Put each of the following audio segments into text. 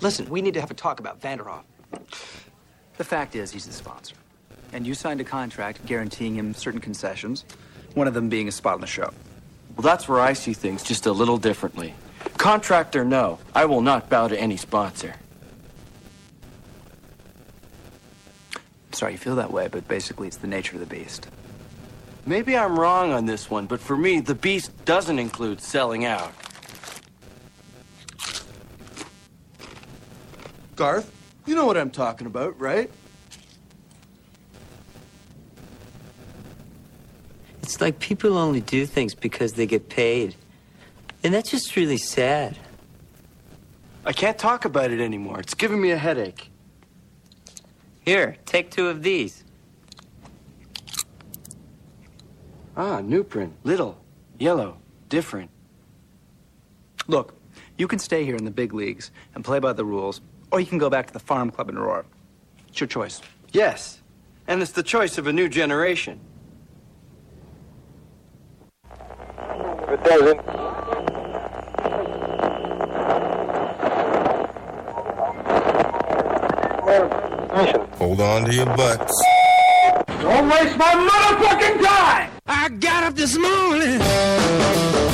Listen, we need to have a talk about Vanderhoff. The fact is, he's the sponsor. And you signed a contract guaranteeing him certain concessions, one of them being a spot on the show. Well, that's where I see things just a little differently. Contract or no, I will not bow to any sponsor. Sorry you feel that way, but basically it's the nature of the beast. Maybe I'm wrong on this one, but for me, the beast doesn't include selling out. Garth, you know what I'm talking about, right? It's like people only do things because they get paid. And that's just really sad. I can't talk about it anymore. It's giving me a headache. Here, take two of these. Ah, Nuprin. Little, yellow, different. Look, you can stay here in the big leagues and play by the rules, or you can go back to the farm club in Aurora. It's your choice. Yes, and it's the choice of a new generation. It doesn't. Hold on to your butts. Don't waste my motherfucking time! I got up this morning.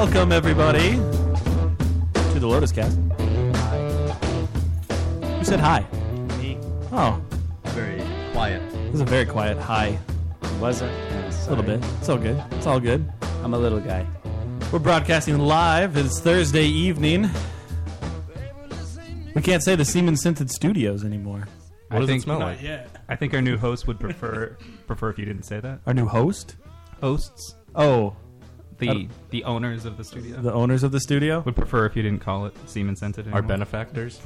Welcome, everybody, to the Lotus Cast. Who said hi? Me. Oh, Very quiet. this is a very quiet hi. Was it? A little bit. It's all good. It's all good. I'm a little guy. We're broadcasting live. It's Thursday evening. We can't say the Semen Scented Studios anymore. I does it think, smell no, like? I think our new host would prefer prefer if you didn't say that. Our new host? Hosts, Oh, I the the owners of the studio, the owners of the studio? would prefer if you didn't call it Semen Scented. Our anymore. benefactors.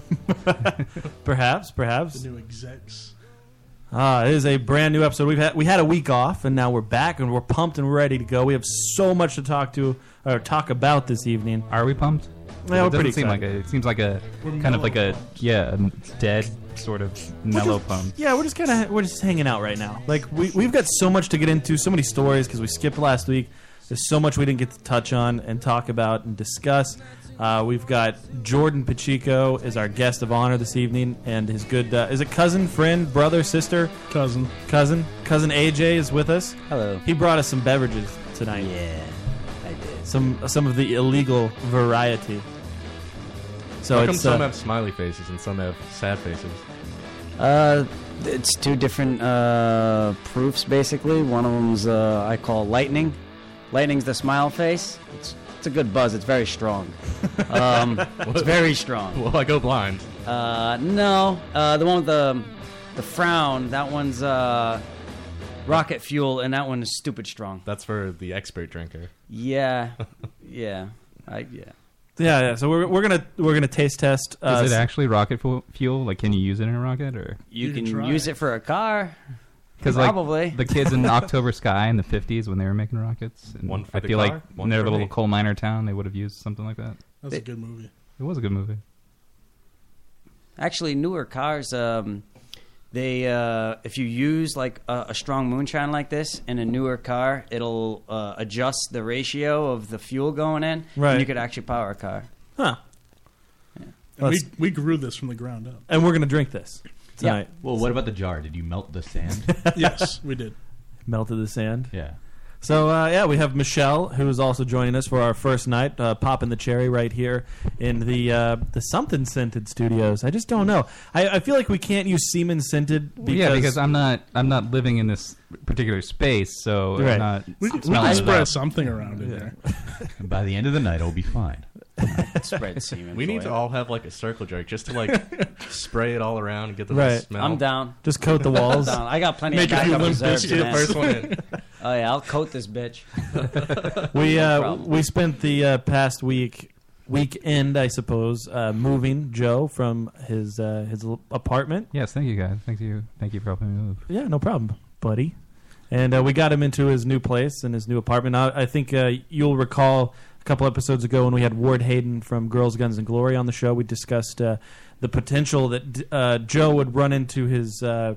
Perhaps, perhaps. The new execs. Ah, it is a brand new episode. We've had we had a week off, and now we're back, and we're pumped and ready to go. We have so much to talk to or talk about this evening. Are we pumped? Yeah, it we're doesn't pretty seem like excited. a. It seems like a We're kind of like a mellow. yeah, a dead sort of mellow pump. Yeah, we're just kind of we're just hanging out right now. Like we we've got so much to get into, so many stories because we skipped last week. There's so much we didn't get to touch on and talk about and discuss. Uh, we've got Jordan Pacheco is our guest of honor this evening, and his good uh, is it cousin, friend, brother, sister, Cousin. cousin, cousin AJ is with us. Hello. He brought us some beverages tonight. Yeah, I did. Some some of the illegal variety. So How come it's some uh, have smiley faces and some have sad faces? Uh, it's two different uh, proofs basically. One of them's uh, I call lightning. Lightning's the smile face. It's it's a good buzz. It's very strong. Um, it's very strong. Well, I go blind. Uh, no, uh, the one with the the frown. That one's uh, rocket fuel, and that one is stupid strong. That's for the expert drinker. Yeah, yeah, I yeah. yeah, yeah. So we're, we're gonna we're gonna taste test. Uh, Is it actually rocket fu- fuel? Like, can you use it in a rocket or? You, You can can, try use it. it for a car. Because like Probably. the kids in October Sky in the '50s when they were making rockets, and One for I the feel car, like one in their for little me. coal miner town, they would have used something like that. That's a good movie. It was a good movie. Actually, newer cars, um, they uh, if you use like a, a strong moonshine like this in a newer car, it'll uh, adjust the ratio of the fuel going in, Right. and you could actually power a car. huh? And we, Let's- we grew this from the ground up. And we're gonna drink this tonight. Well, what about the jar? Did you melt the sand? yes, we did. Melted the sand. yeah. So uh, yeah, we have Michelle, who is also joining us for our first night, uh, popping the cherry right here in the uh, the something scented studios. I just don't know. I, I feel like we can't use semen scented because, yeah, because I'm not I'm not living in this particular space, so Right. I'm not We can, we can spread something around in there. By the end of the night, it'll be fine. Spread semen. We need for to all have like a circle jerk just to like spray it all around and get the Right. nice smell. I'm down. just coat the walls. down. I got plenty Make of a few backup reserves. biscuits. man. First one in. Oh yeah, I'll coat this bitch. we No uh, problem. we spent the uh, past week weekend, I suppose, uh, moving Joe from his uh, his l- apartment. Yes, thank you guys. Thank you. Thank you for helping me move. Yeah, no problem, buddy. And uh, we got him into his new place and his new apartment. I, I think uh, you'll recall a couple episodes ago when we had Ward Hayden from Girls, Guns, and Glory on the show. We discussed uh, the potential that uh, Joe would run into his uh,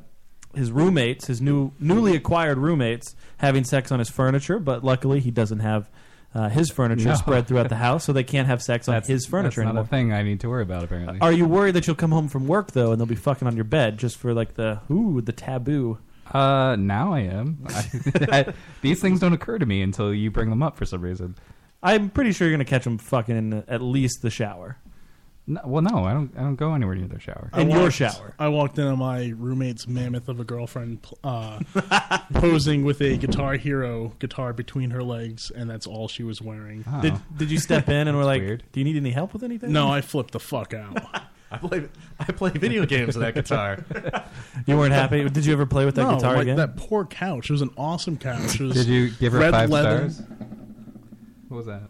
his roommates, his new newly acquired roommates, having sex on his furniture. But luckily, he doesn't have uh, his furniture No. spread throughout the house, so they can't have sex on That's- his furniture that's not anymore. a thing I need to worry about. Apparently, Are you worried that you'll come home from work though, and they'll be fucking on your bed just for like the ooh the taboo? Uh, now I am. I, these things don't occur to me until you bring them up for some reason. I'm pretty sure you're gonna catch them fucking in the, at least the shower. No, well, no, I don't. I don't go anywhere near their shower. I In your walked- shower. I walked into my roommate's mammoth of a girlfriend pl- uh, posing with a Guitar Hero guitar between her legs, and that's all she was wearing. Did Did you step in and were like, "Do you need any help with anything?" No, I flipped the fuck out. I play I play video games with that guitar. You weren't happy. Did you ever play with that no, guitar like again? that poor couch. It was an awesome couch. It was Did you give her red five leather. stars? What was that?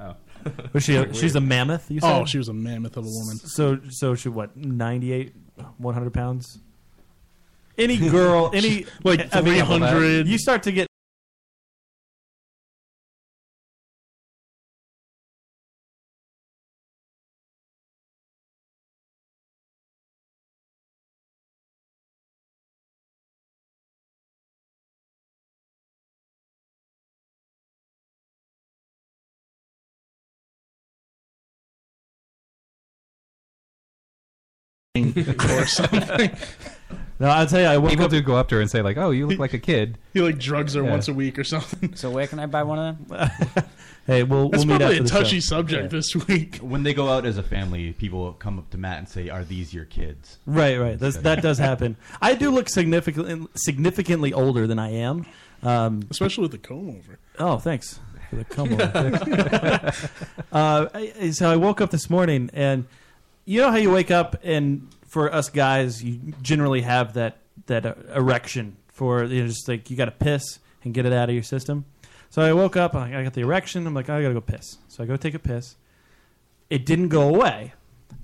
Oh, Was she? A, she's a mammoth. You said? Oh, she was a mammoth of a woman. So so she what? Ninety eight, one hundred pounds. Any girl, any Like I mean, 300. You start to get. or something. No, I'll tell you, I woke people up. do go up to her and say like, "Oh, you look like a kid." He like drugs her Yeah. once a week or something. So where can I buy one of them? hey, we'll That's we'll meet probably after a the show. touchy subject this week. When they go out as a family, people come up to Matt and say, "Are these your kids?" Right, right. That's, that does happen. I do look significantly significantly older than I am, um, especially with the comb over. Oh, thanks for the comb over. uh, I, so I woke up this morning, and you know how you wake up, and for us guys, you generally have that that uh, erection for you know, just like you got to piss and get it out of your system. So I woke up, I got the erection. I'm like, I gotta go piss. So I go take a piss. It didn't go away,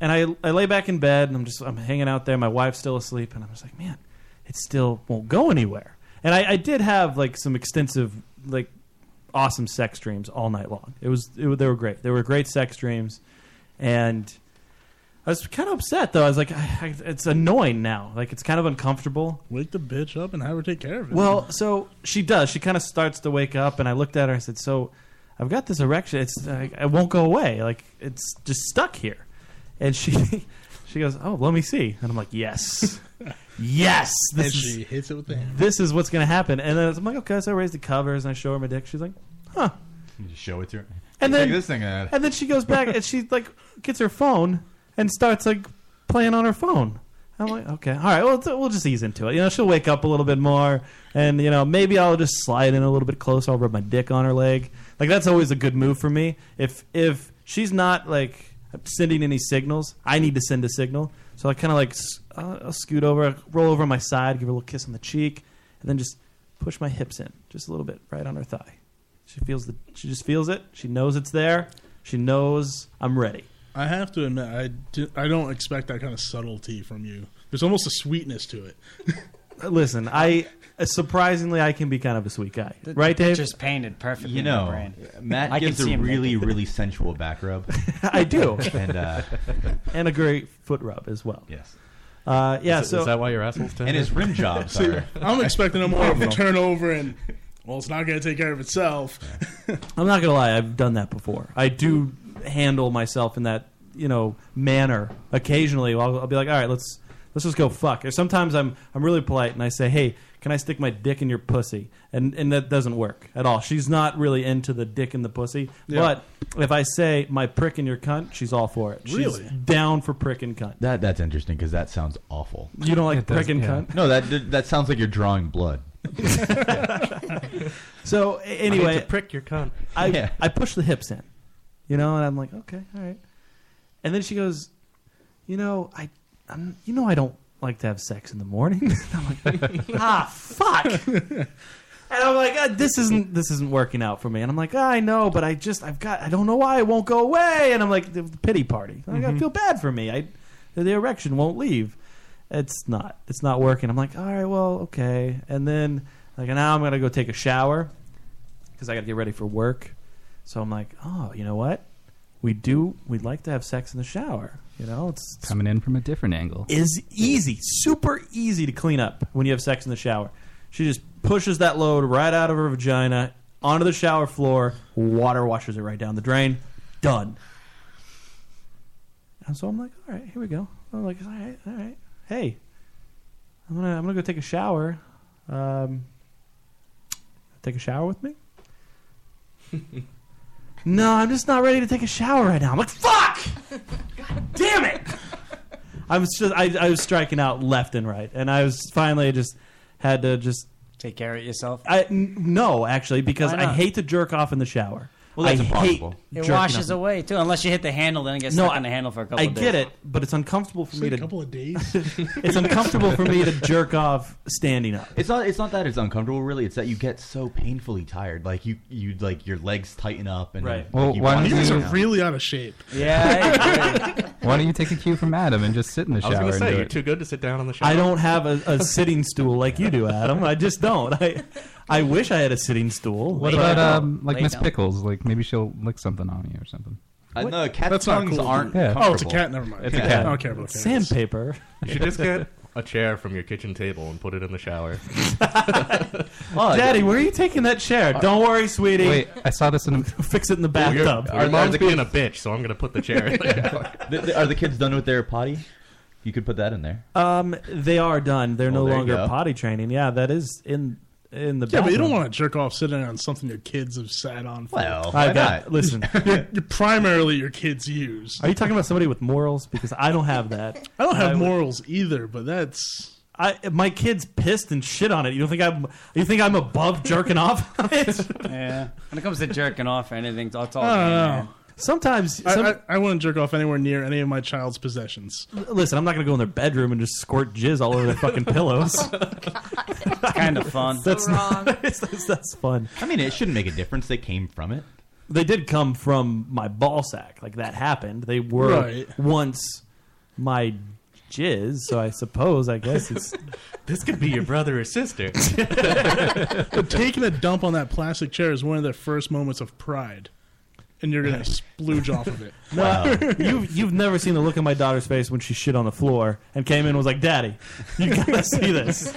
and I I lay back in bed and I'm just I'm hanging out there. My wife's still asleep, and I'm just like, man, it still won't go anywhere. And I, I did have like some extensive like awesome sex dreams all night long. It was it, they were great. They were great sex dreams, and I was kind of upset though. I was like, I, I, it's annoying now. Like it's kind of uncomfortable. Wake the bitch up and have her take care of it. Well, so she does. She kind of starts to wake up, and I looked at her. I said, "So, I've got this erection. It's uh, it won't go away. Like it's just stuck here." And she she goes, "Oh, let me see." And I'm like, "Yes, yes." and This she is hits it with the hammer. this is what's going to happen. And then I'm like, "Okay." So I raise the covers and I show her my dick. She's like, "Huh." You just show it to her. And Take then this thing out. and then she goes back and she like gets her phone and starts like playing on her phone. I'm like, okay, all right, well, we'll just ease into it. You know, she'll wake up a little bit more, and you know, maybe I'll just slide in a little bit closer. I'll rub my dick on her leg. Like that's always a good move for me. If if she's not like sending any signals, I need to send a signal. So I kind of like uh, I'll scoot over, roll over on my side, give her a little kiss on the cheek, and then just push my hips in just a little bit right on her thigh. She feels the she just feels it. She knows it's there. She knows I'm ready. I have to admit, I, do, I don't expect that kind of subtlety from you. There's almost a sweetness to it. Listen, I surprisingly I can be kind of a sweet guy, The right, Dave? Just painted perfectly. You know, brain. Matt I can gives a really, naked. really sensual back rub. I do, and uh, and a great foot rub as well. Yes. Uh, yeah. Is it- so is that why your asshole's tender? and his rim jobs See. I'm expecting a more of a turnover, and well, it's not going to take care of itself. I'm not gonna lie, I've done that before. I do handle myself in that you know manner occasionally. I'll, I'll be like, all right, let's let's just go fuck. Or sometimes I'm I'm really polite and I say, hey, can I stick my dick in your pussy? And and that doesn't work at all. She's not really into the dick in the pussy. Yeah. But if I say my prick in your cunt, she's all for it. She's Really? down for prick and cunt. That that's interesting because that sounds awful. You don't like It does, prick and yeah. cunt? No, that that sounds like you're drawing blood. So a- I need anyway, to prick your cunt. I Yeah. I push the hips in, you know, and I'm like, okay, all right. And then she goes, you know, I, I'm, you know, I don't like to have sex in the morning. I'm like, ah, fuck. And I'm like, ah, this isn't this isn't working out for me. And I'm like, ah, I know, but I just I've got I don't know why it won't go away. And I'm like, the pity party. Like, I Mhm. feel bad for me. I the erection won't leave. It's not. It's not working. I'm like, all right, well, okay. And then like now I'm gonna go take a shower because I got to get ready for work. So I'm like, oh, you know what? We do. We'd like to have sex in the shower. You know, it's Coming in from a different angle. is easy, super easy to clean up when you have sex in the shower. She just pushes that load right out of her vagina onto the shower floor. Water washes it right down the drain. Done. And so I'm like, all right, here we go. I'm like, all right, all right. Hey, I'm gonna I'm gonna go take a shower. Um, take a shower with me? no, I'm just not ready to take a shower right now. I'm like, fuck! Damn it! I was just I, I was striking out left and right, and I was finally just had to just take care of yourself. I n- no, actually, because Why I not? hate to jerk off in the shower. Well, that's I impossible. Hate It washes off. away too, unless you hit the handle, then it gets No, stuck on the handle for a couple. I of days. I get it, but it's uncomfortable for me a to. A couple of days. it's uncomfortable for me to jerk off standing up. It's not. It's not that it's uncomfortable. Really, it's that you get so painfully tired. Like you, you like your legs tighten up and Right. Like, Well, you why want don't You guys you- are really out of shape. Yeah. why don't you take a cue from Adam and just sit in the shower? I shower was gonna say you're it? too good to sit down on the shower. I don't have a, a sitting stool like you do, Adam. I just don't. I I wish I had a sitting stool. What but I about don't. um, like Lay Miss down. Pickles? Like maybe she'll lick something on you or something. Uh, no, cat That's not tongues cool. aren't. Yeah. Oh, it's a comfortable. cat. Never mind. It's a cat. I don't care about cats. Sandpaper. You should just get a chair from your kitchen table and put it in the shower. Oh, Daddy, where are you taking that chair? Don't worry, sweetie. Wait, I saw this in a. Fix it in the Well, your, bathtub. your mom's being a bitch, so I'm gonna put the chair in the shower. Th- th- are the kids done with their potty? You could put that in there. Um, they are done. They're no there you longer go. potty training. Yeah, that is in in the. Yeah, but you don't want to jerk off sitting on something your kids have sat on. For. Well, I got. not? Listen, you're, you're primarily your kids use. are you talking about somebody with morals? Because I don't have that. I don't have would- morals either, but that's I my kids pissed and shit on it. You don't think I'm? You think I'm above jerking off on it? Yeah. When it comes to jerking off or anything, it's all. I don't know. Sometimes, I, some, I, I wouldn't jerk off anywhere near any of my child's possessions. listen, I'm not gonna go in their bedroom and just squirt jizz all over their fucking pillows. Oh, it's kind of fun. That's not. That's, that's, that's fun. I mean, it shouldn't make a difference. They came from it. They did come from my ball sack. Like that happened. They were Right. once my jizz. So I suppose, I guess it's. This could be your brother or sister. But taking a dump on that plastic chair is one of their first moments of pride, and you're gonna splooge off of it. No, you've you've never seen the look on my daughter's face when she shit on the floor and came in and was like, "Daddy, you gotta see this.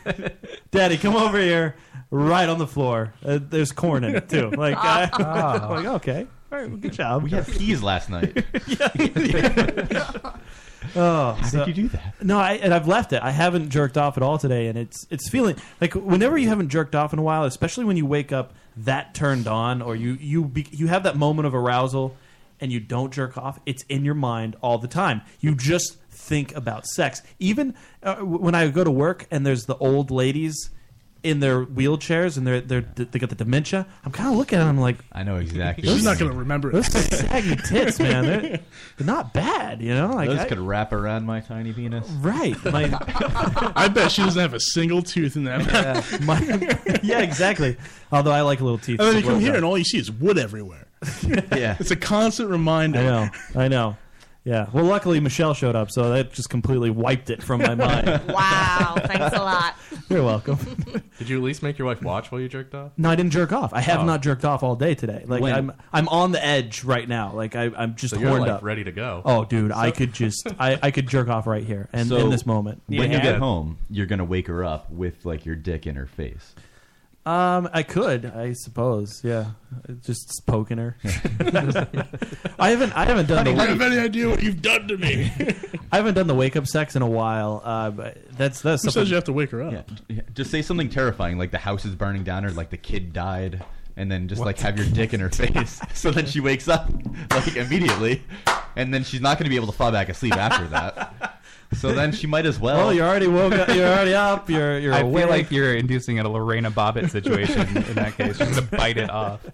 Daddy, come over here, right on the floor. Uh, there's corn in it too. Like, I, Ah. like okay, all right, well, good job. We had peas last night. Oh, How so- did you do that? No, I, and I've left it. I haven't jerked off at all today, and it's it's feeling like whenever you haven't jerked off in a while, especially when you wake up that turned on, or you you be, you have that moment of arousal, and you don't jerk off. It's in your mind all the time. You just think about sex. Even uh, when I go to work and there's the old ladies in their wheelchairs and they're they're they got the dementia. I'm kind of looking at them like I know exactly. She's not gonna remember it. those saggy tits, man. They're, they're not bad, you know. Like Those I- could wrap around my tiny penis. right. My, I bet she doesn't have a single tooth in that. Yeah, my- yeah, exactly. Although I like little teeth. And then you as come here so. and all you see is wood everywhere. Yeah. It's a constant reminder. I know, I know. Yeah. Well, luckily Michelle showed up, so that just completely wiped it from my mind. Wow, thanks a lot. You're welcome. Did you at least make your wife watch while you jerked off? No, I didn't jerk off. I have Oh. not jerked off all day today. Like When? I'm, I'm on the edge right now. Like I, I'm just So you're horned like up. ready to go. Oh, dude, I could just, I, I could jerk off right here and So, in this moment. When you get home, you're gonna wake her up with like your dick in her face. Um, I could, I suppose. Yeah, just poking her. I haven't, I haven't done I don't have any idea what you've done to me. I haven't done the wake up sex in a while. Uh, but that's that's Who something. says you have to wake her up? Yeah. yeah. Just say something terrifying, like the house is burning down, or like the kid died, and then just like have your dick in her face, so then she wakes up like immediately, and then she's not going to be able to fall back asleep after that. So then she might as well. Well, you're already woke up. You're already up. You're you're I awake. feel like you're inducing a Lorena Bobbitt situation in that case. She's gonna bite it off.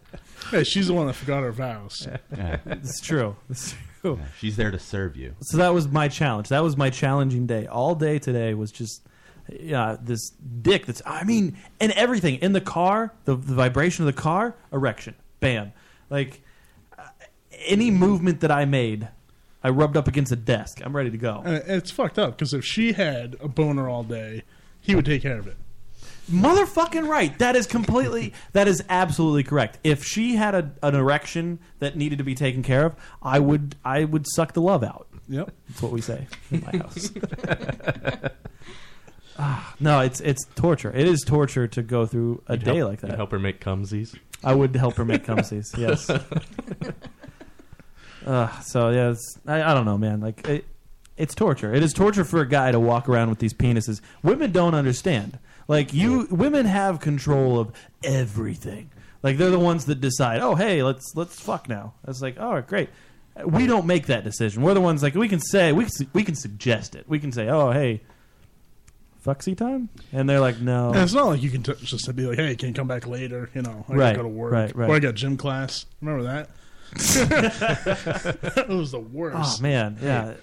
Hey, she's the one that forgot her vows. Yeah. it's true. It's true. She's there to serve you. So that was my challenge. That was my challenging day. All day today was just yeah, this dick that's I mean, and everything in the car, the, the vibration of the car, erection, bam, like uh, any movement that I made, I rubbed up against a desk. I'm ready to go. And it's fucked up because if she had a boner all day, he would take care of it. Motherfucking right. That is completely. that is absolutely correct. If she had a, an erection that needed to be taken care of, I would. I would suck the love out. Yep, that's what we say in my house. Ah, no, it's it's torture. It is torture to go through a You'd day help- like that. you'd help her make cumsies? I would help her make cumsies. Yes. uh, so yeah, it's, I, I don't know, man. Like it, it's torture. It is torture for a guy to walk around with these penises. Women don't understand. Like you, women have control of everything. Like they're the ones that decide. Oh, hey, let's let's fuck now. It's like, right, great. We don't make that decision. We're the ones like we can say we can, we can suggest it. We can say, oh, hey, fucksy time, and they're like, no. And it's not like you can t- just be like, "Hey, can you come back later?" You know, I Right, gotta go to work, right, right. or I got gym class. Remember that? That was the worst. Oh man, yeah.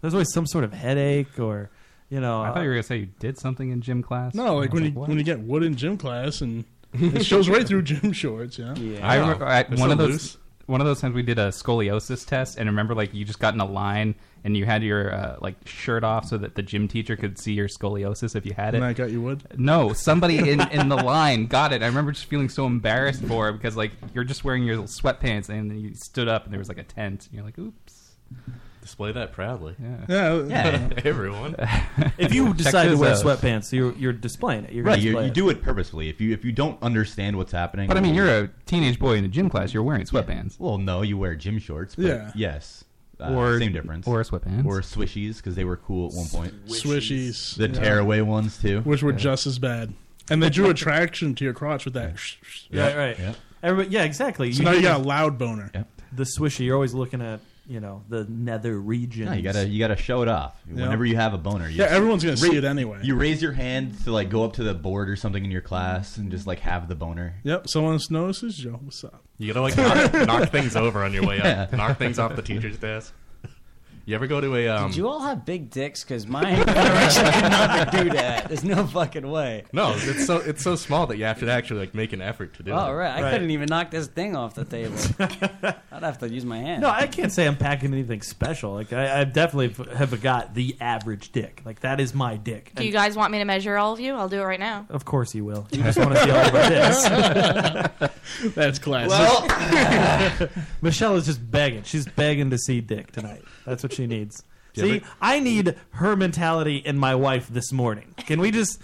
There's always some sort of headache or, you know. I thought you were uh, gonna say you did something in gym class. No, like when you what? when you get wood in gym class and it shows right through gym shorts. Yeah, know? I remember I, one of those one of those times we did a scoliosis test, and remember like you just got in a line and you had your uh, like shirt off so that the gym teacher could see your scoliosis if you had it. And I got you wood. No, somebody in, in the line got it. I remember just feeling so embarrassed for it because like you're just wearing your little sweatpants and then you stood up and there was like a tent and you're like, oops. Display that proudly. Yeah. Yeah. Everyone. if you decide to wear out. sweatpants, you're you're displaying it. You're Right, you, display you do it purposefully. If you if you don't understand what's happening, But I mean, you're a teenage boy in a gym class. You're wearing sweatpants. Well, no, you wear gym shorts. But Yeah. Yes. Uh, Or- same difference. or sweatpants. Or swishies because they were cool at one point. Swishies. The Yeah. tearaway ones too, which were just as bad, and they drew attraction to your crotch with that. Right, right. Everybody, yeah, exactly. So now you got a loud boner. The swishy. You're always looking at you know the nether region. No, you gotta you gotta show it off. Yeah. Whenever you have a boner, you Yeah, just everyone's gonna ra- see it anyway. You raise your hand to like go up to the board or something in your class and just like have the boner. Yep, someone notices Joe. What's up? You gotta like knock, knock things over on your way up. Yeah. Knock things off the teacher's desk. You ever go to a um? Did you all have big dicks? Because my generation could not do that. There's no fucking way. No, it's so it's so small that you have to actually like make an effort to do it. Oh, right. I couldn't even knock this thing off the table. I'd have to use my hand. No, I can't say I'm packing anything special. Like I, I definitely f- have got the average dick. Like that is my dick. Do you guys want me to measure all of you? I'll do it right now. Of course you will. You just want to see all of our dicks. That's classic. Well, Michelle is just begging. She's begging to see dick tonight. That's what she needs. See, I need her mentality in my wife this morning. Can we just?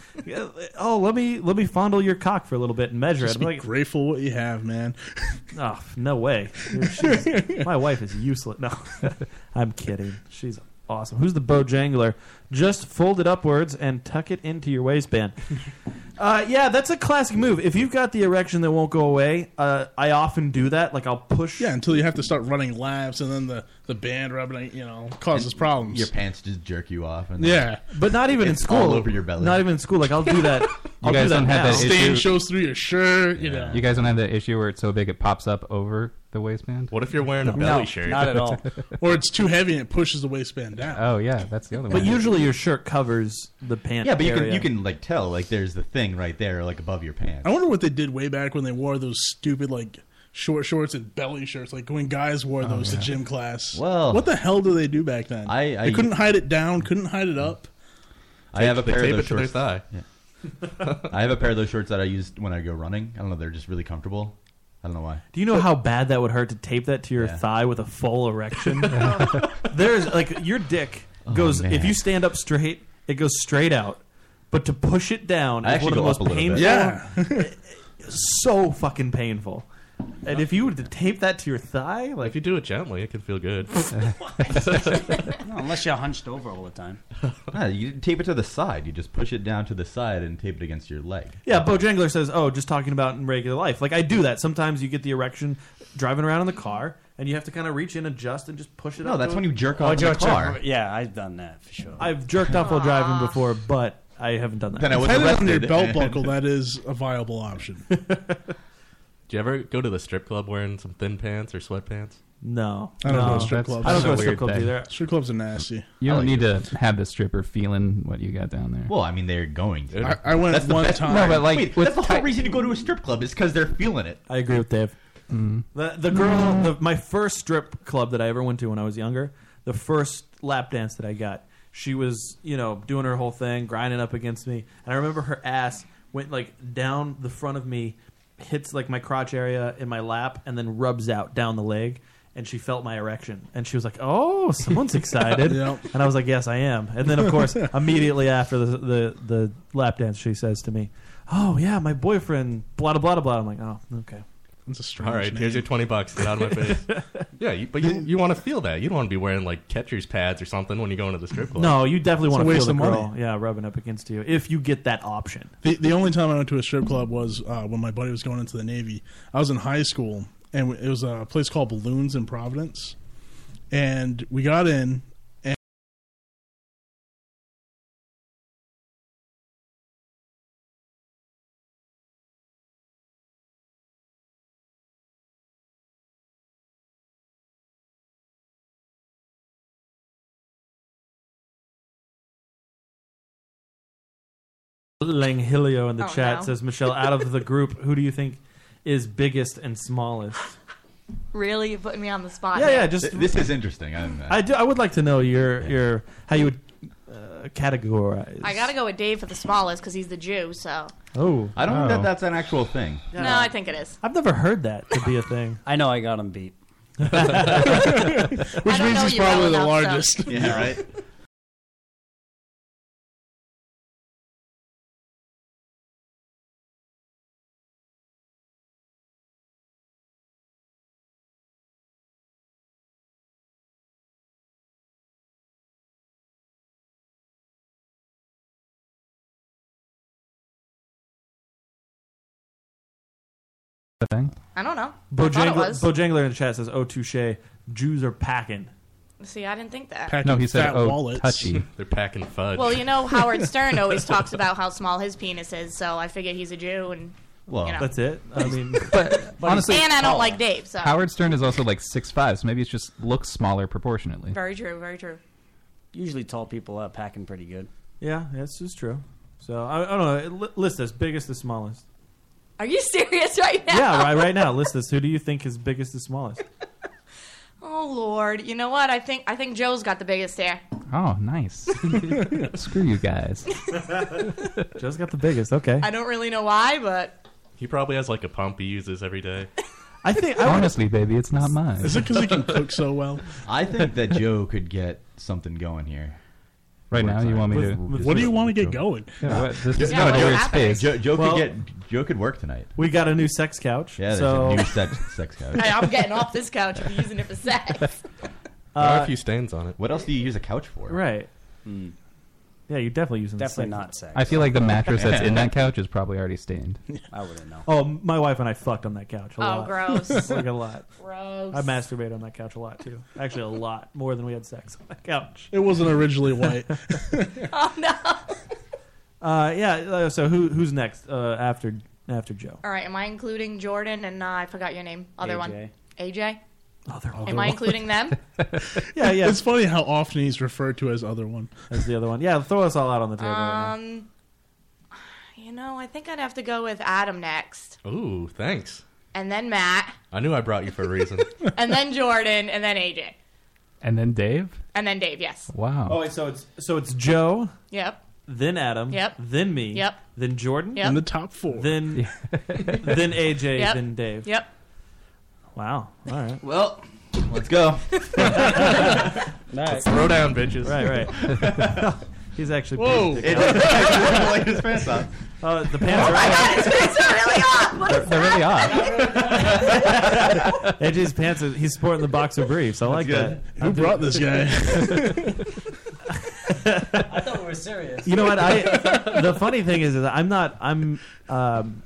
Oh, let me let me fondle your cock for a little bit and measure Just it. be I'm like, grateful what you have, man. oh, no way. She's- my wife is useless. No, I'm kidding. She's awesome. Who's the Bojangler? Just fold it upwards and tuck it into your waistband. Uh, yeah, that's a classic move. If you've got the erection that won't go away, uh, I often do that. Like I'll push. Yeah, until you have to start running laps, and then the, the band rubbing, you know, causes problems. Your pants just jerk you off. And Yeah. But not even in school. all over your belly. Not even in school. Like I'll do that. I'll guys do that don't have now. that Stain shows through your shirt. You know. You guys don't have that issue where it's so big it pops up over the waistband? What if you're wearing a No, belly shirt? not at all. or it's too heavy and it pushes the waistband down. Oh yeah, that's the other one. But usually your shirt covers the pant. Yeah, but you can area. you can like tell like there's the thing right there like above your pants. I wonder what they did way back when they wore those stupid like short shorts and belly shirts, like when guys wore oh, those Oh, yeah. to gym class. Well- what the hell do they do back then? I- I- they couldn't hide it down, couldn't hide it up. I have a pair of those it their shorts. thigh. Yeah. I have a pair of those shorts that I use when I go running. I don't know, they're just really comfortable. I don't know why. Do you know how bad that would hurt to tape that to your Yeah. thigh with a full erection? There's like your dick Oh, goes man. if you stand up straight, it goes straight out. But to push it down I is one of actually the most up a little painful. Yeah. so fucking painful. And if you were to tape that to your thigh, like If you do it gently, it can feel good. No, unless you're hunched over all the time. Ah, you tape it to the side. You just push it down to the side and tape it against your leg. Yeah, Bojangler says, "Oh, just talking about in regular life." Like I do that. Sometimes you get the erection driving around in the car, and you have to kind of reach in, adjust, and just push it. Up. No, up that's to when it. you jerk Oh, off in the Joe, car. Yeah, I've done that for sure. I've jerked off while driving before, but I haven't done that. Then I was Depending on your arrested. belt buckle, that is a viable option. Do you ever go to the strip club wearing some thin pants or sweatpants? No, I don't no. go to strip clubs. I don't go to a strip weird clubs thing. either. Strip clubs are nasty. You I don't like need to have the stripper feeling what you got down there. Well, I mean, they're going to. I, I went That's the one best time. No, but like Wait, with that's the whole tight- reason you go to a strip club is because they're feeling it. I agree with Dave. Mm. The the girl, the, my first strip club that I ever went to when I was younger, the first lap dance that I got, she was you know doing her whole thing, grinding up against me, and I remember her ass went like down the front of me, hits like my crotch area in my lap, and then rubs out down the leg. And she felt my erection, and she was like, "Oh, someone's excited." Yep. And I was like, "Yes, I am." And then, of course, immediately after the the, the lap dance, she says to me, "Oh yeah, my boyfriend." Blah blah blah blah. I'm like, "Oh, okay." That's a strange All right, name. here's your twenty bucks. Get out of my face. yeah, you, but you, you want to feel that. You don't want to be wearing like catcher's pads or something when you go into the strip club. No, you definitely It's want a to feel waste the of money. girl, yeah, rubbing up against you if you get that option. The the only time I went to a strip club was uh, when my buddy was going into the Navy. I was in high school, and it was a place called Balloons in Providence. And we got in, and Langhilio in the Oh, chat no. says, Michelle, out of the group, who do you think is biggest and smallest? Really, you're putting me on the spot. Yeah, yeah, just This is interesting. I'm, I do. I would like to know your your how you would uh, categorize. I gotta go with Dave for the smallest because he's the Jew. So Oh, I don't oh. think that that's an actual thing. no, I think it is. I've never heard that to be a thing. I know I got him beat. which I don't means know he's you well probably the enough, so- largest. Yeah, right. thing. I don't know. I thought it Bojangler, was. Bojangler in the chat says, "Oh, touche. Jews are packing." See, I didn't think that. Packing No, he said, fat "Oh, wallets. touchy." They're packing fudge. Well, you know, Howard Stern always talks about how small his penis is, so I figure he's a Jew, and Well, you know. That's it. I mean, But honestly, and I don't like oh. Dave. So Howard Stern is also like six five, so maybe it just looks smaller proportionately. very true, very true. Usually tall people are packing pretty good. yeah, that's just true. So I, I don't know. Li- List us biggest to smallest. Are you serious right now? Yeah, right. Right now, list this. Who do you think is biggest to smallest? Oh Lord, you know what? I think I think Joe's got the biggest hair. Oh, nice. Screw you guys. Joe's got the biggest. Okay. I don't really know why, but he probably has like a pump he uses every day. I think I would, Honestly, baby, it's not mine. Is it because he can cook so well? I think that Joe could get something going here. Right now, you want me to? with- What do you want to get going? Yeah, what, this is Yeah, not what a weird happened? space. Joe, Joe Well- could get Joe could work tonight. we got a new sex couch. Yeah, there's so a new sex, sex couch. hey, I'm getting off this couch if you're using it for sex. There are a few stains on it. What else do you use a couch for? right. Hmm. Yeah, you're definitely using Definitely sex- not sex. I feel like the mattress that's in that couch is probably already stained. I wouldn't know. Oh, my wife and I fucked on that couch a Oh, lot. gross. like a lot. Gross. I masturbated on that couch a lot too. Actually, a lot more than we had sex on that couch. It wasn't originally white. oh no. Uh, yeah. Uh, so who who's next uh, after after Joe? All right, am I including Jordan and uh, I forgot your name, other one, AJ. AJ? Other Am I including them? Yeah, yeah. It's funny how often he's referred to as other one. That's the other one. Yeah, throw us all out on the table. right Um, you know, I think I'd have to go with Adam next, Ooh, thanks. and then Matt, I knew I brought you for a reason. and then Jordan, and then AJ, And then Dave. and then Dave. Yes. Wow. Oh wait, so it's so it's Joe, Yep. then Adam, Yep. then me, Yep. then Jordan, Yep. In the top four. then then AJ, Yep. then Dave. Yep. Wow. All right. Well, let's go. Nice. Throw down, bitches. Right. Right. He's actually. Whoa. pretty- Like his pants off. Oh, the pants are off. it's really off. What They're, is they're really off. AJ's pants. Are, he's sporting the boxer briefs. I like good. that. Who brought this guy? I thought we were serious. You know what? I. The funny thing is, is I'm not. I'm. Um,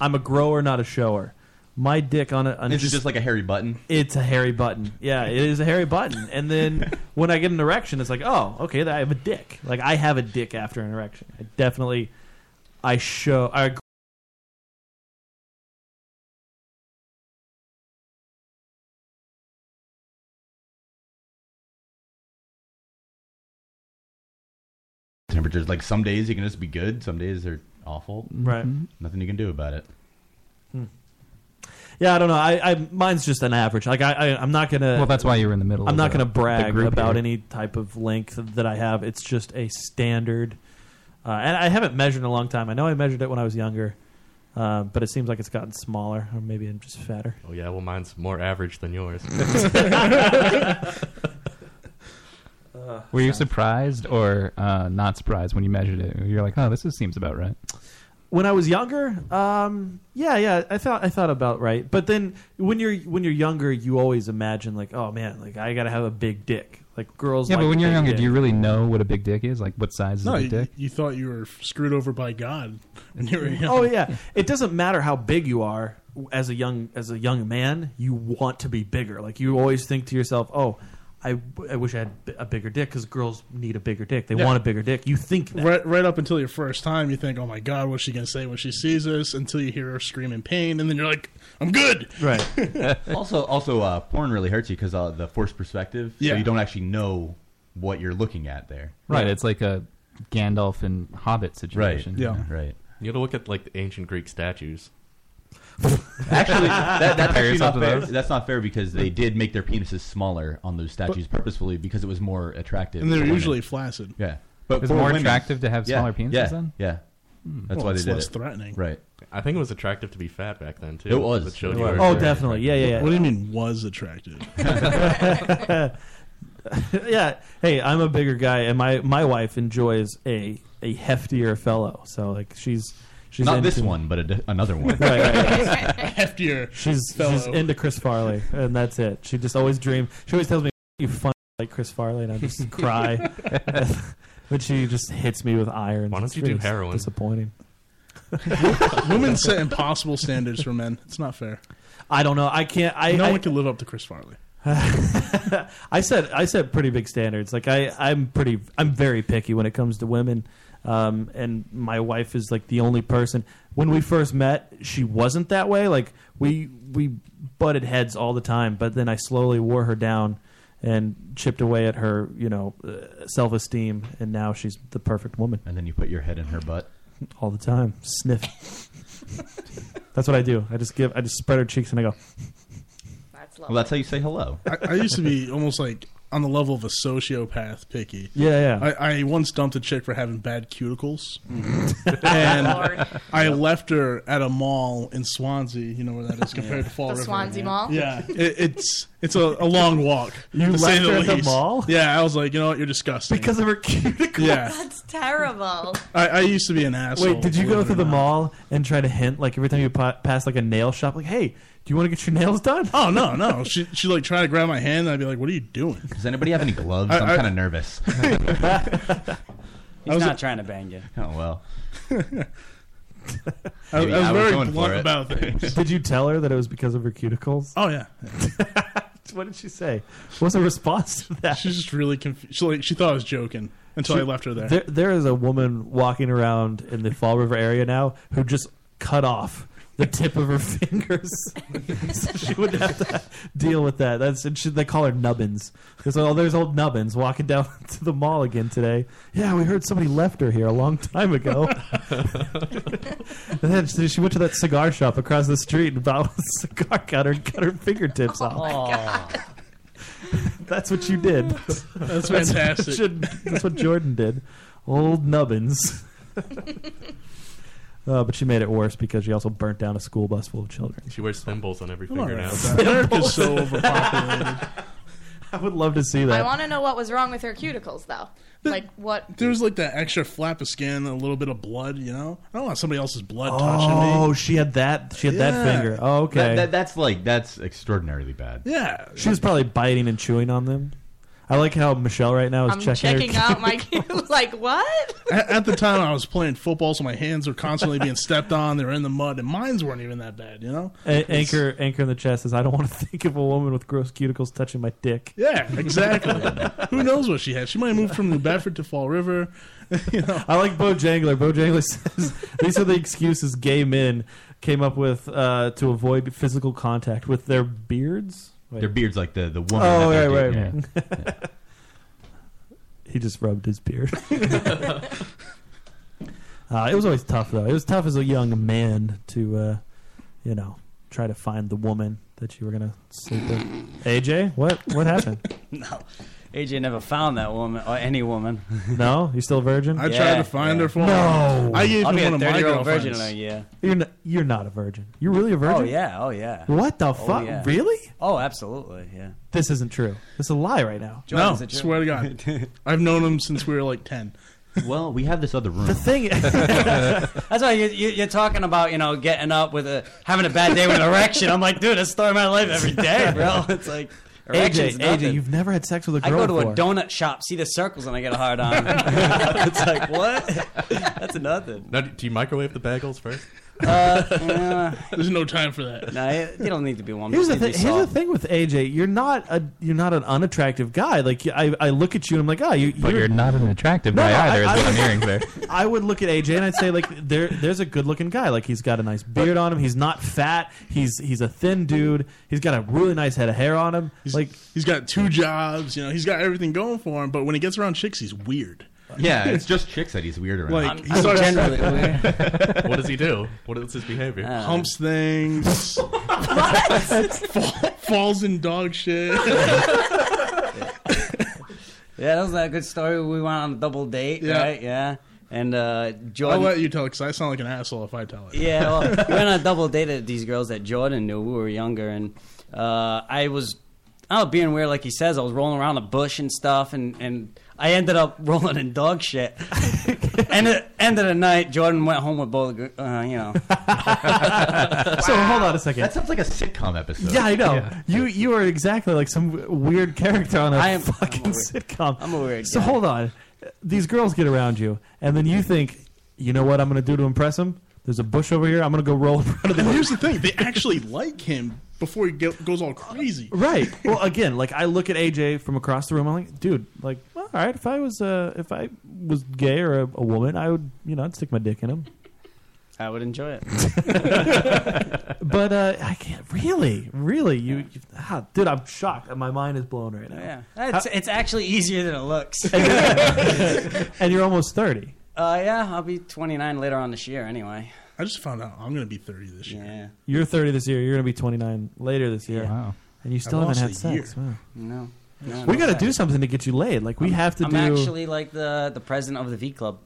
I'm a grower, not a shower my dick on it. Is it just like a hairy button? It's a hairy button. Yeah, it is a hairy button. And then when I get an erection, it's like, oh, okay, I have a dick. Like I have a dick after an erection. I definitely, I show. I temperatures. Like some days you can just be good, some days they're awful. Right. Mm-hmm. Nothing you can do about it. Hmm. Yeah, I don't know. I, I mine's just an average. Like I, I I'm not gonna. Well, that's why you're in the middle I'm of not the- gonna the brag group about here. any type of length that I have. It's just a standard, uh, and I haven't measured in a long time. I know I measured it when I was younger, uh, but it seems like it's gotten smaller, or maybe I'm just fatter. Oh yeah, well mine's more average than yours. Were you surprised or uh, not surprised when you measured it? You're like, oh, this is, seems about right. When I was younger, um, yeah, yeah, I thought I thought about right. But then when you're when you're younger, you always imagine like, oh man, like I gotta have a big dick. Like girls. Yeah, like but when you're younger, dick. do you really know what a big dick is? Like, what size is No, a big you, dick? you thought you were screwed over by God when you were young. Oh yeah, it doesn't matter how big you are as a young as a young man. You want to be bigger. Like you always think to yourself, "Oh, I, I wish I had b- a bigger dick," because girls need a bigger dick. They Yeah. want a bigger dick. You think that. Right, right up until your first time, you think, "Oh my God, what's she gonna say when she sees us?" Until you hear her scream in pain, and then you're like, "I'm good." Right. also, also, uh, porn really hurts you because uh, the forced perspective. Yeah. So you don't actually know what you're looking at there. Right, it's like a Gandalf and Hobbit situation. Yeah. Right. You got to look at like the ancient Greek statues. Actually, that, that's Compare actually yourself not to fair. those? That's not fair because they did make their penises smaller on those statues purposefully because it was more attractive. And they're for women. usually flaccid. Yeah, but It's for more women- attractive to have yeah, smaller penises Yeah, then? yeah. Hmm. That's Well, why they it's did less it. threatening. Right. I think it was attractive to be fat back then too. It was. It showed It you was. were Oh, definitely. Yeah, yeah, yeah. What do you mean was attractive? yeah. Hey, I'm a bigger guy, and my my wife enjoys a a heftier fellow. So like she's she's Not this into- one, but a di- another one. right, right, right. Heftier She's she's into Chris Farley, and that's it. She just always dream. She always tells me you fun like Chris Farley, and I just cry. but she just hits me with iron. Why don't It's you do really heroin? Disappointing. Women set impossible standards for men. It's not fair. I don't know. I can't. I no I, one can live up to Chris Farley. I said I set pretty big standards. Like I I'm pretty I'm very picky when it comes to women. Um, and my wife is like the only person. When we first met, she wasn't that way. Like we we butted heads all the time. But then I slowly wore her down and chipped away at her, you know, uh, self esteem. And now she's the perfect woman. And then you put your head in her butt all the time. Sniff. That's what I do. I just give. I just spread her cheeks and I go. That's Well, that's how you say hello. I, I used to be almost like on the level of a sociopath picky. Yeah, yeah. I, I once dumped a chick for having bad cuticles, mm-hmm. Lord. and I left her at a mall in Swansea. You know where that is compared to Fall The River. Swansea Mall? Yeah, it, it's it's a, a long walk. You to say left the her at the least. mall? Yeah, I was like, you know what, you're disgusting Because of her cuticles. Yeah, That's terrible. I, I used to be an asshole. Wait, did you go believe it through the not. mall and try to hint like every time you pa- pass like a nail shop, like, "Hey, do you want to get your nails done?" Oh no, no. She she like tried to grab my hand, and I'd be like, "What are you doing?" Does anybody have any gloves? I- I'm kind of nervous. He's was not a- trying to bang you. Oh well. I, Maybe I was I was very going for blunt it. about things. Did you tell her that it was because of her cuticles? Oh yeah. what did she say? What's her response to that? She's just really confused. She like she thought I was joking until I left her there. There, there is a woman walking around in the Fall River area now who just cut off the tip of her fingers, so she wouldn't have to deal with that. That's and she, they call her Nubbins. Because oh, there's old Nubbins walking down to the mall again today. Yeah, we heard somebody left her here a long time ago. and then she she went to that cigar shop across the street and bought a cigar cutter and cut her fingertips oh off. That's what you did. That's what fantastic. should- That's what Jordan did. Old Nubbins. Uh, but she made it worse because she also burnt down a school bus full of children. She wears thimbles on every I'm finger right now. with that. America's so overpopulated. I would love to see that. I want to know what was wrong with her cuticles, though. Like what? There's like that extra flap of skin, a little bit of blood. You know, I don't want somebody else's blood touching me. Oh, she had that. She had that Yeah. finger. Oh, okay. That, that, that's like that's extraordinarily bad. Yeah, she was probably biting and chewing on them. I like how Michelle right now is checking out. I'm checking, checking her out my cuticles. like what? At, at the time, I was playing football, so my hands were constantly being stepped on. They were in the mud, and mines weren't even that bad. You know, A- anchor, anchor in the chest says, "I don't want to think of a woman with gross cuticles touching my dick." Yeah, exactly. Who knows what she had? She might have moved from New Bedford to Fall River. you know, I like Bo Jangler. Bo Jangler says these are the excuses gay men came up with uh, to avoid physical contact with their beards. Wait. Their beards, like the the woman. Oh, that right, they're right. dating. He just rubbed his beard. uh, it was always tough, though. It was tough as a young man to, uh, you know, try to find the woman that you were gonna sleep with. AJ, what what happened? no, AJ never found that woman or any woman. No, you still a virgin? I tried to find her for him. No, I gave I'll him one a of my 30-year-old virgin girlfriends. in a year. You're not, you're not a virgin. You're really a oh, virgin? Oh yeah, oh yeah. What the Oh, fuck? yeah. Really? Oh, absolutely, yeah. This isn't true. This is a lie right now. No, swear to God. I've known him since we were like 10. Well, we have this other room. The thing, is That's why you, you, you're talking about, you know, getting up with a having a bad day with an erection. I'm like, dude, that's the story of my life every day, bro. It's like erections. AJ. AJ, you've never had sex with a girl I go to a donut shop, see the circles, and I get a hard on. it's like what? That's nothing. Now, do you microwave the bagels first? Uh. There's no time for that. No, you you don't need to be one. Here's the Just thing. be Here's the thing with AJ. You're not a you're not an unattractive guy. Like I, I look at you and I'm like, oh, you. But you're not an attractive No, guy no, I- either, is I what I'm would- hearing there. I would look at AJ and I'd say like there there's a good looking guy. Like he's got a nice beard on him. He's not fat. He's he's a thin dude. He's got a really nice head of hair on him. like He's got two jobs, you know, he's got everything going for him, but when he gets around chicks, he's weird. Yeah, it's just chicks that he's weird around. Like, I'm- he I'm starts generally weird. what does he do? What is his behavior? Uh, humps things, fall, falls in dog shit. Yeah, that was a good story. We went on a double date, Yeah. right? Yeah. And uh, I'll Jordan. let you tell because I sound like an asshole if I tell it. Yeah, well, we went on a double date at these girls that Jordan knew. We were younger, and uh, I was, I don't being weird, like he says. I was rolling around a bush and stuff, and, and I ended up rolling in dog shit. and at the end of the night, Jordan went home with both, uh, you know. so. Hold on a second. That sounds like a sitcom episode. yeah, I know. Yeah. You you are exactly like some weird character on a I am- fucking I'm a weird- sitcom. I'm a weird So guy. hold on. These girls get around you, and then you think, you know what I'm going to do to impress them? There's a bush over here. I'm going to go roll in front of the And here's the thing: they actually like him before he get, goes all crazy. Right. Well, again, like I look at AJ from across the room. I'm like, dude, like, well, all right. If I was, uh, if I was gay or a, a woman, I would, you know, I'd stick my dick in him. I would enjoy it. But uh, I can't really, really. You, you ah, dude, I'm shocked. My mind is blown right now. Yeah, it's, it's actually easier than it looks. and you're almost thirty. Uh, yeah, I'll be 29 later on this year anyway. I just found out I'm going to be 30 this year. Yeah. You're 30 this year. You're going to be 29 later this year. Wow. And you still I haven't had a sex. Wow. No. No We no got to do something to get you laid. Like we have to I'm do. actually like the the president of the V Club.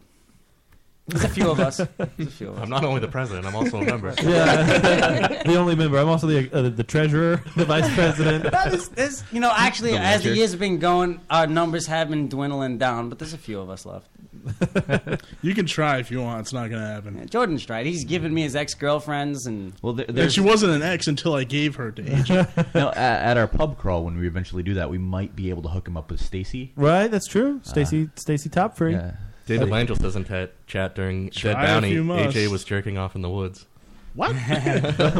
There's a few of us. There's a few of us. I'm not only the president, I'm also a member. yeah, the only member. I'm also the uh, the treasurer, the vice president. That is, this, you know, actually, The as the ledger. years have been going, our numbers have been dwindling down, but there's a few of us left. You can try if you want. It's not going to happen. Jordan's tried. He's given me his ex girlfriends, and Well, there, And there's she wasn't an ex until I gave her to AJ. no, at, at our pub crawl when we eventually do that, we might be able to hook him up with Stacy. Right, that's true. Stacy Stacy Topfree. Yeah. David Langell says in chat during Try Dead Bounty. AJ was jerking off in the woods. What?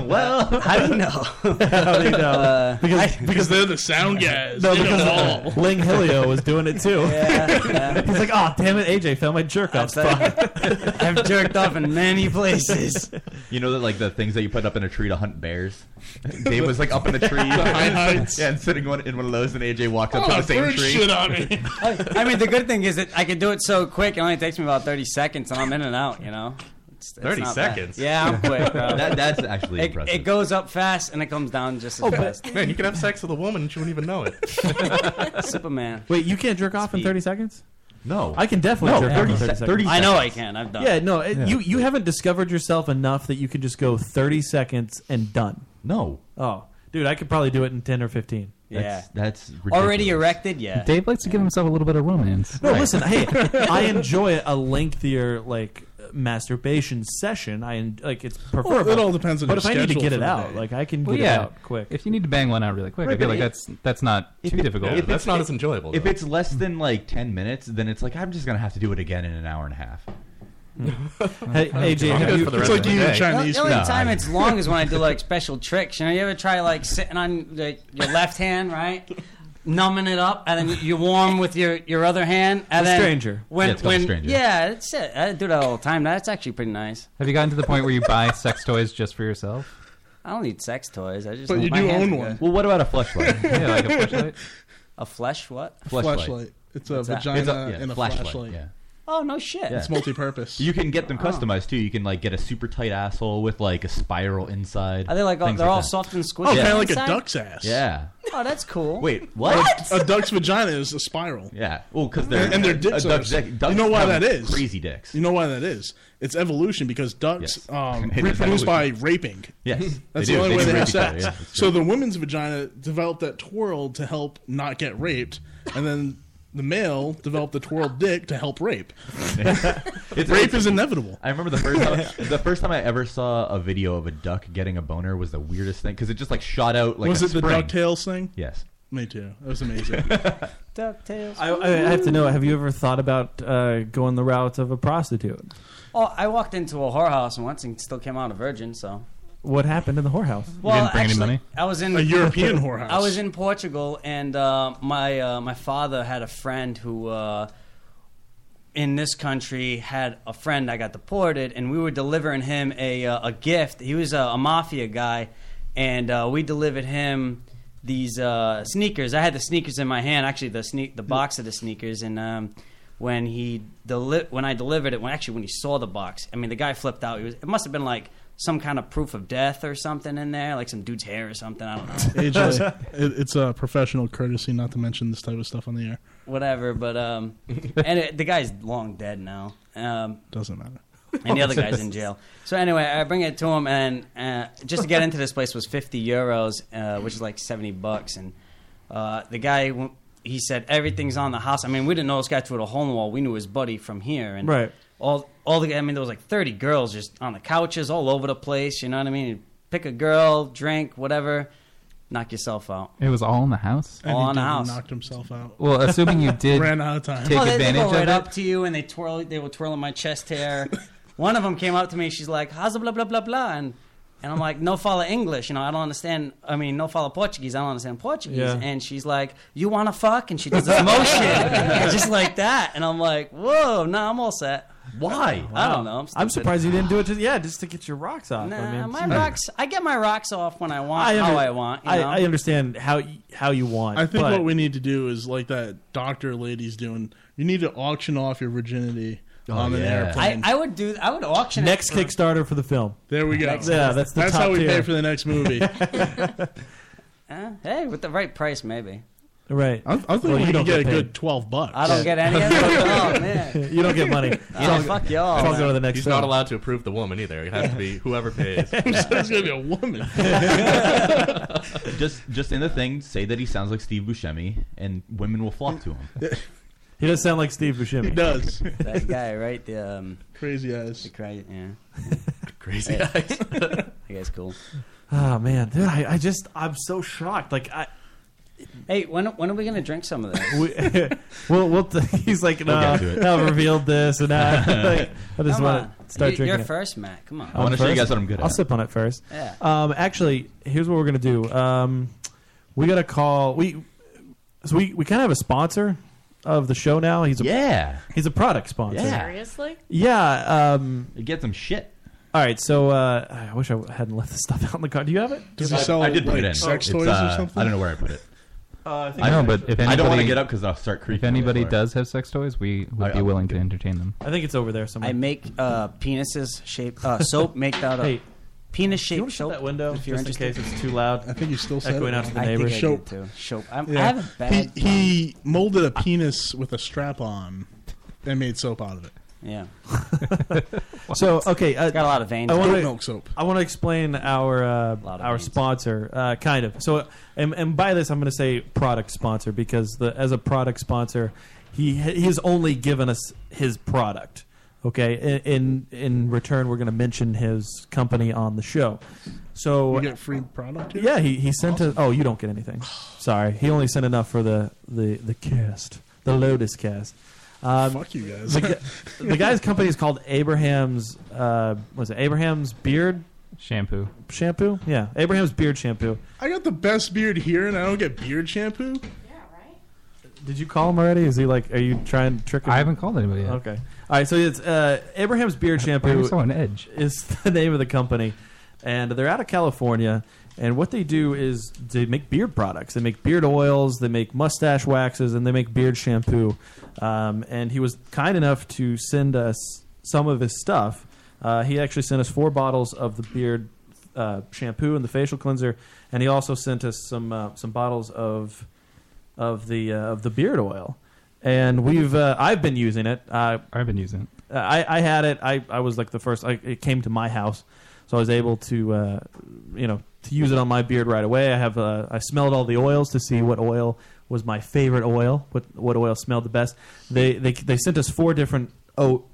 well, how do you know? How do you know? Uh, because because they're the sound guys. no, They know because all. Ling Hilio was doing it too. Yeah, yeah. He's like, oh damn it, AJ found my jerk off spot. I've jerked off in many places. You know that like the things that you put up in a tree to hunt bears. Dave was like up in the tree, The high heights. yeah, and sitting one, in one of those, and AJ walked up Oh, to the same tree. shit on me. I, I mean, the good thing is that I can do it so quick. It only takes me about 30 seconds, and I'm in and out, you know? It's, it's 30 not bad. seconds? Yeah, I'm quick, bro. That, that's actually it, impressive. it goes up fast, and it comes down just as oh, fast. Man, you can have sex with a woman and she wouldn't even know it. Superman. Wait, you can't jerk off in 30 seconds? no, I can definitely No, jerk off 30 in 30 se- seconds. I know I can. I've done Yeah, no, it, you you haven't discovered yourself enough that you can just go 30 seconds and done. no. Oh, dude, I could probably do it in 10 or 15. Yeah. That's, that's ridiculous. Already erected? Yeah. Dave likes to give himself a little bit of romance. No, listen, hey, I enjoy a lengthier like masturbation session. I en- like it's preferable. it all depends on But your if I need to schedule get for it the out, day. like I can Well, get yeah. it out quick. If you need to bang one out really quick, Right, I feel but like it- that's that's not too it- difficult. Yeah, If that's it's- not if- as enjoyable. If though. it's less than like ten minutes, then it's like I'm just gonna have to do it again in an hour and a half. Hey, AJ, I'm have good you, for the It's rest like of the you day. Chinese The only food. time it's long is when I do like special tricks. You know, you ever try like sitting on like, your left hand, right? Numbing it up, and then you warm with your, your other hand, and The then stranger. When, Yeah, it's called when, stranger. Yeah, that's it. I do that all the time. That's actually pretty nice. Have you gotten to the point where you buy sex toys just for yourself? I don't need sex toys. I just. But you my do own one. good. Well, what about a Fleshlight? Yeah, like a Fleshlight. A flesh what? Fleshlight. Flashlight. It's a What's that? vagina It's a- yeah, and a flashlight, flashlight. yeah. Oh no shit! Yeah. It's multi-purpose. You can get them Oh. customized too. You can like get a super tight asshole with like a spiral inside. Are they like all, things they're all that. soft and squishy? Oh, kind of like inside? a duck's ass. Yeah. Oh, that's cool. Wait, what? A duck's vagina is a spiral. Yeah. Well, because they're and, and their a dicks duck's are. dick- ducks you know why have that is? Crazy dicks. You know why that is? It's evolution because ducks Yes. um, It is reproduce by evolution. raping. Yes, that's they the only They way do they rape have each other, sex. yeah, that's so the woman's vagina developed that twirl to help not get raped, and then the male developed the twirled dick to help rape. It's- rape is inevitable. I remember the first time the first time I ever saw a video of a duck getting a boner was the weirdest thing because it just like shot out like was a it the spring. Ducktales thing? Yes. Me too. That was amazing. Ducktales. I, I have to know. Have you ever thought about uh, going the route of a prostitute? Oh, I walked into a whorehouse once and still came out a virgin. So. What happened in the whorehouse? Well, actually, I was in A European whorehouse. I was in Portugal, and uh, my uh, my father had a friend who, uh, in this country, had a friend I got deported, and we were delivering him a uh, a gift. He was a, a mafia guy, and uh, we delivered him these uh, sneakers. I had the sneakers in my hand, actually the sneak the box of the sneakers, and. Um, when he deli- when I delivered it, when actually when he saw the box, I mean the guy flipped out. He was, it must have been like some kind of proof of death or something in there, like some dude's hair or something. I don't know. AJ, it, it's a professional courtesy not to mention this type of stuff on the air. whatever. But um, and it, the guy's long dead now. Um, Doesn't matter. and the other guy's in jail. So anyway, I bring it to him, and uh, just to get into this place was fifty euros, uh, which is like seventy bucks. And uh, the guy, w- he said everything's on the house. I mean, we didn't know this guy through the hole in the wall. We knew his buddy from here, and Right. All all the I mean, there was like thirty girls just on the couches all over the place. You know what I mean? You pick a girl, drink, whatever, knock yourself out. It was all in the house. All he in the did, house. knocked himself out. Well, assuming you did Ran out of time. take Oh, they, they advantage go right of it. up to you and they twirl. They were twirling my chest hair. One of them came up to me. She's like, "How's the blah blah blah blah?" And and I'm like, "No follow English. You know, I don't understand. I mean, no follow Portuguese. I don't understand Portuguese." Yeah. And she's like, "You want to fuck?" And she does this motion just like that. And I'm like, "Whoa, no, I'm all set." Why? I don't know. I'm, I'm surprised you didn't do it. Just yeah, just to get your rocks off. Nah, I mean, my rocks. I get my rocks off when I want, I how under- I want. You I, know? I understand how how you want. I think but what we need to do is like that doctor lady's doing. You need to auction off your virginity Oh, on an airplane. I, I would do. I would auction next it for- Kickstarter for the film. there we go. Next- Yeah, that's the That's top how we tier. pay for the next movie. Eh, hey, with the right price, maybe. Right. I'm, I'm thinking Well, we you could don't get a get paid. good twelve bucks. I don't get any of it. Oh man. you don't get money. It's Oh, all- fuck y'all. it's all go to the next He's film. not allowed to approve the woman either. It has to be whoever pays. It's gonna be a woman. just just in the thing, say that he sounds like Steve Buscemi, and women will flock to him. He does sound like Steve Buscemi. he does. that guy, right? The um, Crazy eyes. the crazy, yeah. Crazy Yeah. eyes. That guy's cool. Oh man, dude, I, I just I'm so shocked. Like I, Hey, when when are we gonna drink some of this? we, well, we'll t- he's like, no, get to it. I've revealed this and that. like, I just Come want on. to start you, drinking. You're it. first, Matt. Come on. I wanna show you guys what I'm good at. I'll at. sip on it first. Yeah. Um, actually, here's what we're gonna do. Um, we got to call. We so we we kind of have a sponsor of the show now. He's a Yeah, he's a product sponsor. Yeah. Seriously? Yeah. Um, you get some shit. all right. So uh, I wish I hadn't left this stuff out in the car. Do you have it? Does he I, sell I did put it in. sex It's, toys uh, or something? I don't know where I put it. Uh, I, I know, but if anybody, I don't want to get up because I'll start creeping. If anybody does have sex toys, we would I- be I- willing to entertain them. I think it's over there somewhere. I make uh, penises shaped uh, soap. Make that a Hey, penis you shaped shut soap. that window if you're just in interested. case it's too loud? I think you still said Echoing it. out to the I think neighbors. I Soap. did too. Soap. I'm, I have a bad. He, he molded a penis with a strap on and made soap out of it. Yeah. So okay, uh, It's got a lot of veins. I want to milk soap. I want to explain our uh, our veins. sponsor, uh, kind of. So, and, and by this, I'm going to say product sponsor because the as a product sponsor, he he has only given us his product. Okay, in in, in return, we're going to mention his company on the show. So You get free product here? yeah, he, he sent us. Oh, you don't get anything. Sorry, he only sent enough for the the the cast, the Lotus cast. Um, Fuck you guys. the, gu- the guy's company is called Abraham's. Uh, was it Abraham's Beard Shampoo. Shampoo? Yeah, Abraham's Beard Shampoo. I got the best beard here and I don't get beard shampoo? Yeah, right. Did you call him already? Is he like? Are you trying to trick him? I haven't called anybody yet. Okay. All right. So it's uh, Abraham's Beard Why are Shampoo. you so on edge? is the name of the company. and they're out of California. And what they do is they make beard products. They make beard oils, they make mustache waxes, and they make beard shampoo. Um, and he was kind enough to send us some of his stuff. Uh, he actually sent us four bottles of the beard uh, shampoo and the facial cleanser, and he also sent us some uh, some bottles of of the uh, of the beard oil. And we've uh, I've been using it. Uh, I've been using it. I, I had it. I, I was like the first. I, it came to my house, so I was able to uh, you know to use it on my beard right away. I have uh, I smelled all the oils to see what oil was my favorite oil. What what oil smelled the best? They they they sent us four different o-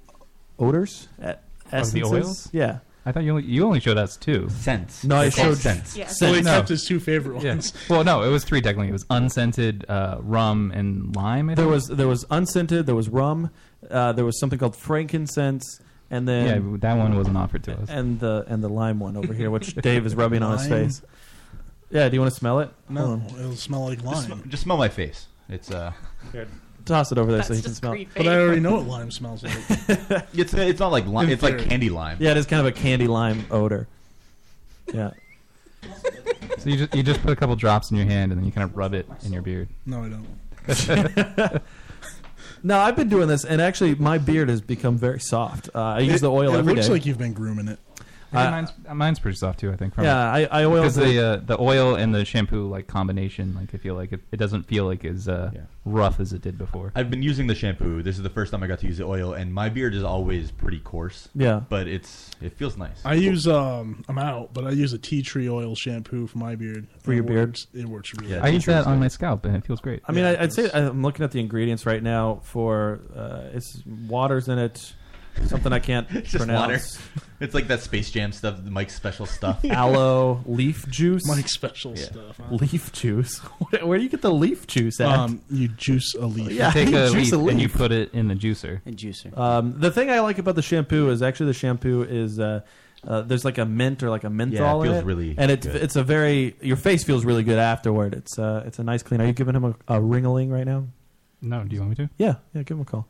odors. e- Of Essences. the oils? Yeah. I thought you only you only showed us two scents. No, I They're called showed scents. Yeah. Well, he kept his two favorite Yeah. ones. Well, no, it was three technically. It was unscented uh, rum and lime. I There think. was there was unscented. There was rum. Uh, there was something called frankincense, and then Yeah, that one wasn't offered to us. And the and the lime one over here, which Dave is rubbing on his Lime? face. Yeah, do you want to smell it? No, it'll smell like lime. Just, sm- just smell my face. It's uh. Here, toss it over there so he can smell. it. But I already know what lime smells like. It's it's not like lime. In It's like theory. candy lime. Yeah, it is kind of a candy lime odor. Yeah. So you just you just put a couple drops in your hand and then you kind of rub it in your beard. No, I don't. No, I've been doing this, and actually, my beard has become very soft. Uh, I use the oil every day. it every looks like you've been grooming it. Yeah, Uh, mine's, mine's pretty soft too. I think. From Yeah, it. I- I oiled because the- the uh, the oil and the shampoo like combination. Like I feel like it, it doesn't feel like as uh, rough as it did before. I've been using the shampoo. This is the first time I got to use the oil, and my beard is always pretty coarse. Yeah. but it's it feels nice. I use um I'm out, but I use a tea tree oil shampoo for my beard. For your It beard? It works really. I use that on my scalp and it feels great. I mean, I, I'd say I'm looking at the ingredients right now for uh, it's water's in it, something I can't It's just water. pronounce. It's like that Space Jam stuff, Mike's special stuff. Aloe leaf juice. Mike's special stuff. huh? Leaf juice. Where, where do you get the leaf juice at? Um, you juice a leaf. Yeah, you take you a juice leaf, a and you put it in the juicer. And juicer. Um, the thing I like about the shampoo is actually the shampoo is uh, uh, there's like a mint or like a menthol Yeah, it in feels it, really and it, good. it's a very your face feels really good afterward. It's uh, it's a nice clean. Are you giving him a, a ringaling right now? No, do you want me to? Yeah, yeah, give him a call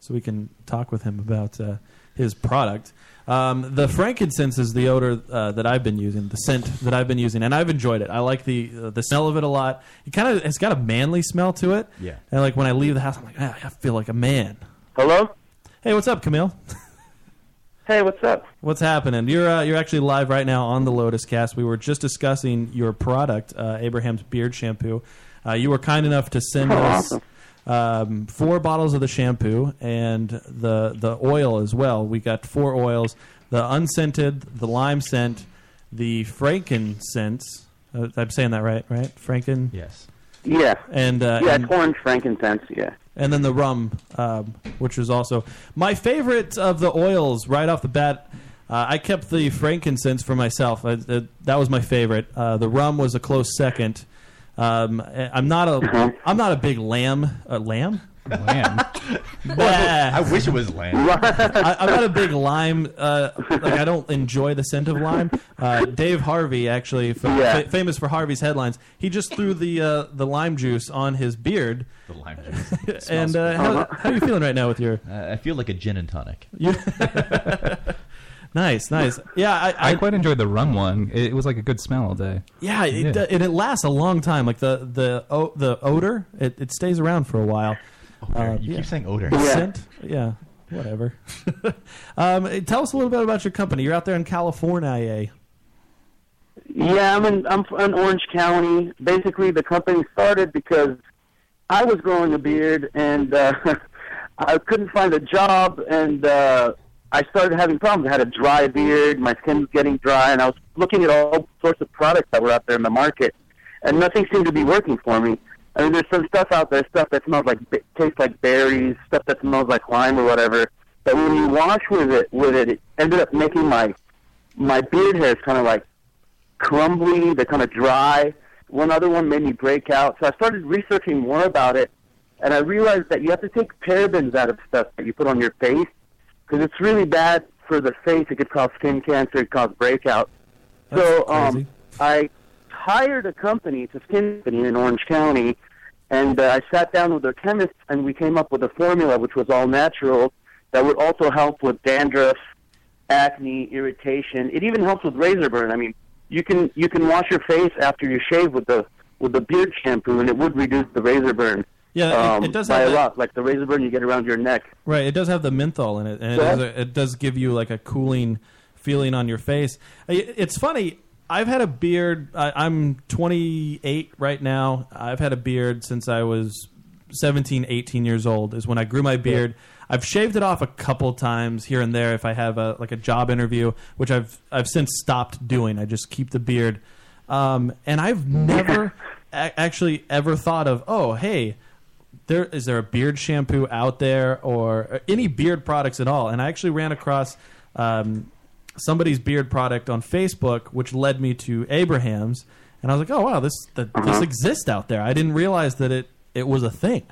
so we can talk with him about uh, his product. Um, the frankincense is the odor uh, that I've been using, the scent that I've been using, and I've enjoyed it. I like the uh, the smell of it a lot. It kind of it's got a manly smell to it. Yeah. And like when I leave the house, I'm like, ah, I feel like a man. Hello. Hey, what's up, Camille? Hey, what's up? What's happening? You're uh, you're actually live right now on the Lotus Cast. We were just discussing your product, uh, Abraham's beard shampoo. Uh, you were kind enough to send Oh, us awesome. Um, four bottles of the shampoo and the the oil as well. We got four oils: the unscented, the lime scent, the frankincense. Uh, I'm saying that right, right? Franken. Yes. Yeah. And uh, yeah, and- it's orange frankincense. Yeah. and then the rum, um, which was also my favorite of the oils right off the bat. Uh, I kept the frankincense for myself. I, uh, that was my favorite. Uh, the rum was a close second. Um, I'm not a I'm not a big lamb uh, lamb. Lamb. I wish it was lamb. I, I'm not a big lime. Uh, like I don't enjoy the scent of lime. Uh, Dave Harvey, actually, fa- Yeah. fa- famous for Harvey's headlines, he just threw the uh, the lime juice on his beard. The lime juice. and uh, how, how are you feeling right now with your? Uh, I feel like a gin and tonic. You- nice, nice. Yeah, I, I quite enjoyed the rum one. It, it was like a good smell all day. Yeah, it, Yeah. and it lasts a long time. Like the the o- the odor, it, it stays around for a while. Uh, You keep saying odor. Yeah. Scent, yeah, whatever. um, tell us a little bit about your company. You're out there in California. Yeah, I'm in I'm in Orange County. Basically, the company started because I was growing a beard and uh, I couldn't find a job, and uh, I started having problems. I had a dry beard, my skin was getting dry, and I was looking at all sorts of products that were out there in the market, and nothing seemed to be working for me. I mean, there's some stuff out there, stuff that smells like tastes like berries, stuff that smells like lime or whatever. But when you wash with it, with it, it ended up making my my beard hairs kind of like crumbly, they're kind of dry. One other one made me break out. So I started researching more about it, and I realized that you have to take parabens out of stuff that you put on your face because it's really bad for the face. It could cause skin cancer, it could cause breakout. so um, I hired a company, it's a skin company in Orange County, and uh, I sat down with their chemist, and we came up with a formula which was all natural that would also help with dandruff acne, irritation. It even helps with razor burn. I mean, you can you can wash your face after you shave with the with the beard shampoo, and it would reduce the razor burn. Yeah, it- um, it does by have a lot, like the razor burn you get around your neck. Right. It does have the menthol in it, and it, So- a, it does give you like a cooling feeling on your face. It's funny. I've had a beard. I, I'm 28 right now. I've had a beard since I was 17, 18 years old. Is when I grew my beard. I've shaved it off a couple times here and there if I have a like a job interview, which I've I've since stopped doing. I just keep the beard, um, and I've never a- actually ever thought of oh hey there is there a beard shampoo out there or any beard products at all and i actually ran across um, somebody's beard product on facebook which led me to abraham's and i was like oh wow this that, this Uh-huh. exists out there i didn't realize that it it was a thing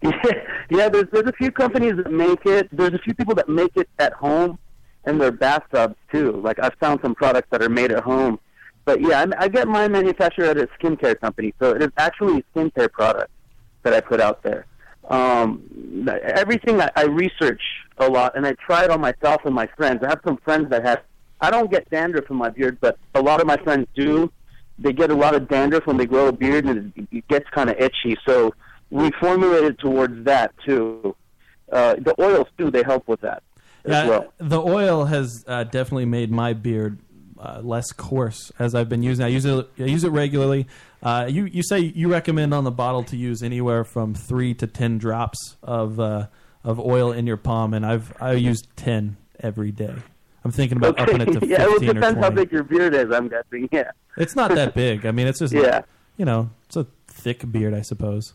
yeah, there's there's a few companies that make it. There's a few people that make it at home in their bathtubs too. Like I've found some products that are made at home. But yeah, I, I get mine manufactured at a skincare company, so it is actually a skincare product that I put out there. Um, everything I, I research a lot, and I try it on myself and my friends. I have some friends that have. I don't get dandruff in my beard, but a lot of my friends do. They get a lot of dandruff when they grow a beard, and it, gets kind of itchy. So we formulated towards that too. Uh, the oils too, they help with that as well. the oil has uh, definitely made my beard uh, less coarse as i've been using i use it i use it regularly uh, you you say you recommend on the bottle to use anywhere from three to ten drops of uh, of oil in your palm, and I've I used ten every day. I'm thinking about upping it to yeah, it fifteen or depends how big your beard is. I'm guessing. Yeah. It's not that big. I mean, it's just Yeah. you know, it's a thick beard, I suppose.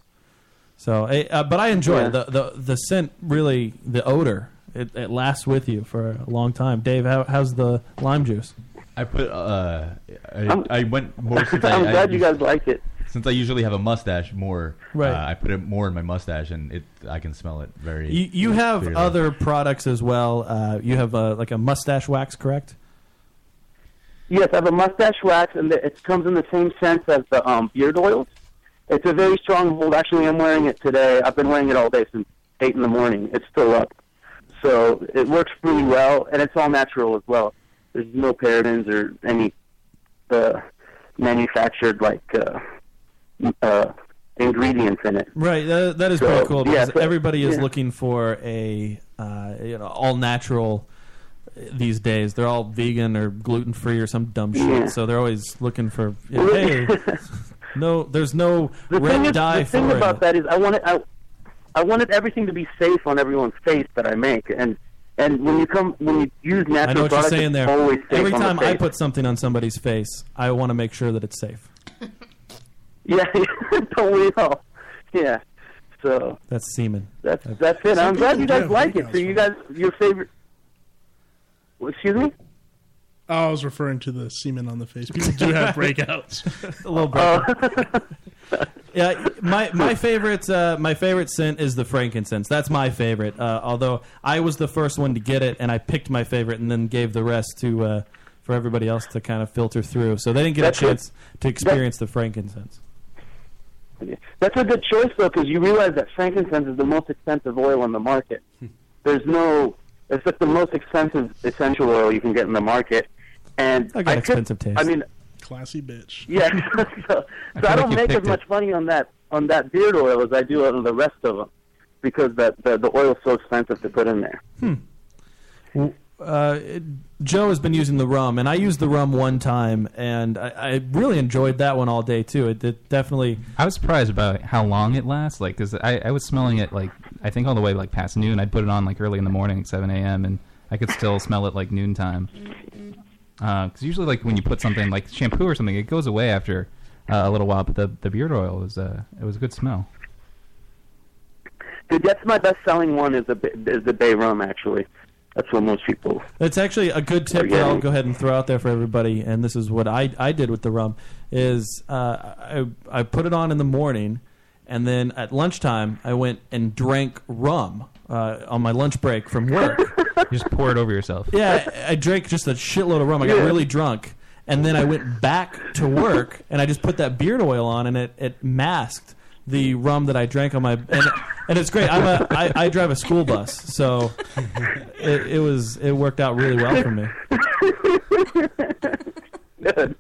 So, eh, uh, but I enjoy Yeah. The, the the scent really, the odor, it, it lasts with you for a long time. Dave, how, how's the lime juice? I put. Uh, I, I'm- went more. Since I'm I, glad I you guys like it. Since I usually have a mustache more, Right. uh, I put it more in my mustache, and it I can smell it very. You, you have clearly. other products as well. Uh, you have uh, like a mustache wax, correct? Yes, I have a mustache wax, and the, it comes in the same sense as the um, beard oils. It's a very strong hold. Actually, I'm wearing it today. I've been wearing it all day since eight in the morning. It's still up, so it works really well, and it's all natural as well. There's no parabens or any uh, manufactured like uh, uh, ingredients in it. Right, that, that is So, pretty cool yeah, because so- everybody is yeah. looking for a uh, you know all natural these days. They're all vegan or gluten free or some dumb shit. Yeah. So they're always looking for you know, hey, no, there's no the red thing is, dye the thing about it. that is I wanted I, I wanted everything to be safe on everyone's face that I make, and and when you come when you use natural I know what you're products, saying there. always safe Every on the time I face. put something on somebody's face, I want to make sure that it's safe. Yeah, don't we all? Yeah. So That's semen. that's that's it. I'm glad you guys like it. So you guys, your favorite? Well, Excuse me. Oh, I was referring to the semen on the face. People do have breakouts. a little breakout. Yeah, my my favorite uh, my favorite scent is the frankincense. That's my favorite. Uh, although I was the first one to get it, and I picked my favorite, and then gave the rest to uh, for everybody else to kind of filter through. So they didn't get That's a it. chance to experience the frankincense. That's a good choice though, because you realize that frankincense is the most expensive oil on the market. There's no, it's like the most expensive essential oil you can get in the market, and I got could- expensive taste. I mean, Classy bitch. yeah. so I so feel I, don't you make as picked it. much money on that on that beard oil as I do on the rest of them, because that the the is so expensive to put in there. Uh, it- Joe has been using the rum, and I used the rum one time, and I, I really enjoyed that one all day too. It, it definitely. I was surprised about how long it lasts. Like, cause I, I was smelling it like I think all the way like past noon. I'd put it on like early in the morning, like seven a.m., and I could still smell it like noontime. Because usually, like when you put something like shampoo or something, it goes away after uh, a little while. But the the beard oil was uh, it was a good smell. Dude, that's my best selling one is the is the bay rum actually. That's what most people. That's actually a good tip that I'll go ahead and throw out there for everybody. And this is what I, I did with the rum: is uh, I I put it on in the morning, and then at lunchtime I went and drank rum uh, on my lunch break from work. You just pour it over yourself. yeah, I, I drank just a shitload of rum. I got Yeah. really drunk, and then I went back to work, and I just put that beard oil on, and it it masked the rum that I drank on my and, and it's great. I'm a I, I drive a school bus, so it, it was it worked out really well for me. Good.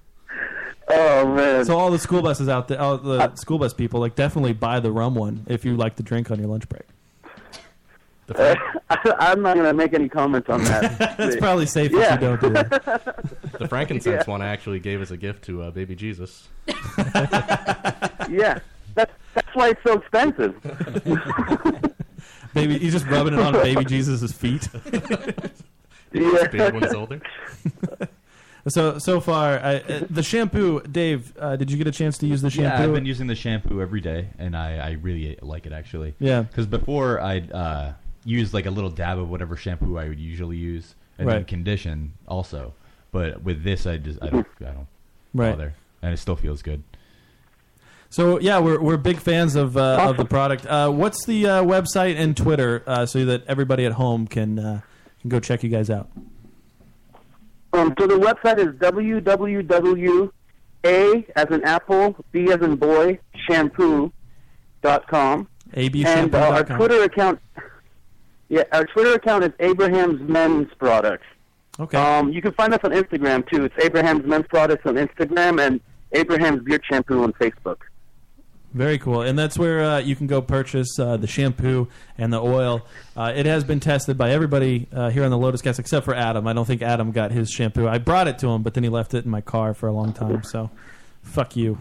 Oh man. So all the school buses out there, all the school bus people, like definitely buy the rum one if you like to drink on your lunch break. Uh, I, I'm not going to make any comments on that. It's probably safe if you don't do that. The frankincense Yeah. one actually gave as a gift to uh, baby Jesus. yeah, that's that's why it's so expensive. Baby, he's just rubbing it on baby Jesus' feet. Yeah. Baby when he's older. So so far, I, uh, the shampoo, Dave. Uh, did you get a chance to use the shampoo? Yeah, I've been using the shampoo every day, and I, I really like it actually. Yeah. Because before I'd uh, use like a little dab of whatever shampoo I would usually use, and then condition also. But with this, I just I don't I don't Right. bother, and it still feels good. So yeah, we're we're big fans of uh, of the product. Uh, what's the uh, website and Twitter uh, so that everybody at home can uh, can go check you guys out? Um, so the website is www. A as in apple, B as in boy, shampoo dot com. And uh, our Twitter account, yeah, our Twitter account is Abraham's Men's Products. Okay. Um, you can find us on Instagram too. It's Abraham's Men's Products on Instagram and Abraham's Beard Shampoo on Facebook. Very cool, and that's where uh, you can go purchase uh, the shampoo and the oil. Uh, it has been tested by everybody uh, here on the Lotus Cast except for Adam. I don't think Adam got his shampoo. I brought it to him, but then he left it in my car for a long time. So, fuck you.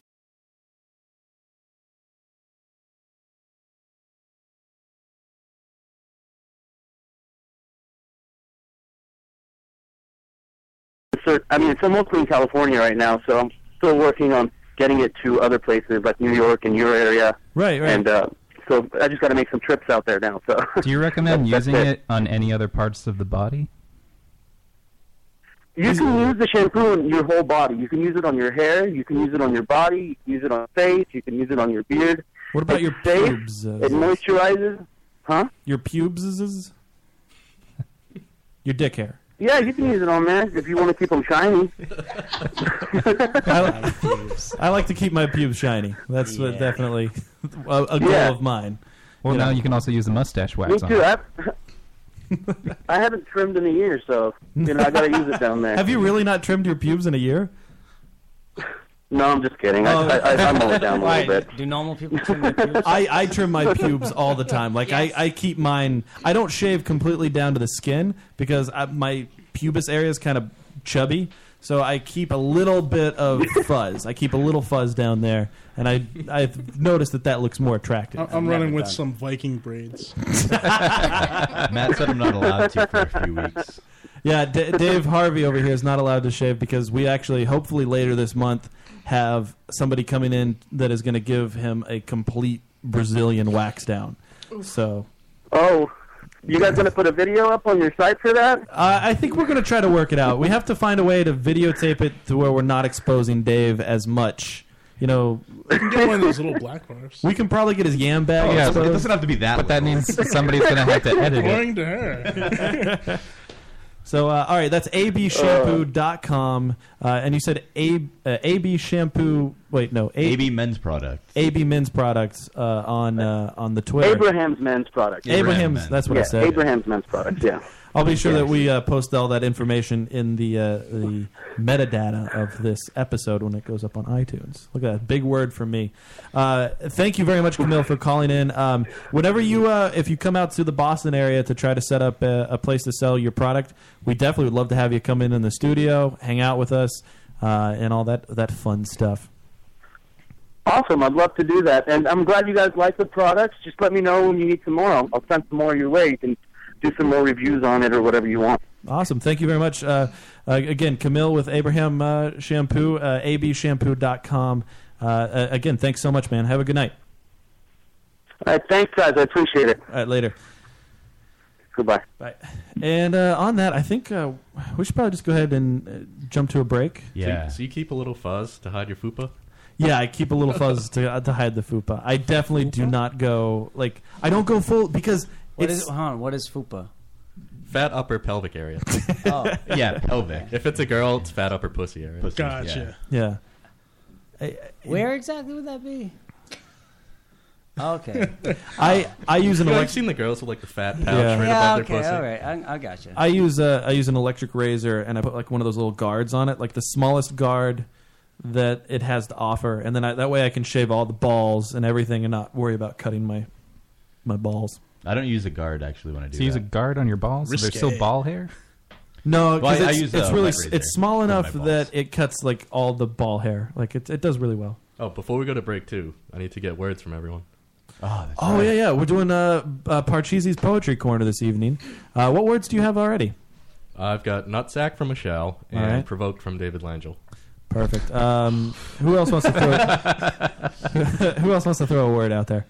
I mean, it's mostly in California right now, so I'm still working on getting it to other places like New York and your area. Right, right. And uh, so I just got to make some trips out there now. So Do you recommend That's- that's using it. it on any other parts of the body? You can use the shampoo on your whole body. You can use it on your hair. You can use it on your body. You can use it on your face. You can use it on your beard. What about It's your safe. pubes? It moisturizes. Huh? Your pubes? Your dick hair. Yeah, you can use it on there if you want to keep them shiny. I, I like to keep my pubes shiny. That's what definitely a, a goal Yeah. of mine. Well, You now know. you can also use the mustache Me wax on too. it. I, I haven't trimmed in a year, so you know I got to use it down there. Have you really not trimmed your pubes in a year? No, I'm just kidding. Oh. I, I, I mow it down a little bit. Do normal people trim their pubes? I, I trim my pubes all the time. Like I, I keep mine. I don't shave completely down to the skin because I, my pubis area is kind of chubby. So I keep a little bit of fuzz. I keep a little fuzz down there, and I I've noticed that that looks more attractive. I- I'm running with some Viking braids. Matt said I'm not allowed to for a few weeks. Yeah, D- Dave Harvey over here is not allowed to shave because we actually, hopefully later this month, have somebody coming in that is going to give him a complete Brazilian wax down. So Oh, you guys gonna put a video up on your site for that? uh, I think we're going to try to work it out. We have to find a way to videotape it to where we're not exposing Dave as much. You know, You can get one of those little black bars. we can probably get his yam bag. Oh, yeah, exposed. it doesn't have to be that But that means somebody's gonna have to edit it. According to her. So, uh, all right, that's abshampoo.com. Uh, and you said A, uh, AB shampoo. Wait, no. A, AB men's products. AB men's products uh, on uh, on the Twitter. Abraham's Men's Products. Abraham's. That's what yeah, I said. Abraham's Men's Products. Yeah. I'll be sure that we uh, post all that information in the uh, the metadata of this episode when it goes up on iTunes. Look at that big word from me. Uh, thank you very much, Camille, for calling in. Um, whenever you, uh, if you come out to the Boston area to try to set up a, a place to sell your product, we definitely would love to have you come in in the studio, hang out with us, uh, and all that that fun stuff. Awesome. I'd love to do that, and I'm glad you guys like the products. Just let me know when you need some more. I'll, I'll send some more your way. You can do some more reviews on it or whatever you want. Awesome. Thank you very much. Uh, uh, again, Camille with Abraham uh, Shampoo, uh, abshampoo.com. Uh, uh, again, thanks so much, man. Have a good night. All right. Thanks, guys. I appreciate it. All right, later. Goodbye. Bye. And uh, on that, I think uh, we should probably just go ahead and uh, jump to a break. So you, so you keep a little fuzz to hide your fupa? Yeah, I keep a little fuzz to uh, to hide the fupa. I definitely do not go like I don't go full because What it's is, hold on, what is fupa? Fat upper pelvic area. Oh. Yeah, pelvic. If it's a girl, it's fat upper pussy area. Gotcha. yeah. Where exactly would that be? Okay. I I use an You know, I've electric. seen the girls with like the fat pouch Yeah. right yeah, above okay, their pussy. all right. I, I got you. I use a I use an electric razor and I put like one of those little guards on it, like the smallest guard that it has to offer, and then I, that way I can shave all the balls and everything and not worry about cutting my my balls. I don't use a guard actually when I do. So you use a that. guard on your balls? So there's Risque. still ball hair? No, Well, I- because I it's, use it's a really wet razor it's small for my enough balls. that it cuts like all the ball hair. Like it it does really well. Oh, before we go to break two, I need to get words from everyone. Oh, that's Oh yeah, yeah. We're doing uh, uh Parcheesi's poetry corner this evening. Uh, what words do you have already? I've got nutsack from Michelle and All right. provoked from David Langell. Perfect. Um, who else wants to throw? who else wants to throw a word out there?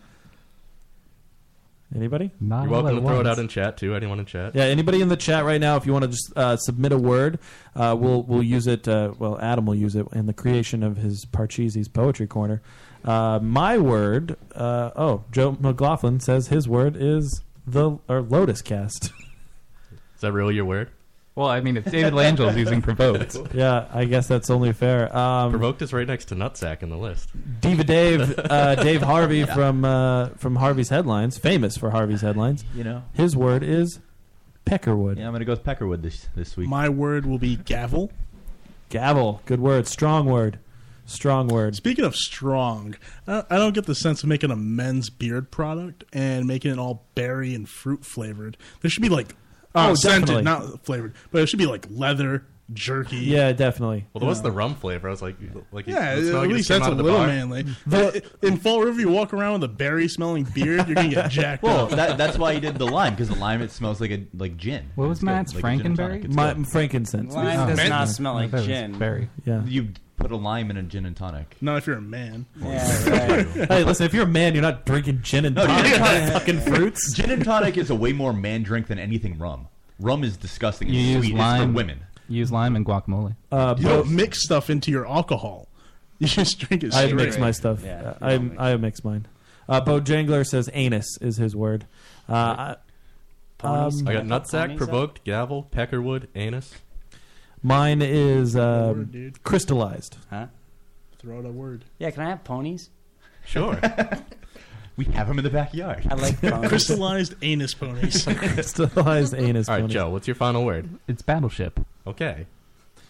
Anybody? Not You're welcome to throw it out in chat too. Anyone in chat? Yeah, anybody in the chat right now, if you want to just uh, submit a word, uh, we'll we'll use it. Uh, well, Adam will use it in the creation of his Parcheesi's poetry corner. Uh, my word. Uh, oh, Joe McLaughlin says his word is the or Lotus Cast. Is that really your word? Well, I mean, if David Langel's using provoked. yeah, I guess that's only fair. Um, Provoked is right next to nutsack in the list. Diva Dave, uh, Dave Harvey from uh, from Harvey's Headlines, famous for Harvey's Headlines. You know. his word is peckerwood. Yeah, I'm gonna go with Peckerwood this this week. My word will be gavel. Gavel, good word, strong word, strong word. Speaking of strong, I I don't get the sense of making a men's beard product and making it all berry and fruit flavored. There should be like uh, Oh, scented, definitely. not flavored, but it should be like leather, jerky. Yeah, definitely. Well, there was the rum flavor. I was like, like Yeah, it smelled like at least that's out a little bar. manly. The- in Fall River, you walk around with a berry smelling beard, you're gonna get jacked Well, up. that, that's why he did the lime because the lime it smells like a like gin. What was It's Matt's? like a gin and Frankenberry? tonic. It's My, frankincense. Lime Oh, does not smell like gin. Berry. Yeah. You put a lime in a gin and tonic. Not if you're a man. Yeah, right. Hey, listen, if you're a man, you're not drinking gin and No, tonic, gin and tonic- fucking fruits. Gin and tonic is a way more man drink than anything rum. Rum is disgusting. and You use sweet. lime. It's for women. You use lime and guacamole. Uh, You don't mix stuff into your alcohol. You just drink it I straight. mix my stuff. Yeah, Uh, I I mix mine. Uh, Bojangler says anus is his word. Uh, I- um, I got nutsack, provoked, gavel, peckerwood, anus. Mine is um, word, dude. crystallized. Huh? Throw out a word. Yeah, can I have ponies? Sure. We have them in the backyard. I like ponies. Crystallized anus ponies. crystallized anus. All right, pony. Joe. What's your final word? It's Battleship. Okay.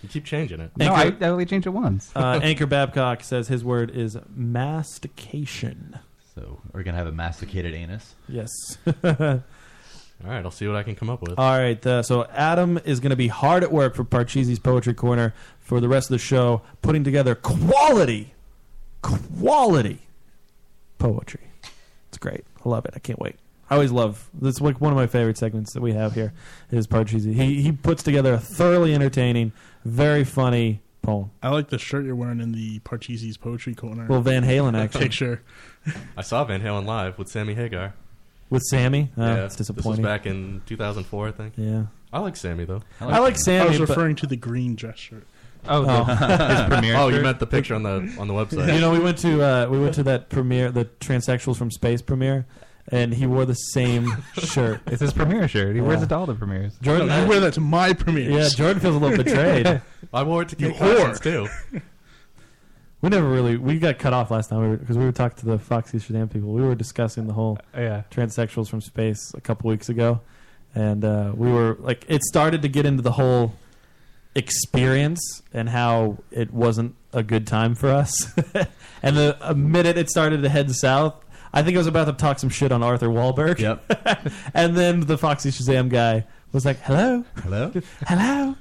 You keep changing it. No, I, I only changed it once. Uh, Anchor Babcock says his word is mastication. So we're gonna have a masticated anus. Yes. All right, I'll see what I can come up with. All right. Uh, so Adam is going to be hard at work for Parcheesi's Poetry Corner for the rest of the show, putting together quality, quality poetry. It's great. I love it. I can't wait. I always love. That's like one of my favorite segments that we have here is Parcheesi. He he puts together a thoroughly entertaining, very funny poem. I like the shirt you're wearing in the Parcheesi's Poetry Corner. Well, Van Halen actually picture. I saw Van Halen live with Sammy Hagar. With Sammy. Oh, yeah, it's disappointing. this was back in 2004, I think. Yeah. I like Sammy though. I like I Sammy. I was but- referring to the green dress shirt. Oh, the, his premiere. Oh, you meant the picture on the on the website. You know, we went to uh, we went to that premiere, the Transsexuals from Space premiere, and he wore the same shirt. It's his premiere shirt. He wears it to all the premieres. Jordan, No, you wear that to my premieres. yeah, Jordan feels a little betrayed. I wore it to You Kate Carson's too. We never really we got cut off last time because we were talking to the Foxy Shazam people. We were discussing the whole Yeah. transsexuals from space a couple weeks ago, and uh, we were like, it started to get into the whole experience and how it wasn't a good time for us. and the a minute it started to head south, I think I was about to talk some shit on Arthur Wahlberg. Yep. and then the Foxy Shazam guy was like, "Hello, Hello. hello."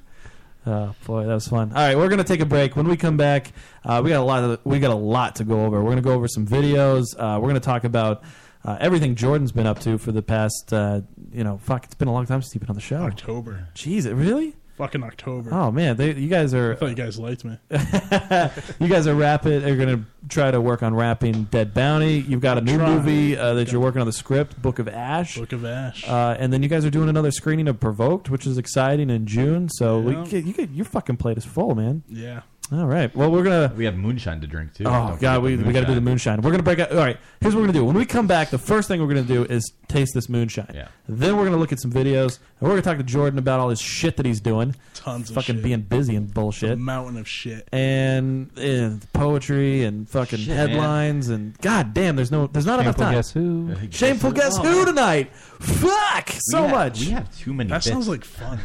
Oh boy, that was fun. All right, we're gonna take a break. When we come back, uh, we got a lot of we got a lot to go over. We're gonna go over some videos. Uh, we're gonna talk about uh, everything Jordan's been up to for the past. Uh, you know, fuck, it's been a long time since you've been on the show. October. Jeez, it really? Fucking October. Oh man, they, you guys are. I thought you guys liked me. you guys are rapid. Are gonna try to work on wrapping Dead Bounty. You've got a new Try. movie uh, that you're working on the script, Book of Ash. Book of Ash. Uh, and then you guys are doing another screening of Provoked, which is exciting in June. So we Yeah. you get your fucking plate is full, man. yeah. All right. Well, we're gonna. We have moonshine to drink too. Oh god, we, we got to do the moonshine. moonshine. We're gonna break out. All right, here's what we're gonna do. When we come back, the first thing we're gonna do is taste this moonshine. Yeah. Then we're gonna look at some videos, and we're gonna talk to Jordan about all this shit that he's doing. Tons of fucking shit. being busy and bullshit. A mountain of shit. and uh, poetry and fucking Shit, man. headlines and god damn, there's no, there's not enough Shameful time. Guess Who. Shameful guess who tonight? Fuck so have- much. we have too many That bits. sounds like fun.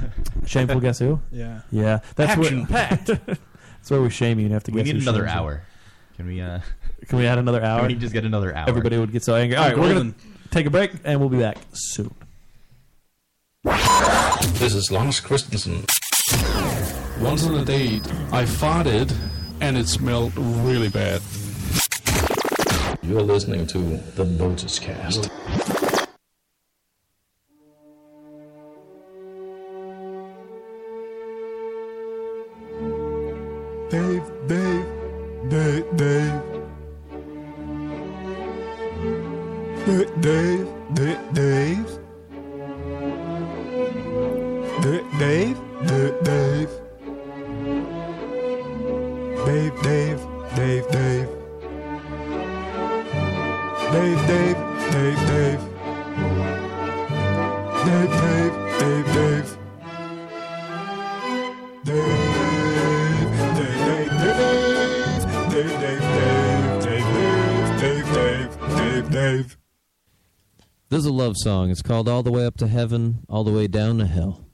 Shameful guess who? Yeah. yeah. That's what Action where, packed. That's where we shame you and have to We guess. need who another shames you. hour. Can we? uh Can we add another hour? Can we just get another hour? Everybody would get so angry. All right, we're gonna take a break and we'll be back soon. This is Lars Christensen. Once on a date, I farted and it smelled really bad. You're listening to the Lotus Cast. Song. It's called All the Way Up to Heaven, All the Way Down to Hell.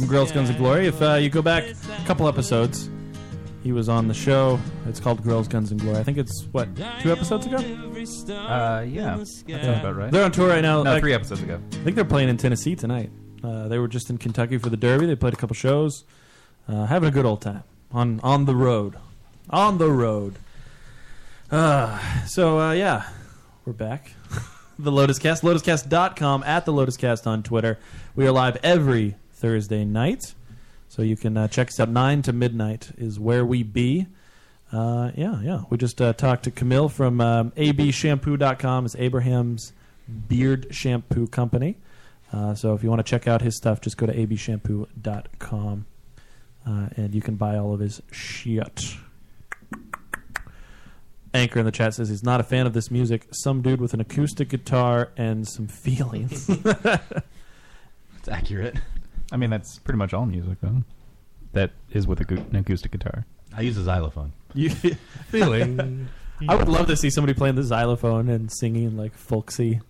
From Girls, Guns, and Glory. If uh, you go back a couple episodes, he was on the show. It's called Girls, Guns, and Glory. I think it's, what, two episodes ago? Uh, yeah, that sounds about right. They're on tour right now. No, Like- three episodes ago. I think they're playing in Tennessee tonight. Uh, they were just in Kentucky for the Derby. They played a couple shows, uh, having a good old time on on the road, on the road. Uh, so uh, yeah, we're back. the Lotus Cast, lotuscast.com at the Lotus Cast on Twitter. We are live every Thursday night, so you can uh, check us out. Nine to midnight is where we be. Uh, yeah, yeah. We just uh, talked to Camille from um, abshampoo.com. It's Abraham's beard shampoo company. Uh, so if you want to check out his stuff, just go to abshampoo.com uh, and you can buy all of his shit. Anchor in the chat says he's not a fan of this music. Some dude with an acoustic guitar and some feelings. It's accurate. I mean, that's pretty much all music, though. That is with a gu- an acoustic guitar. I use a xylophone. You, Feeling. I would love to see somebody playing the xylophone and singing like folksy,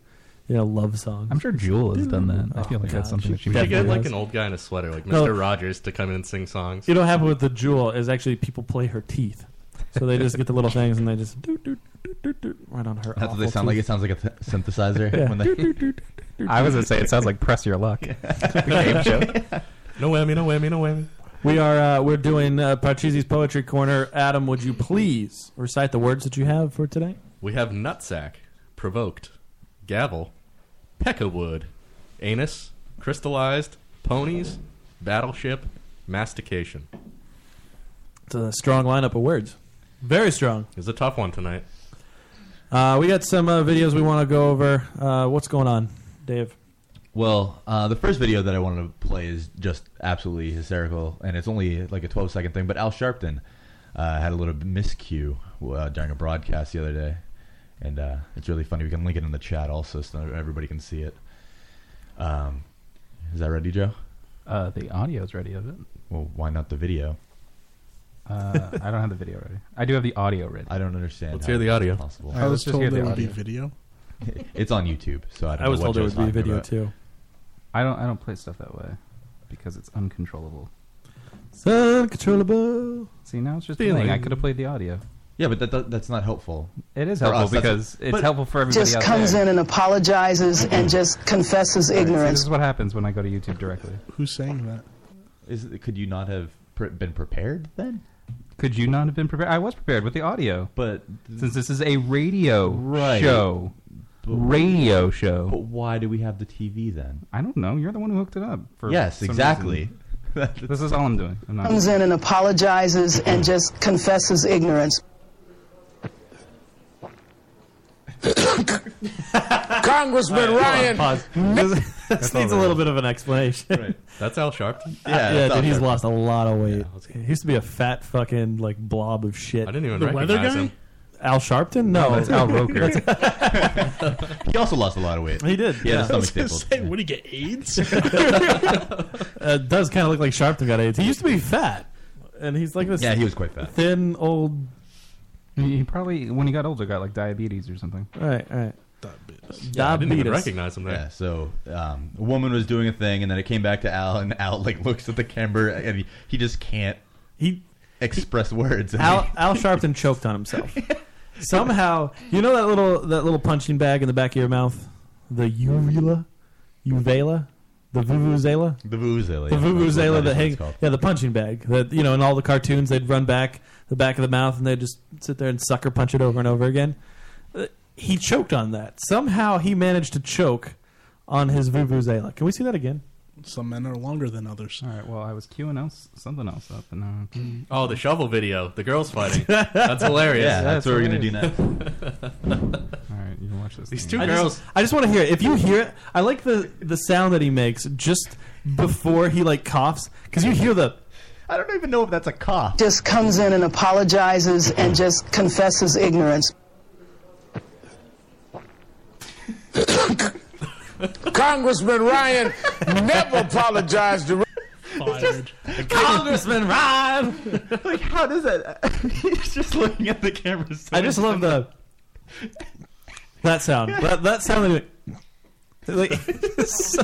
you know, love songs. I'm sure Jewel has done that. I Oh, feel like that's God, something that she We should get like an old guy in a sweater, like No. Mr. Rogers, to come in and sing songs. You know what happened with the jewel is actually people play her teeth. So they just get the little things and they just do, do, do, do, do, right on her. That's what they awful sound like. It tooth. sounds like a th- synthesizer Yeah. when they. I was gonna say it sounds like Press Your Luck. The game show. No whammy, no whammy, no whammy. We are uh, we're doing uh, Parcheesi's poetry corner. Adam, would you please recite the words that you have for today? We have nutsack, provoked, gavel, peckawood, anus, crystallized, ponies, battleship, mastication. It's a strong lineup of words. Very strong. It's a tough one tonight. Uh, we got some uh, videos we want to go over. Uh, what's going on, Dave? Well, uh, the first video that I wanted to play is just absolutely hysterical, and it's only like a 12 second thing. But Al Sharpton uh, had a little miscue uh, during a broadcast the other day, and uh, it's really funny. We can link it in the chat also, so everybody can see it. Um, is that ready, Joe? Uh, the audio's ready of it. Well, why not the video? Uh, I don't have the video ready. I do have the audio ready. I don't understand. Let's hear the audio. Possible. I was let's just told hear there the would be audio. video. it's on YouTube, so I don't I was know what told there Joe's would be talking video about. too. I don't. I don't play stuff that way because it's uncontrollable. It's uncontrollable. See, now it's just Feeling. playing. I could have played the audio. Yeah, but that, that, that's not helpful. It is For helpful us, that's- because it's but- helpful for everybody just out comes there. in and apologizes and just confesses See, ignorance. this is what happens when I go to YouTube directly. Who's saying that? Is could you not have pre- been prepared then? Could you not have been prepared? I was prepared with the audio, But since this is a radio Right. show, radio show. But why do we have the TV then? I don't know. You're the one who hooked it up. For Yes, exactly. this is all I'm doing. I'm not. Comes in and apologizes and just confesses ignorance. Congressman Ryan. Pause. this needs a little bit of an explanation. That's Al Sharpton. Yeah, that's dude, he's lost a lot of weight. let's he used to be a fat fucking like blob of shit. I didn't even The recognize weather guy? him. Al Sharpton? No, that's Al Roker. He also lost a lot of weight. He did. He had yeah. a stomach stapled. Say, what do you get AIDS? Uh, it does kind of look like Sharpton got AIDS. He used to be fat, and he's like this Yeah, he was quite fat. thin old. He he probably, when he got older, got like diabetes or something. Right, right. Yeah, I didn't even Diabetes. recognize him there. Yeah, so um, a woman was doing a thing, and then it came back to Al, and Al like looks at the camera, and he, he just can't He express words. Al, Al Sharpton choked on himself. Somehow, you know that little that little punching bag in the back of your mouth, the uvula, uvula, the vuvuzela, the vuvuzela, the yeah, vuvuzela that what hang, yeah, the punching bag that you know in all the cartoons they'd run back the back of the mouth and they'd just sit there and sucker punch it over and over again. Uh, he choked on that. Somehow he managed to choke on his vuvuzela. Can we see that again? Some men are longer than others. All right. Well, I was queuing else something else up, and uh, Oh, the shovel video, the girls fighting. That's hilarious. Yeah, that's, that's what we're gonna do hilarious. next. all right, you can watch this. These thing. two I girls. just, I just want to hear it. If you hear it, I like the the sound that he makes just before he like coughs because you hear the I don't even know if that's a cough. Just comes in and apologizes and just confesses ignorance. Congressman Ryan never apologized to. Fired. Congressman Ryan. like, how does that? He's just looking at the camera. I just love the that sound. That that sound. That, like, so,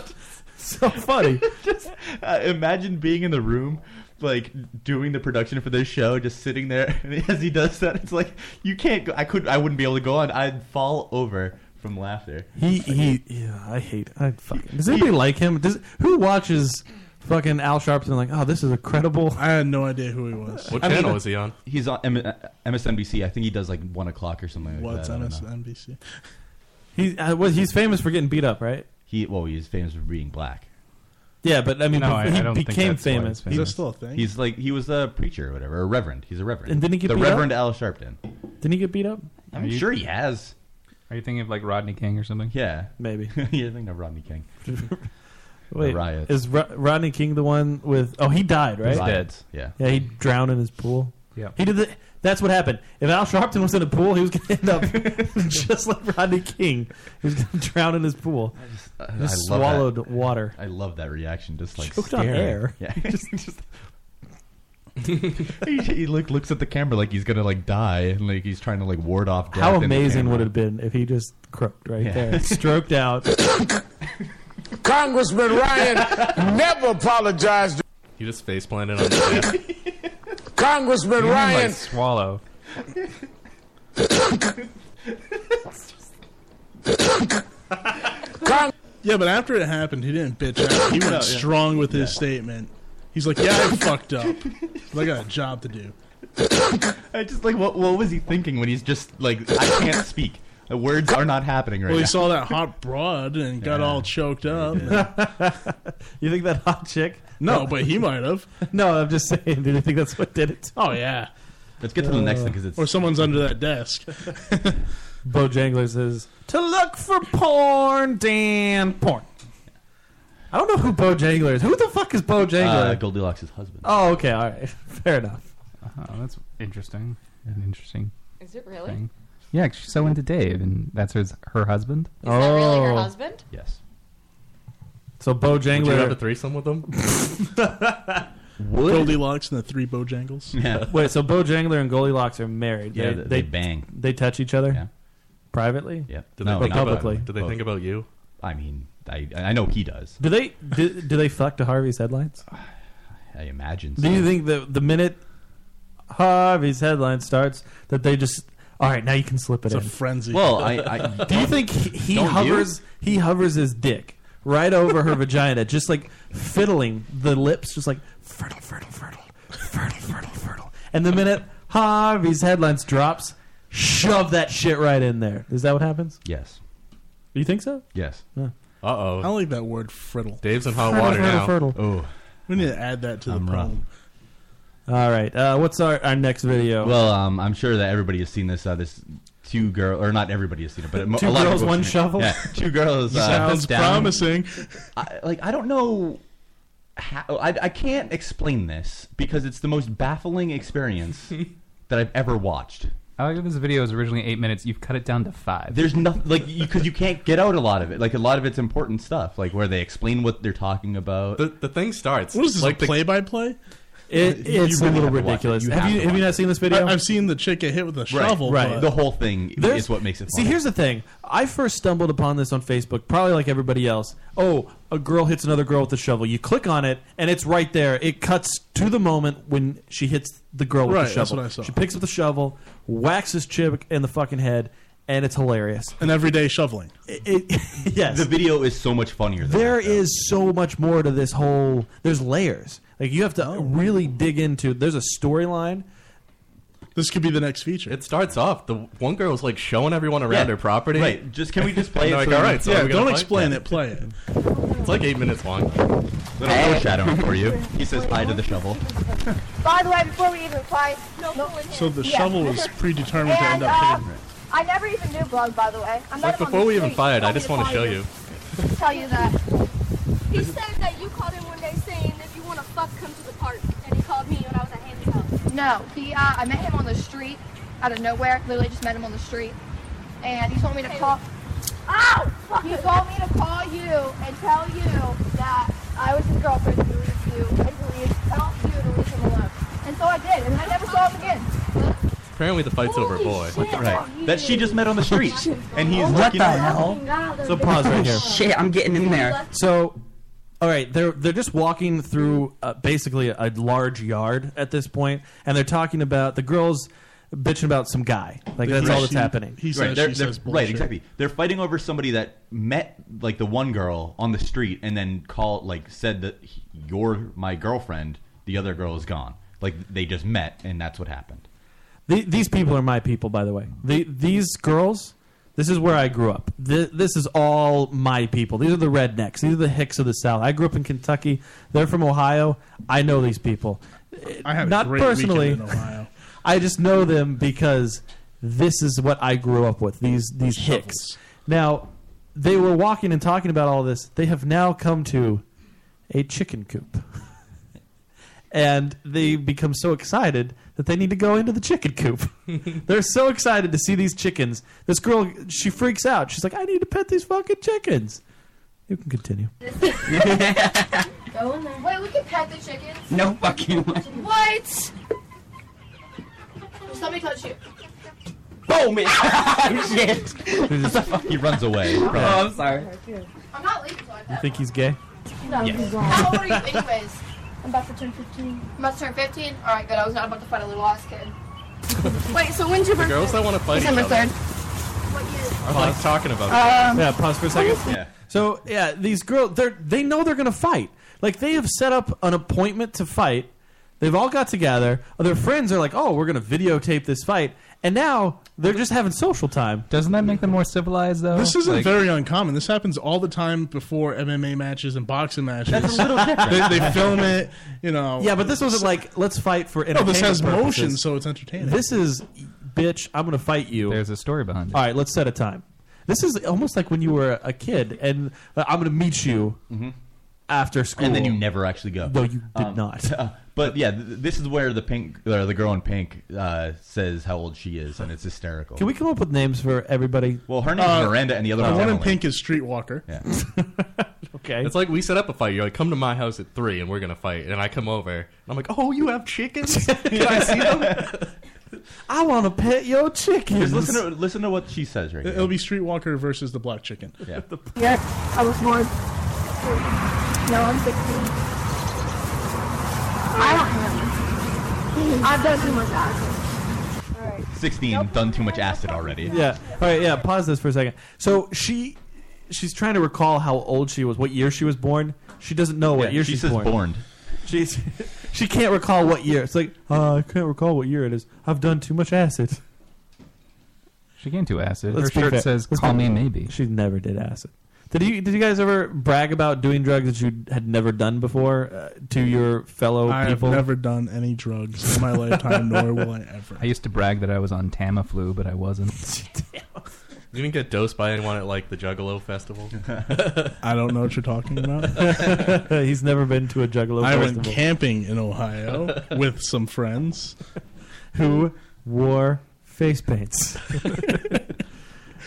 so funny. just uh, imagine being in the room, like doing the production for this show, just sitting there, as he does that, it's like you can't. go I could. I wouldn't be able to go on. I'd fall over from laughter. He he. Yeah, I hate. I fucking. Does anybody like him? Does who watches fucking Al Sharpton? Like, oh, this is a credible. I had no idea who he was. What I mean, channel is he on? He's on M- uh, MSNBC. I think he does like one o'clock or something. like What's that. I don't know. MSNBC? He uh, well, he's famous for getting beat up, right? He well, he's famous for being black. Yeah, but I mean, No, I- he I don't think became that's why famous. he's. Is that still a thing? He's like he was a preacher or whatever, a reverend. He's a reverend. And didn't he get the beat up? Reverend Al Sharpton? Didn't he get beat up? I'm Are you- sure he has. Are you thinking of like Rodney King or something? Yeah, Maybe. yeah, I think of Rodney King. Wait, riots. is Ro- Rodney King the one with? Oh, he died, right? He's dead. Yeah. Yeah, he drowned in his pool. Yeah. He did the. That's what happened. If Al Sharpton was in a pool, he was going to end up just like Rodney King. He was going to drown in his pool. I Just love that. swallowed water. I love that reaction. Just like Choked on staring. air. Yeah, just, just he, he look, looks at the camera like he's gonna like die and like he's trying to like ward off death. How in the amazing would it have been if he just croaked right Yeah. there, stroked out. Congressman Ryan never apologized. He just face planted on the desk. Congressman You mean, like, Ryan. swallow. Con- Yeah, but after it happened, he didn't bitch out. He went strong with his statement. He's like, "Yeah, I fucked up, but I got a job to do." I just like what what was he thinking when he's just like I can't speak. The words are not happening right Well, he now. saw that hot broad and got Yeah. all choked up. you think that hot chick? No, but he might have. No, I'm just saying. Do you think that's what did it? Oh yeah. Let's get to the next thing because it's Or someone's under that desk. Bojangler says to look for porn, Dan. Porn. I don't know who Bojangler is. Who the fuck is Bojangler? uh, Goldilocks' husband. oh, okay, all right, fair enough. Oh, that's interesting. An interesting Is it really? thing. Yeah, 'cause she's so into Dave, and that's his, her husband. Is that really her Oh. husband? Yes. So Would you have a Bojangler. threesome with him? Goldilocks and the three Bojangles. Yeah. Wait, so Bojangler and Goldilocks are married. Yeah, they, they- they bang. They touch each other. Yeah. Privately. Yeah. Do they No, think not publicly. About, do they Both. think about you? I mean, I I know he does. Do they do, do they fuck to Harvey's headlines? I imagine. Do you think that the minute Harvey's headline starts, that they just all right now you can slip it It's a in? frenzy. Well, I, I Do you think he, he Don't you? hovers he hovers his dick right over her vagina, just like fiddling the lips, just like fertile, fertile, fertile, fertile, fertile, fertile. And the minute Harvey's headlines drops, shove that shit right in there. Is that what happens? yes, Do you think so? yes. Uh I oh. don't like that word "friddle." Dave's in hot Fertile, water fertile, now. fertile. Oh, We need to add that to the I'm rough. poem. All right. Uh, what's our, our next video? well, um, I'm sure that everybody has seen this. Uh, this two girl, or not everybody has seen it, but mo- Two a lot girls, of people one have seen it. shovel? Yeah, two girls. Uh, Sounds down. promising. I, like I don't know. How, I, I can't explain this because it's the most baffling experience that I've ever watched. I like that this video is originally eight minutes. You've cut it down to five. There's nothing like because you, can't get out a lot of it. Like a lot of it's important stuff, like where they explain what they're talking about. The, the thing starts. What is this? Like play-by-play? It, it's really a little have to watch it. ridiculous. Have, have you have you not seen this video? I, I've seen the chick get hit with a shovel. right. but- the whole thing There's- is what makes it. See, here's the thing. I first stumbled upon this on Facebook, probably like everybody else. Oh, a girl hits another girl with a shovel. You click on it, and it's right there. It cuts to the moment when she hits the girl with Right, the that's shovel. what I saw. She picks up the shovel, whacks this chick in the fucking head, and it's hilarious. An everyday shoveling. It, it- yes, the video is so much funnier. Than there that, though. is so much more to this whole. There's layers. Like you have to Oh. really dig into. There's a storyline. This could be the next feature. it starts off. The one girl's like showing everyone around Yeah, her property. Right. Just can we just play it? they're so like, all right, so yeah, we don't explain Yeah. it. Play it. It's like eight minutes long. Little foreshadowing for you. He says hi to the shovel. By the way, before we even fight, no, So the Yeah. shovel was predetermined to end And, up uh, hitting her. I never even knew Bug, by the way. I met Like him on before the we even street. fight, I just want to show call you. Tell you that. He said that you called him one day saying, if you want to fuck, come to the park. And he called me when I was at Handy's house. No, he. Uh, I met him on the street, out of nowhere. Literally just met him on the street, and he told me to call. Ow! He told me to call you and tell you that I was his girlfriend and to leave you and to leave, tell you to leave him alone. And so I did, and I never saw him again. Apparently, the fight's over a boy. Right. That she just met on the street, and he's What looking the out- hell? So pause right here. Shit, I'm getting in there. So, all right, they're they're just walking through uh, basically a, large yard at this point, and they're talking about the girls bitching about some guy. Like that's all that's happening. right, they're- they're- right, exactly. They're fighting over somebody that met like the one girl on the street and then called like said that he- you're my girlfriend. The other girl is gone. Like they just met and that's what happened. The, these people are my people, by the way. The, these girls, this is where I grew up. Th this is all my people. These are the rednecks. These are the hicks of the South. I grew up in Kentucky. They're from Ohio. I know these people. I had a Not personally. in Ohio. I just know them because this is what I grew up with. These these hicks. Now, they were walking and talking about all this. They have now come to a chicken coop. and they become so excited that they need to go into the chicken coop. They're so excited to see these chickens. This girl, she freaks out. She's like, "I need to pet these fucking chickens." You can continue. Go in there. Wait, we can pet the chickens? No fucking way. What? Just let me touch you. Boom! it- Shit. he runs away. Oh, I'm sorry. I'm not leaving till I You think he's gay? No, Yes. How old are you, anyways? I'm about to turn 15. I'm about to turn 15? Alright, good. I was not about to fight a little ass kid. Wait, so when's your The birthday? girls that want to fight each December other. 3rd. I like talking about Um, yeah, pause for a second. Yeah. So yeah, these girls, they are they know they're gonna fight. Like they have set up an appointment to fight. They've all got together. Their friends are like, "Oh, we're gonna videotape this fight," and now they're just having social time. Doesn't that make them more civilized though? This isn't Like- very uncommon. This happens all the time before MMA matches and boxing matches. That's a little different. they, they film it, you know. Yeah, but this wasn't like let's fight for No, entertainment. this has purposes. motion, so it's entertaining. This is, bitch, I'm gonna fight you. There's a story behind it. All right, let's set a time. This is almost like when you were a kid, and uh, I'm gonna meet you after school. And then you never actually go. No, you did Um, not. but yeah, th- this is where the pink, or the girl in pink, uh, says how old she is, and it's hysterical. Can we come up with names for everybody? Well, her name's Uh, Miranda, and the other one. the one's one in Emily. pink is Streetwalker. Yeah. okay. It's like we set up a fight. You're like, come to my house at three, and we're gonna fight. And I come over, and I'm like, oh, you have chickens? Can I see them? I want to pet your chickens. Just listen to listen to what she says right It'll be Streetwalker versus the Black Chicken. Yeah. Yeah, I was born. No, I'm 16. I don't have I've done too much acid. Alright. 16, done too much acid already. Yeah. All right. Yeah. Pause this for a second. So she, she's trying to recall how old she was, what year she was born. She doesn't know what Yeah, year she she's says born. born. She's she can't recall what year. It's like uh, I can't recall what year it is. I've done too much acid. She came to acid. Let's Her shirt fair. says, Let's "Call me maybe." She never did acid. Did you? Did you guys ever brag about doing drugs that you had never done before uh, to your fellow people? I have never done any drugs in my lifetime, nor will I ever. I used to brag that I was on Tamiflu, but I wasn't. You didn't get dosed by anyone at like the Juggalo festival. I don't know what you're talking about. He's never been to a Juggalo Festival. I festival. went camping in Ohio with some friends who wore face paints.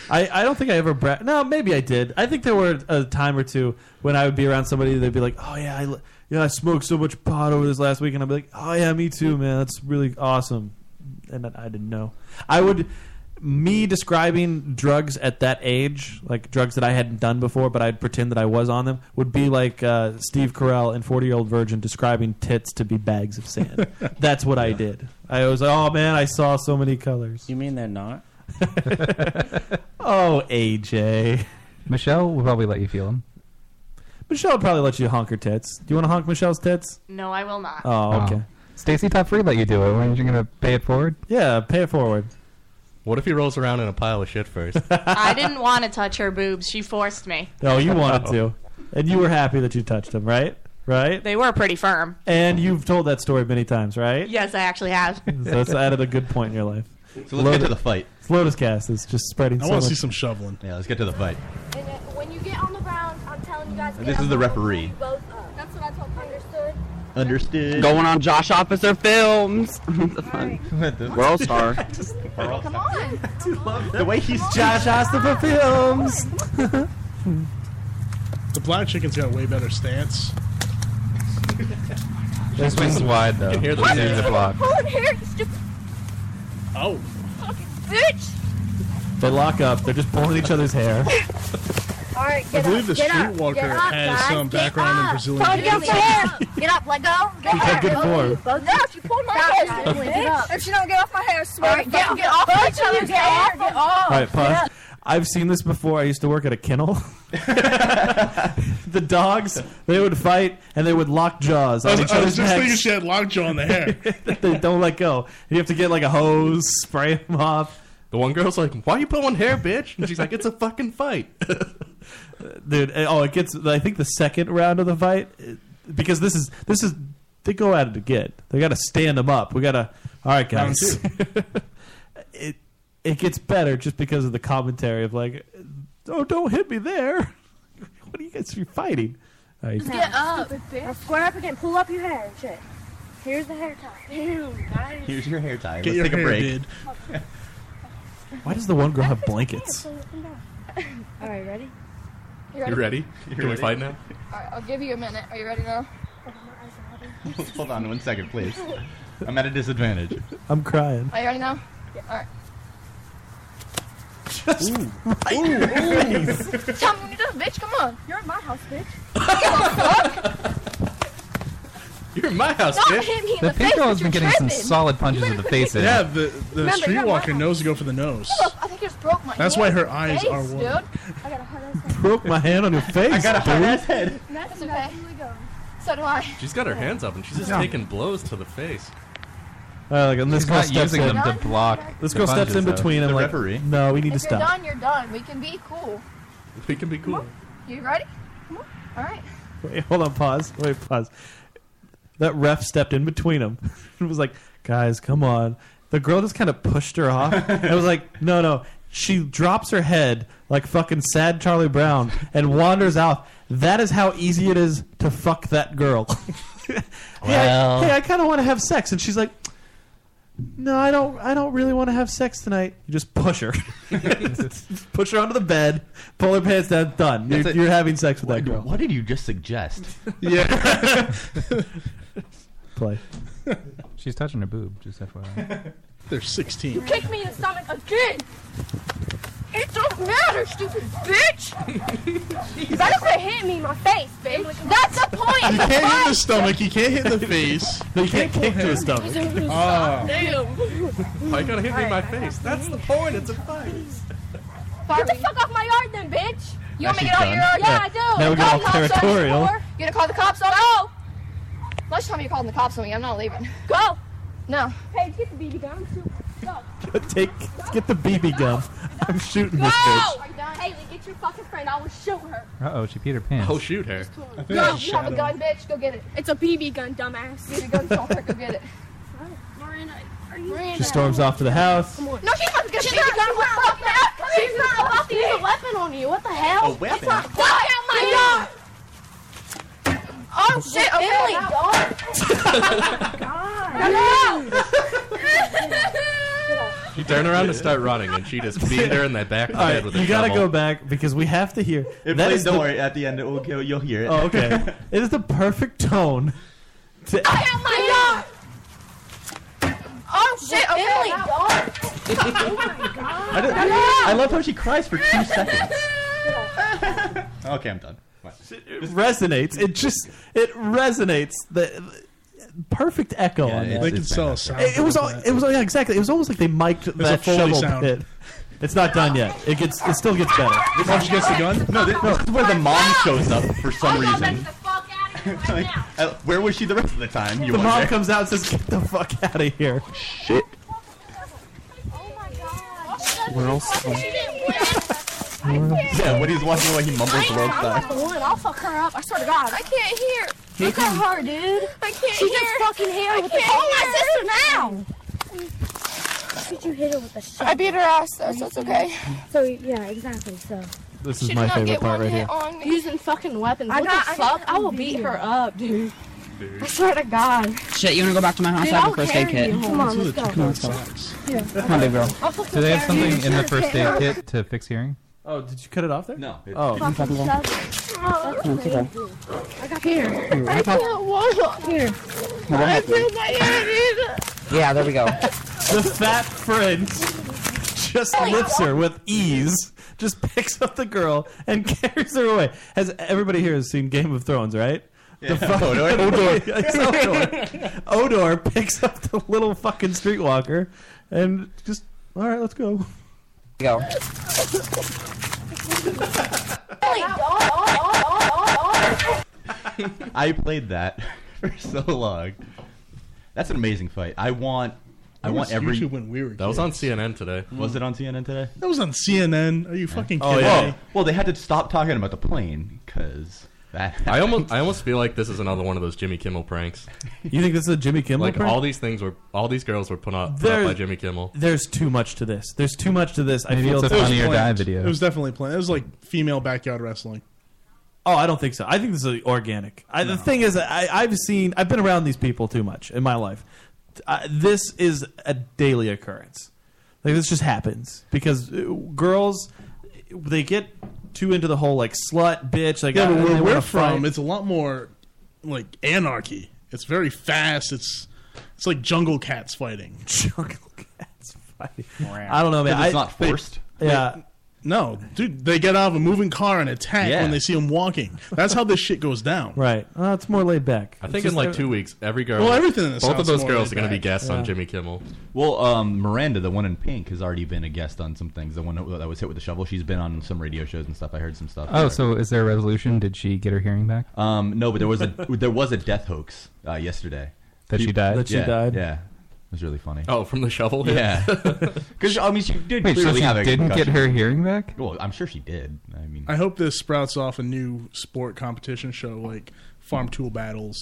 I, I don't think I ever bra- no maybe I did. I think there were a time or two when I would be around somebody they'd be like oh yeah I l- yeah I smoked so much pot over this last week and I'd be like oh yeah me too man that's really awesome. And I I didn't know. I would me describing drugs at that age like drugs that I hadn't done before but I'd pretend that I was on them would be like uh, Steve Carell in 40 year old virgin describing tits to be bags of sand. That's what I did. I was like oh man I saw so many colors. You mean they're not? Oh, AJ. Michelle will probably let you feel them. Michelle will probably let you honk her tits. Do you want to honk Michelle's tits? No, I will not. Oh, oh. okay. Stacy Top Free let you do it. Weren't you going to pay it forward? Yeah, pay it forward. What if he rolls around in a pile of shit first? I didn't want to touch her boobs. She forced me. No, you wanted oh. to. And you were happy that you touched them, right? Right? They were pretty firm. And you've told that story many times, right? Yes, I actually have. So it's added a good point in your life. So let's get to the fight. Lotus Cast is just spreading I so want to much. see some shoveling. Yeah, let's get to the fight. And then when you get on the ground, I'm telling you guys. And get this is the ground, referee. you Both up. That's what I told. Understood. Understood. Going on Josh Officer Films. World star. Come on. The way he's Josh Officer Films. The Black Chicken's got a way better stance. This wing's wide though. You can hear the This is sound. a block. Pull it here. Oh. Bitch! They lock up. They're just pulling each other's hair. All right, I get believe up, the get up, Streetwalker get up, has guys, some get background in up. Brazilian Tony, get jiu-jitsu. up, hair. Get up, let go. Get He's got up. good form. Both no, she pulled my hair. bitch. If she don't get off my hair, I swear. All right, get- fucking get off both each other's of you, get hair, off get them. off. All right, Get pause. up. I've seen this before. I used to work at a kennel. the dogs, they would fight and they would lock jaws I was, each I was other's just thinking necks. she had lockjaw on the hair. they don't let go. You have to get like a hose, spray them off. The one girl's like, "Why are you pulling hair, bitch?" And she's like, "It's a fucking fight." dude. eh, Oh, it gets. I think the second round of the fight, eh, because this is this is they go at it again. They got to stand them up. We got to. All right, guys. it it gets better just because of the commentary of like, oh, don't hit me there. what are you guys? You're fighting. Uh, all right. Get up. Now square up again. Pull up your hair and shit. Here's the hair tie. Ew, nice. Here's your hair tie. Get Let's your take a hair break. did. Why does the one girl have blankets? All right, ready? You ready? You ready? Can we ready? fight now? All right, I'll give you a minute. Are you ready now? Hold on one second, please. I'm at a disadvantage. I'm crying. Are you ready now? Yeah. All right. Just Tell me when you're done, bitch. Come on. You're in my house, bitch. You're in my house, Don't bitch. hit me in The the pink face. girl has been you're getting some solid punches in the face. Yeah, the, the Remember, streetwalker knows to go for the nose. Look, I think you just broke my That's hand. why her eyes face, are dude. warm. I got a hard ass head. Broke my hand on your face. I got a hard dude. ass head. That's okay. So do I. She's got her hands up and she's just Yeah. taking blows to the face. All right, like, and this She's girl not steps using in. them to block. This the girl steps punches, in though. between and The like, referee. no, we need to If you're stop. done, you're done. We can be cool. We can be cool. You ready? Come on. All right. Wait, hold on, pause. Wait, pause. That ref stepped in between them. it was like, guys, come on. The girl just kind of pushed her off. I was like, no, no. She drops her head like fucking sad Charlie Brown and wanders out. That is how easy it is to fuck that girl. hey, Well. I, hey, I kind of want to have sex, and she's like, no, I don't. I don't really want to have sex tonight. You just push her, push her onto the bed, pull her pants down. Done. You're, That's you're having sex with that What, girl. what did you just suggest? Yeah. Play. She's touching her boob. Just FYI. They're 16. You kicked me in the stomach again. It don't matter, stupid bitch. Better quit hitting me in my face, bitch. That's the point. You can't hit the stomach. You can't hit the face. No, you can't kick to the stomach. Ah. Oh. Damn. Why you gotta hit me in my face? That's the point. It's a fight. Get the fuck off my yard then, bitch. You want me to Now get out she's your yard? Yeah, Yeah. I do. Now we Call got the cops on me territorial. You gonna call the cops on me? No. Let's tell me you're calling the cops on me. I'm not leaving. Go. No. Hey, get the BB gun. Go. Take, get the BB gun. I'm shooting Go. this bitch. Are you done? Haley, get your fucking friend. I will shoot her. Uh oh, she peed her pants. Oh, shoot her. I Go. that's a You have a gun, bitch. Go get it. It's a BB gun, dumbass. BB gun, don't Go get it. Miranda, are you? She storms off to the house. No, she's not gonna BB gun. Fuck that. She's not about to use a weapon on you. What the hell? A weapon? It's not fuck out my yard. Oh shit! Okay, God. She turned around to start running and she just beat her in the back of the All head right, with a you gotta shovel. go back because we have to hear. It that plays, is don't the- worry. At the end, it will, go- you'll hear it. Oh, okay. it is the perfect tone. To, out my yard. Oh shit! Okay. I, don't- I love how she cries for two seconds. okay, I'm done. Fine. it resonates. It just it resonates. The, the perfect echo Yeah, on that. They could sell a sound. It, it was all. It was all- yeah, exactly. It was almost like they mic'd a that Foley shovel sound. pit. It's not done yet. It gets. It still gets better. Oh, she gets the gun? No, this, this is where the mom shows up for some reason. the fuck out of here right Like, now. uh, where was she the rest of the time? You The mom wonder? comes out and says, "Get the fuck out of here." Shit. Where else? Yeah, when he's walking away, he mumbles the road I'm back. the one. I'll fuck her up. I swear to God. I can't hear. Look at her, dude. I can't she hear. just fucking hit her with the Call my sister now. Did you hit her with a shot? I beat her ass, though, so it's okay. So yeah, exactly. So This is my favorite part right here. Using fucking weapons. I what got- the fuck? got I, will beat her up, dude. I swear to God. Shit, you wanna go back to my house? Dude, I have I'll a first aid carry kit. you. Come on, let's go. Come on, let's go. Here. Come on, big girl. Do they have something in the first aid kit to fix hearing? Oh, did you cut it off there? No. it- Oh, Come on, fucking go. Oh, Come on. I got here. Here, I high five. can't walk. Here. No, we'll I help feel my head. Yeah, there we go. the fat friend just oh, lifts her with ease, just picks up the girl and carries her away. Has everybody here has seen Game of Thrones, right? Yeah. fuck- Hodor. Hodor. Yes, Hodor. Hodor picks up the little fucking streetwalker and just all right, let's go. Go. I played that for so long. That's an amazing fight. I want. I want every. usually when we were That was on CNN today. Was it on CNN today? That was on CNN. Are you fucking Oh kidding yeah. me? Well, they had to stop talking about the plane because that. I almost, I almost feel like this is another one of those Jimmy Kimmel pranks. You think this is a Jimmy Kimmel Like prank? all these things were, all these girls were put up, put up There- by Jimmy Kimmel. There's too much to this. There's too much to this. I Maybe feel it's a it's- Funny or Die video. It was definitely planned. It was like female backyard wrestling. Oh, I don't think so. I think this is organic. I, The thing is, I, I've seen, I've been around these people too much in my life. I, this is a daily occurrence. Like this just happens because uh, girls, they get too into the whole like slut, bitch. Like yeah, I- but where we're from, fight. it's a lot more like anarchy. It's very fast. It's it's like jungle cats fighting. Jungle cats fighting. I don't know, man. It's I- not forced. Yeah. No, dude, they get out of a moving car and attack Yeah. when they see them walking. That's how this shit goes down. Right. Well, it's more laid back. I It's think just in like every- two weeks, every girl, Well, everything in the both South's of those more girls laid are going to be back. guests on Jimmy Kimmel. Well, um, Miranda, the one in pink, has already been a guest on some things. The one that was hit with the shovel. She's been on some radio shows and stuff. I heard some stuff. Oh, so is there a resolution? Did she get her hearing back? Um, no, but there was a there was a death hoax uh, yesterday. That she died? That she yeah, died? Yeah, it was really funny. Oh, from the shovel hit? Yeah, because I mean, she did Wait, so clearly she have a didn't get concussion. her hearing back? Well, I'm sure she did. I mean, I hope this sprouts off a new sport competition show like farm tool battles.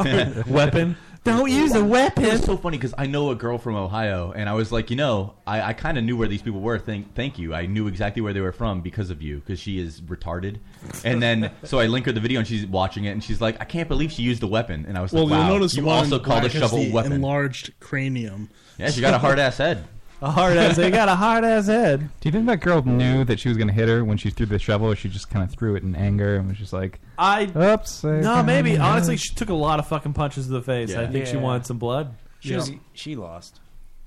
weapon. Don't use a It was weapon. so funny because I know a girl from Ohio, and I was like, you know, I, I kind of knew where these people were. Thank, thank you. I knew exactly where they were from because of you, because she is retarded. And then, so I link her the video, and she's watching it, and she's like, I can't believe she used a weapon. And I was Well, like, wow, you'll notice you the also called a shovel the weapon. enlarged cranium. Yeah, she got a hard ass head. A hard ass. They got a hard ass head. Do you think that girl knew that she was going to hit her when she threw the shovel, or she just kind of threw it in anger and was just like, I "Oops"? I no, kinda- maybe honestly, she took a lot of fucking punches to the face. I Yeah. think she Yeah. wanted some blood. She, was, she lost.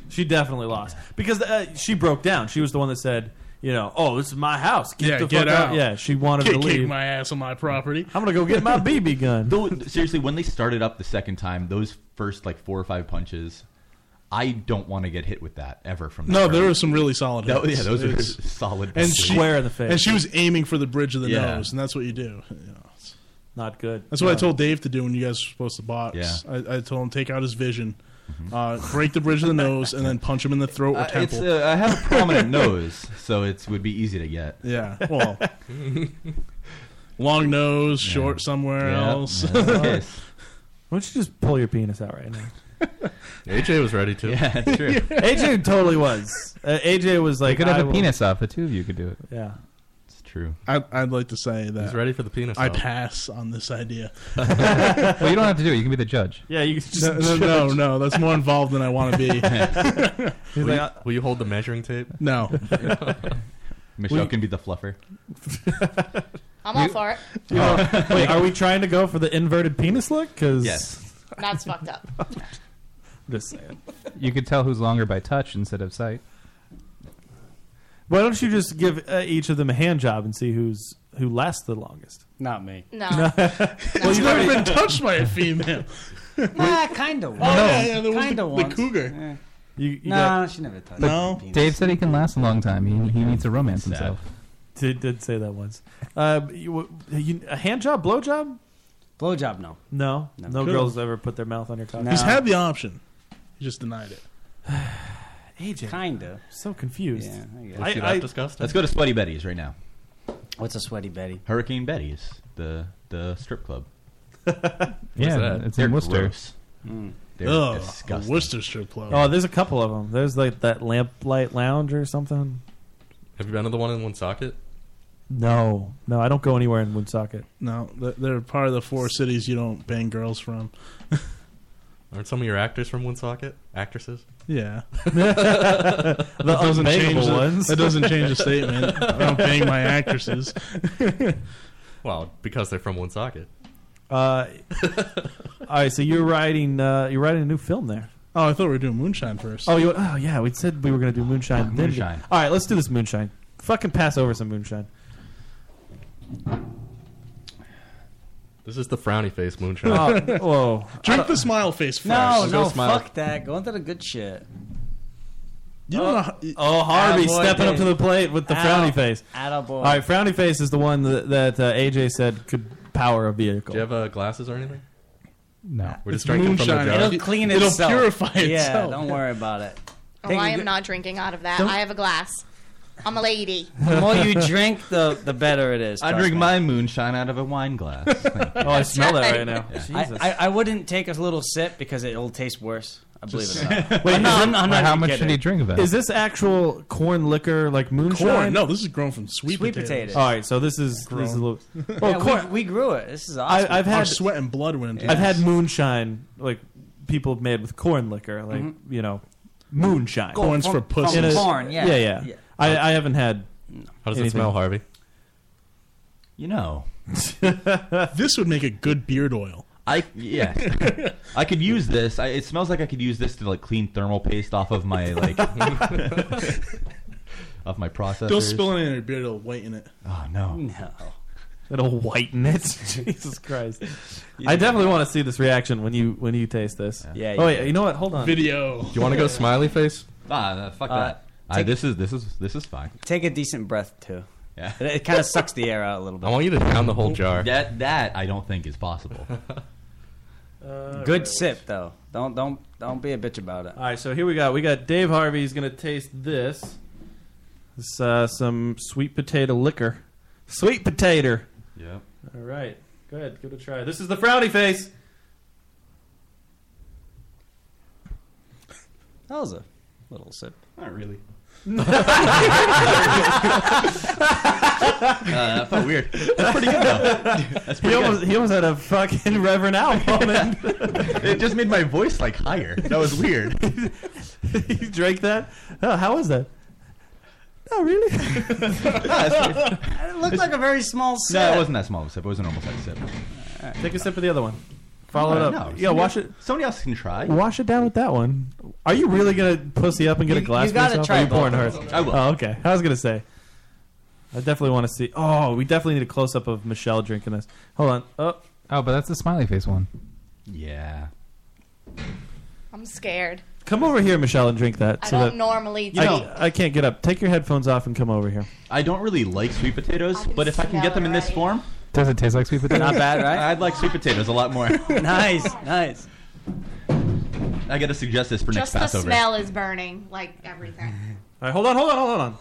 She definitely lost because uh, she broke down. She was the one that said, you know, oh, this is my house. Get Yeah, the get fuck out. out. Yeah, she wanted Kick, to kick leave. my ass on my property. I'm gonna go get my BB gun. Though, seriously, when they started up the second time, those first like four or five punches, I don't want to get hit with that ever from that No, girl. there were some really solid No, hits. yeah, those are solid And she, Square in the face. And she was aiming for the bridge of the Yeah. nose, and that's what you do. You know, it's- Not good. that's what I told Dave to do when you guys were supposed to box. Yeah. I, I told him take out his vision, uh, break the bridge of the nose, and then punch him in the throat or Uh, it's, temple. uh, I have a prominent nose, so it would be easy to get. yeah, well, long nose, short somewhere Yeah, else. yeah, that's the case. Why don't you just pull your penis out right now? AJ was ready to. Yeah, that's true. AJ totally was. Uh, AJ was You like, could have I a will- penis off. The two of you could do it. Yeah. It's true. I'd, I'd like to say that He's ready for the penis. I out. pass on this idea. well, you don't have to do it. You can be the judge. Yeah, you just No, no, no, no, that's more involved than I want to be. He's Will, like, you, will you hold the measuring tape? no. Michelle We- can be the fluffer. I'm all for it. oh, wait, are we trying to go for the inverted penis look? Because Yes. That's fucked up. Just saying. You could tell who's longer by touch instead of sight. Why don't you just give uh, each of them a hand job and see who's who lasts the longest? Not me. No. well, He's never been touched by a female. Nah, kind of. Oh, yeah, yeah, there was kind the, of the once. cougar. Yeah. You, you No, got, she never touched No? my penis. Dave said he can last a long time. He, he needs to romance Sad. himself. did, did say that once. Uh, you, you, a hand job, blow job? Blowjob, no. No, no, No. girls ever put their mouth on your cock. No. He's had the option. He just denied it. AJ, Kinda. so confused. Yeah, I guess. Was she I- that I- disgusting? Let's go to Sweaty Betty's right now. What's a sweaty Betty? Hurricane Betty's, the the strip club. Yeah, that? it's They're in Worcester. gross. Mm. They're Ugh, disgusting. Worcester strip club. Oh, there's a couple of them. There's like that Lamplight Lounge or something. Have you been to the one in Woonsocket? No, no, I don't go anywhere in Woonsocket. No, th- they're part of the four cities you don't bang girls from. Aren't some of your actors from Woonsocket? Actresses? Yeah. the doesn't change unbangable the, ones. That doesn't change the statement. I don't bang my actresses. Well, because they're from Woonsocket. Uh, all right, so you're writing uh, you're writing a new film there. Oh, I thought we were doing moonshine first. Oh, you, oh yeah, we said we were gonna do moonshine. didn't we? Moonshine. All right, let's do this moonshine. Fucking pass over some moonshine. This is the frowny face moonshine. Oh, whoa. Drink the smile face first. No, Go no, smile. fuck that. Go into the good shit. You don't know. How, Oh, Harvey Attaboy, stepping up Dave. to the plate with the Ow. frowny face. Attaboy. All right, frowny face is the one that, that uh, AJ said could power a vehicle. Do you have uh, glasses or anything? No. We're just It's drinking from the moonshine. jar. It'll clean itself. It'll itself. purify Yeah, itself. don't worry about it. Oh, Take I a am good- not drinking out of that. Don't- I have a glass. I'm a lady. The more you drink, the the better it is. I trust drink me. my moonshine out of a wine glass. Oh, I smell that right. right now. I, Jesus. I, I wouldn't take a little sip because it'll taste worse. I believe it or not. Wait, I'm not, I'm, I'm not how even much kidding. should he drink of it? is this actual corn liquor like moonshine? corn. No, this is grown from sweet, Sweet potatoes. potatoes. All right, so this is this is a little. Yeah, Oh, corn. we, we grew it. This is awesome. I, I've Our had sweat and blood went into I've had moonshine like people made with corn liquor, like mm-hmm. you know, moonshine. Corn's from- for pussies. from In a- corn, yeah. yeah, yeah. Yeah. I, I haven't had. How does it Anything. smell, Harvey? you know, This would make a good beard oil. I yeah, I could use this. I, it smells like I could use this to like clean thermal paste off of my like off my processors. Don't spill it in your beard; it'll whiten it. Oh no. No. It'll whiten it. Jesus Christ! I definitely want to see this reaction when you when you taste this. Yeah, Oh you wait, do. you know what? Hold on. Video. Do you want to go smiley face? Ah, fuck Uh, that. I, this is this is this is fine. Take a decent breath too. Yeah. It, it kind of sucks the air out a little bit. I want you to down the whole jar. That that I don't think is possible. Good sip though. Don't don't don't be a bitch about it. All right, so here we got we got Dave Harvey's gonna taste this. This uh, some sweet potato liquor, sweet potato. yep. All right, good, give it a try. This is the frowny face. That was a little sip. Not really. Uh, that felt weird. That's pretty good though. That's He pretty almost good. he almost had a fucking Reverend Al moment. It just made my voice like higher. That was weird. you drank that? Oh, how was that? Oh, really? It looked like a very small sip. no, it wasn't that small of a sip. It was a normal size sip. Take a sip of the other one. Follow it up. No, yeah, somebody- wash it. Somebody else can try. Wash it down with that one. Are you really gonna pussy up and get a You- glass? you for gotta yourself? try are you both pouring of hers? them. I will. Oh, okay. I was gonna say. I definitely want to see. Oh, we definitely need a close up of Michelle drinking this. Hold on. Oh, Oh, but that's the smiley face one. Yeah. I'm scared. come over here, Michelle, and drink that. I so don't that normally. I, drink. I can't get up. Take your headphones off and come over here. I don't really like sweet potatoes, but if I can get them it in this form, Does it taste like sweet potato? Not bad, right? I'd like sweet potatoes a lot more. nice, nice. I gotta suggest this for Just next the Passover. smell is burning, like everything. All right, hold on, hold on, hold on.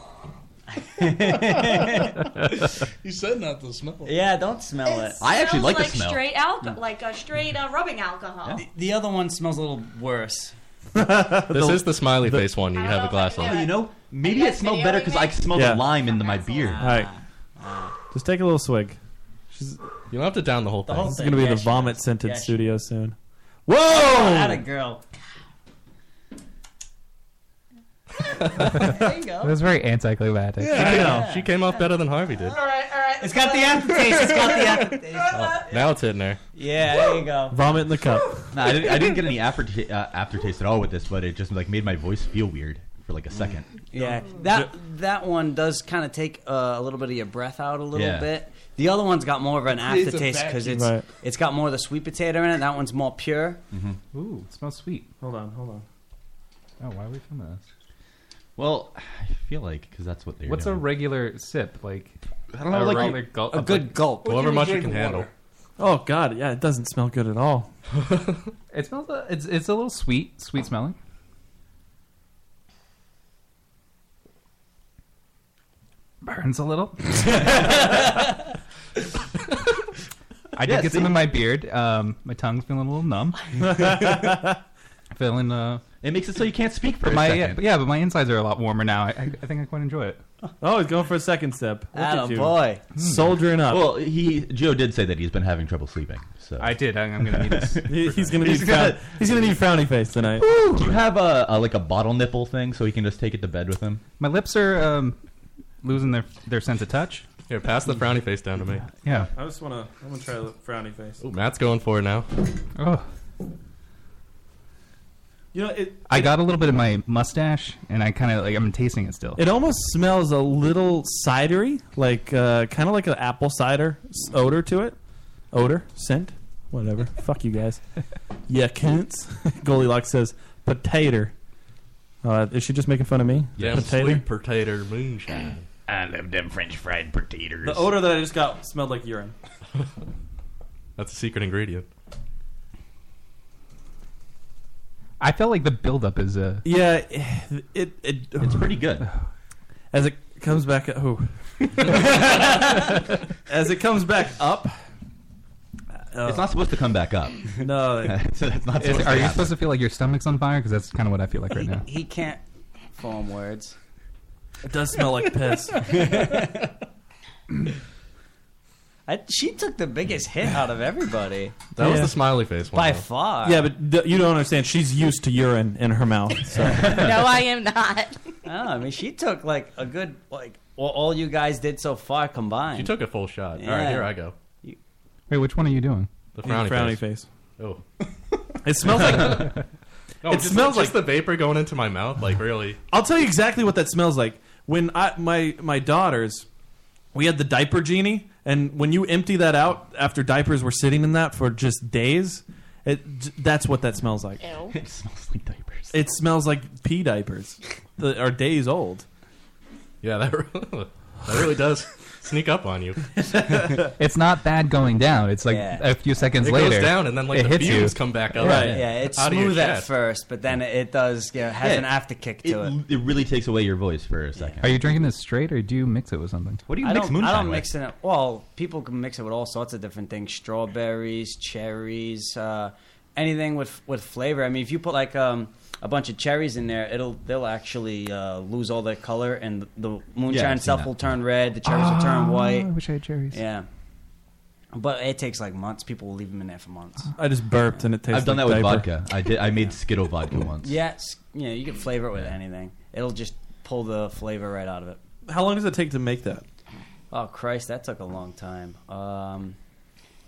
You said not to smell it. Yeah, don't smell it. I actually Smells like the like smell. straight alcohol, like a straight uh, rubbing alcohol. The, the other one smells a little worse. This is the smiley face one you have a glass if I of. You know, maybe it guys smelled better because me? I smelled Yeah. the lime into my beard. All right, just take a little swig. You don't have to down the whole thing. whole This is thing. gonna be Yeah, the she vomit does. scented Yeah, she studio soon. Whoa! Atta girl. there you go. It was very anticlimactic. She, came, she came off better than Harvey did. All right, all right. It's got the aftertaste. It's got the aftertaste. Oh, now it's hitting there. Yeah, there you go. Vomit in the cup. No, I didn't, I didn't get any afterta- uh, aftertaste at all with this, but it just like made my voice feel weird for like a second. Yeah, that that one does kind of take uh, a little bit of your breath out a little Yeah. bit. The other one's got more of an aftertaste because it's Right. it's got more of the sweet potato in it. That one's more pure. Mm-hmm. Ooh, it smells sweet. Hold on, hold on. Oh, why are we filming this? Well, I feel like because that's what they're What's a doing. regular sip? Like, I don't know, a like regular gulp? A good gulp. However much you can handle. Oh God, yeah, it doesn't smell good at all. It smells. A, it's it's a little sweet, sweet smelling. Burns a little. I did Yeah, get see? some in my beard. Um, my tongue's feeling a little numb. feeling. Uh, It makes it so you can't speak for but a my second. yeah, but yeah, but my insides are a lot warmer now. I, I, I think I quite enjoy it. Oh, he's going for a second step. Look Atta at you. boy. Soldiering up. Well, he Joe did say that he's been having trouble sleeping. So I did. I, I'm gonna need this. He- he's gonna need He's frown- gonna- he's gonna need frowny face tonight. Do you have a, a like a bottle nipple thing so he can just take it to bed with him? My lips are um, losing their their sense of touch. Here, pass the frowny face down to me. Yeah. I just wanna, I'm gonna try the frowny face. Ooh, Matt's going for it now. Oh. You know, it, I got a little bit of my mustache, and I kind of like I'm tasting it still. It almost smells a little cidery, like uh, kind of like an apple cider s- odor to it. Odor, scent, whatever. Fuck you guys. Yeah, cunts. Goldilocks says potato. Uh, is she just making fun of me? Yeah, potato. sweet potato moonshine. I love um, them French fried potatoes. The odor that I just got smelled like urine. That's a secret ingredient. I felt like the buildup is uh Yeah, it, it it's pretty good. As it comes back, oh. as it comes back up. Uh, it's not supposed to come back up. No, so that's not Is- supposed are to you happen. supposed to feel like your stomach's on fire? Because that's kind of what I feel like right now. He can't form words. It does smell like piss. I, she took the biggest hit out of everybody. That was Yeah. the smiley face one. By though. far. Yeah, but d- you don't understand. She's used to urine in her mouth. So. no, I am not. Oh, I mean, she took like a good like well, all you guys did so far combined. She took a full shot. All Yeah. right, here I go. Wait, which one are you doing? The frowny, frowny face. face. Oh. It smells like. No, it just, smells just like the vapor going into my mouth. Like really. I'll tell you exactly what that smells like. When I my my daughters, we had the diaper genie, and when you empty that out after diapers were sitting in that for just days, it that's what that smells like. Ew. It smells like diapers. It smells like pee diapers that are days old. Yeah, that really, that really does sneak up on you. It's not bad going down. It's like Yeah. a few seconds It later. goes down, and then like it the hits you. fumes come back up. Right. Yeah, it's out of your smooth at chest. first, but then it does you know, has Yeah, an afterkick It, to it. it really takes away your voice for a second. Are you drinking this straight, or do you mix it with something? What do you I mix don't, moonshine I don't with? mix it. Well, people can mix it with all sorts of different things: strawberries, cherries, uh, anything with with flavor. I mean, if you put like um, a bunch of cherries in there, it'll they'll actually uh, lose all their color, and the, the moonshine Yeah, I've seen itself that. will turn red. The cherries will turn Oh, white. I wish I had cherries. Yeah, but it takes like months. People will leave them in there for months. I just burped and it tastes. I've done like that with diaper. vodka. I did. I made Skittle vodka once. Yes, you know, you can flavor it with anything. It'll just pull the flavor right out of it. How long does it take to make that? Oh Christ, that took a long time. Um,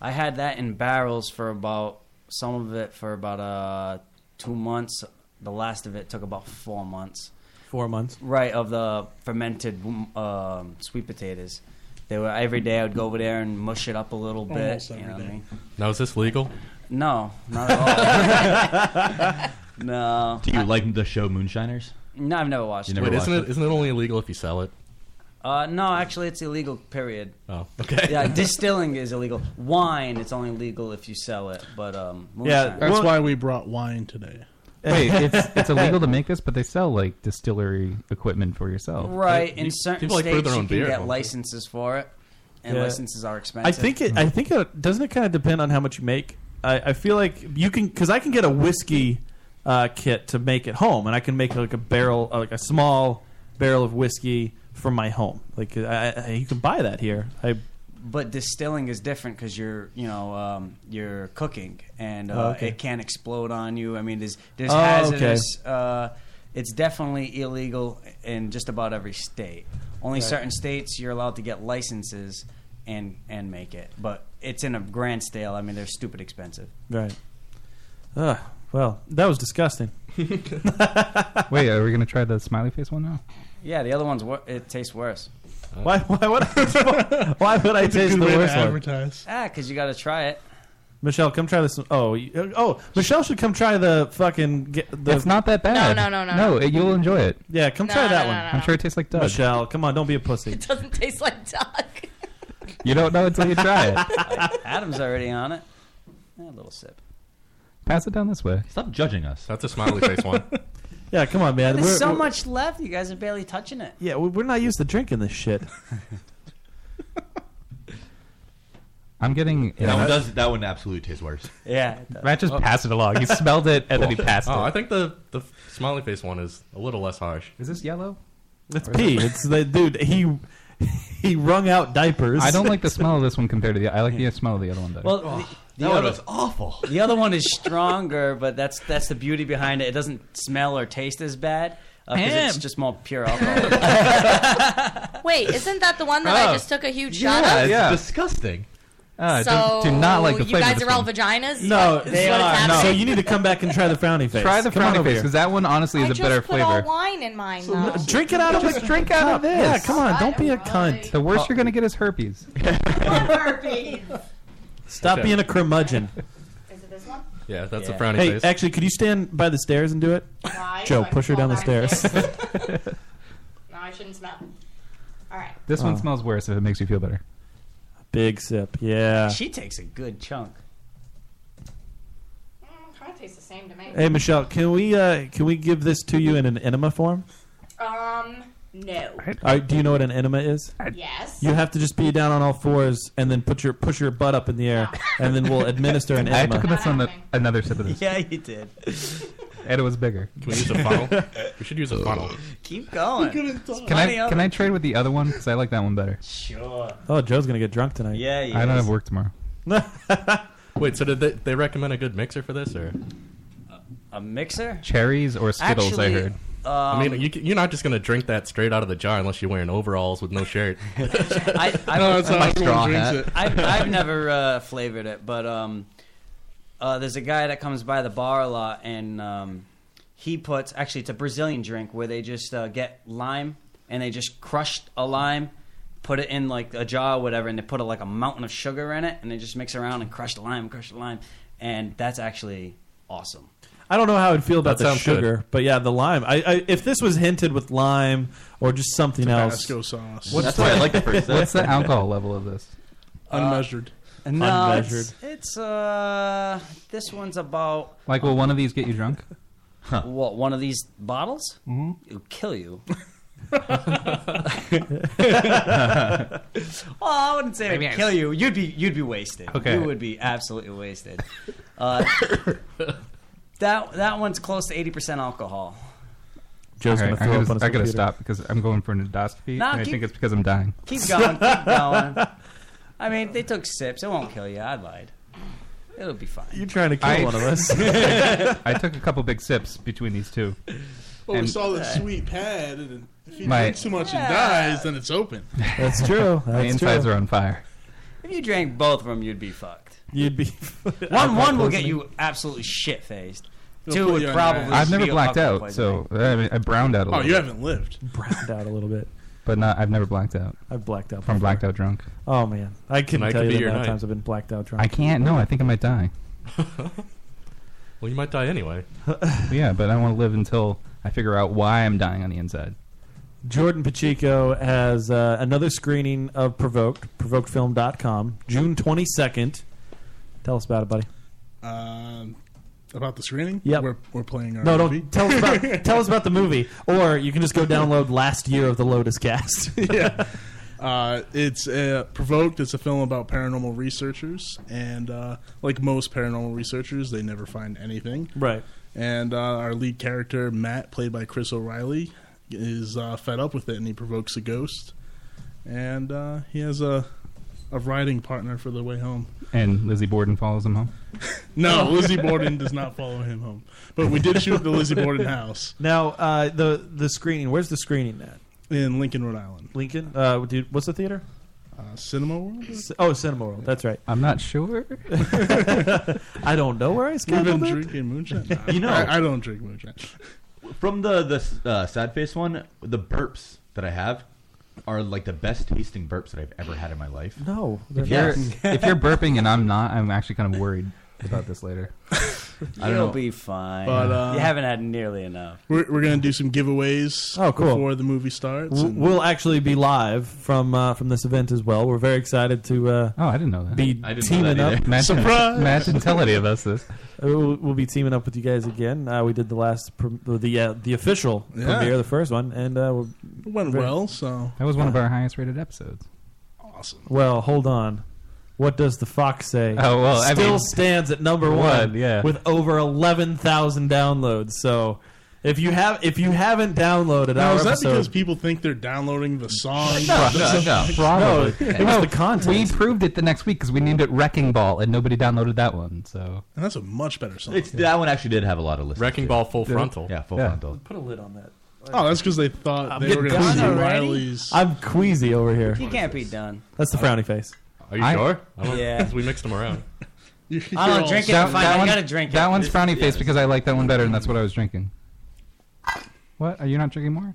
I had that in barrels for about some of it for about uh, two months. The last of it took about four months. Four months. Right of the fermented um, sweet potatoes. They were every day. I would go over there and mush it up a little bit. Almost you know what I mean? Now is this legal? No, not at all. no, Do you like the show Moonshiners? no, I've never watched You it. never Wait, watched isn't it? it isn't it only illegal if you sell it? Uh, no, actually, it's illegal. Period. Oh, okay. Yeah, distilling is illegal. Wine, it's only legal if you sell it. But um, Yeah, That's Well- why we brought wine today. Wait, it's it's illegal to make this, but they sell like distillery equipment for yourself. Right, You- in certain people, like, brew states their you can beer, get don't they? licenses for it, and Yeah. licenses are expensive. I think it. I think it doesn't. It kind of depend on how much you make. I, I feel like you can because I can get a whiskey uh, kit to make at home, and I can make like a barrel, uh, like a small barrel of whiskey from my home. Like I, I, you can buy that here. I But distilling is different because you're, you know, um, you're cooking, and uh, Oh, okay. it can explode on you. I mean, there's there's Oh, okay. Uh, it's definitely illegal in just about every state. Only Right. certain states you're allowed to get licenses and and make it, but it's in a grand scale. I mean, they're stupid expensive. right. Uh, well, that was disgusting. Wait, are we gonna try the smiley face one now? Yeah, the other one's wor- it tastes worse. Why? Why would I? why would I taste the way to worst one? advertise. Ah, because you got to try it. Michelle, come try this. Oh, you- oh, Michelle should come try the fucking. Get, the, it's not that bad. No, no, no, no, No, no. it- you'll enjoy it. Yeah, come No, try no, that no, one. no, no. I'm sure it tastes like Doug. Michelle, come on, don't be a pussy. It doesn't taste like duck. You don't know until you try it. Adam's already on it. Eh, a little sip. Pass it down this way. Stop judging us. That's a smiley face one. Yeah, come on, man. There's We're- so we're- much left. You guys are barely touching it. Yeah, we- we're not used to drinking this shit. I'm getting. that uh, one does. That one absolutely tastes worse. Yeah. Matt just oh. passed it along. He smelled it and then he oh, passed oh, it. Oh, I think the the smiley face one is a little less harsh. Is this yellow? It's pee. It's the dude. He he wrung out diapers. I don't like the smell of this one compared to the. I like the smell of the other one better. Well, the, the That one other, was awful. the other one is stronger, but that's that's the beauty behind it. It doesn't smell or taste as bad because it's just more pure alcohol. Wait, isn't that the one that I Oh. just took a huge shot of? it's Yeah. disgusting. Uh, so don't- do not like the you flavor of guys are all vaginas. No, Is what is happening? So you need to come back and try the frowny face. Try the Come frowny face because that one honestly is I a just better put all flavor. wine in mine though. Drink it out of Just the drink out of this. Yeah, come on. Don't be a cunt. The worst you're gonna get is herpes. herpes. Stop being a curmudgeon. Is it this one? Yeah, that's Yeah. a frowny Hey, face. actually, could you stand by the stairs and do it? Why? Joe, So I can push her fall down the back stairs. No, I shouldn't smell. All right. This one Oh. smells worse if it makes you feel better. Big sip. Yeah. She takes a good chunk. Kind of tastes the same to me. Hey, Michelle, can we uh, can we give this to you in an enema form? Um, no. All right, do you know what an enema is? Yes. You have to just be down on all fours and then put your push your butt up in the air, and then we'll administer an I enema. took this on the, another sip of this. Yeah, you did. And it was bigger. Can we use a funnel? we should use a funnel. Keep going. Can I can I trade with the other one because I like that one better? Sure. Oh, Joe's gonna get drunk tonight. Yeah, he I don't is. have work tomorrow. Wait, so did they, they recommend a good mixer for this, or A mixer? Cherries or Skittles? I Actually, heard. I mean, Um, you, can- you're not just gonna drink that straight out of the jar unless you're wearing overalls with no shirt. I, I, No, that's how My everyone straw drinks hat. it. I've, I've never uh, flavored it, but um, uh, there's a guy that comes by the bar a lot, and um, he puts actually it's a Brazilian drink where they just uh, get lime and they just crush a lime, put it in like a jar or whatever, and they put a, like a mountain of sugar in it, and they just mix around and crush the lime, crush the lime, and that's actually awesome. I don't know how I'd feel about That the sounds good. sugar, but yeah, the lime. I, I if this was hinted with lime or just something else. Tabasco sauce. What's That's the, why I like the first sip. What's the alcohol level of this? Unmeasured. No, Unmeasured. It's, it's uh, this one's about Like, will one of these get you drunk? what? One of these bottles? Mm-hmm. It'll kill you. well, I wouldn't say it'd kill you. You'd be you'd be wasted. Okay. You would be absolutely wasted. Uh, that that one's close to eighty percent alcohol. Joe's All gonna throw I up on gotta, his I gotta computer. stop because I'm going for an endoscopy. Nah, and I keep- think it's because I'm dying. Keep going, keep going. I mean, they took sips. It won't kill you. I lied. It'll be fine. You're trying to kill I- one of us. I took a couple big sips between these two. Well, we And- saw the sweet pad, and if he My- drinks too much Yeah. and dies, then it's open. That's true. My insides true. are on fire. If you drank both of them, you'd be fucked. You'd be One one will get you absolutely shit faced. It'll Two put would you on probably. your I've never be blacked alcohol out, so poisoning. I, I browned out a little. Oh, you bit, haven't lived. browned out a little bit. but not. I've never blacked out. I've blacked out. From before. blacked out drunk. Oh man, I couldn't Tonight tell could you be the your amount of night. times I've been blacked out drunk. I can't. No, I think I might die. Well, you might die anyway. yeah, but I want to live until I figure out why I'm dying on the inside. Jordan Pacheco has uh, another screening of Provoked, provokedfilm.com, June 22nd. Tell us about it, buddy. Um, about the screening? Yeah, We're, we're playing our No, movie. don't tell us about tell us about the movie, or you can just go download last year of the Lotus Cast. yeah. Uh, it's uh, Provoked. It's a film about paranormal researchers, and uh, like most paranormal researchers, they never find anything. Right. And uh, our lead character, Matt, played by Chris O'Reilly, is uh, fed up with it, and he provokes a ghost, and uh, he has a a riding partner for the way home. And Lizzie Borden follows him home. No, Lizzie Borden does not follow him home, but we did shoot the Lizzie Borden house Now, uh, the the screening. Where's the screening at? in Lincoln, Rhode Island. Lincoln. Uh, dude, what's the theater? Uh, Cinema World. C- Oh, Cinema World. That's right. I'm not sure. I don't know where I We've been scheduled it. drinking moonshine. Nah, You know- I, I don't drink moonshine. From the the uh, sad face one, the burps that I have are like the best tasting burps that I've ever had in my life. No, If they're not. if you're burping and I'm not, I'm actually kind of worried about this later. I don't You'll know. be fine. But, uh, you haven't had nearly enough. We're, we're gonna do some giveaways Oh, cool. before the movie starts. W- and- We'll actually be live from uh, from this event as well. We're very excited to uh, Oh, I didn't know that. be I didn't know teaming that up. either. Matt didn't- Surprise! Matt didn't tell any of us this. Uh, We'll, we'll be teaming up with you guys again. Uh, we did the last pr- the uh, the official Yeah. premiere, the first one, and uh, we're, it went very- well, so That was one of our highest rated episodes. awesome. well. Hold on. What does the fox say? Oh, well, I still mean- stands at number One, one, yeah. with over eleven thousand downloads. So, if you have if you haven't downloaded Now our is that episode, because people think they're downloading the song? No, no, no. Probably. No, it was the content. We proved it the next week because we named it Wrecking Ball, and nobody downloaded that one. So And that's a much better song. It's, that one actually did have a lot of listeners. Wrecking too. Ball full frontal. Yeah, full Yeah. frontal. put a lid on that. oh, that's because they thought I'm they were going to see done already? Riley's. I'm queasy over here. He can't be done. That's the frowny face. Are you I- sure? I don't- Yeah. we mixed them around. I don't drink it. That, Fine, that I gotta drink it. That one's frowny Yeah. face because I like that one better, and that's what I was drinking. What? Are you not drinking more?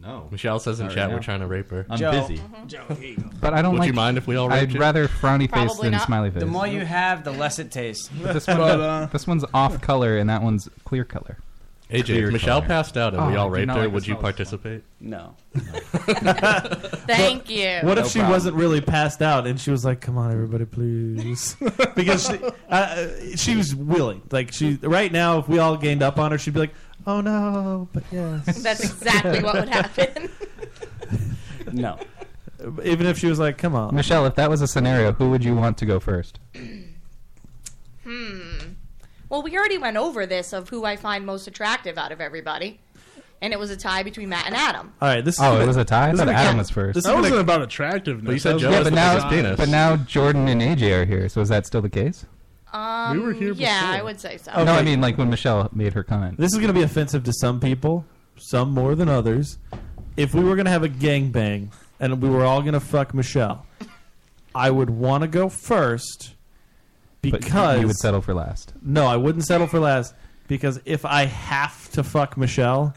No. Michelle says in Sorry, chat no. we're trying to rape her. I'm Joe. busy. Joe, here you go. But I don't Would like. you mind if we all raped I'd you? rather frowny face Probably than not. smiley face. The more you have, the less it tastes. But this, one, But, uh, this one's off color, and that one's clear color. AJ, Clear if Michelle color. passed out and Oh, we all I do raped not her, like would the you smell of this participate? No. Thank you. What if No she problem. wasn't really passed out and she was like, "Come on, everybody, please," because she, uh, she was willing. Like she, right now, if we all gained up on her, she'd be like, "Oh no," but yes. That's exactly what would happen. No. Even if she was like, "Come on," Michelle, if that was a scenario, who would you want to go first? Well, we already went over this of who I find most attractive out of everybody, and it was a tie between Matt and Adam. All right, this. Oh, it was a tie. I this thought Adam gonna- was first. This is That wasn't about attractiveness. But you said That was Joe yeah, about but the now, penis. but now Jordan and AJ are here. So is that still the case? Um, We were here Yeah, before. I would say so. No, I mean like when Michelle made her comment. This is going to be offensive to some people, some more than others. If we were going to have a gangbang and we were all going to fuck Michelle, I would want to go first But because you would settle for last. No, I wouldn't settle for last because if I have to fuck Michelle,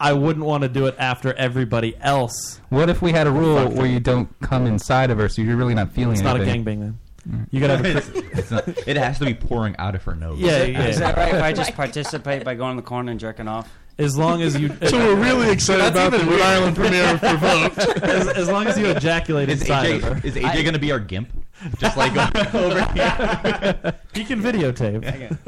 I wouldn't want to do it after everybody else. What if we had a rule where you don't come inside of her, so you're really not feeling it? It's not a anything? gangbang then. Mm. You gotta have a it's, it's not, it has to be pouring out of her nose. Yeah, yeah. Is that right? If I just participate by going in the corner and jerking off? As long as you. So we're really excited That's about the even Rhode weird. Island premiere of Provoked. as, as long as you ejaculate Is inside of AJ, is AJ going to be our gimp? Just like over here. He can videotape.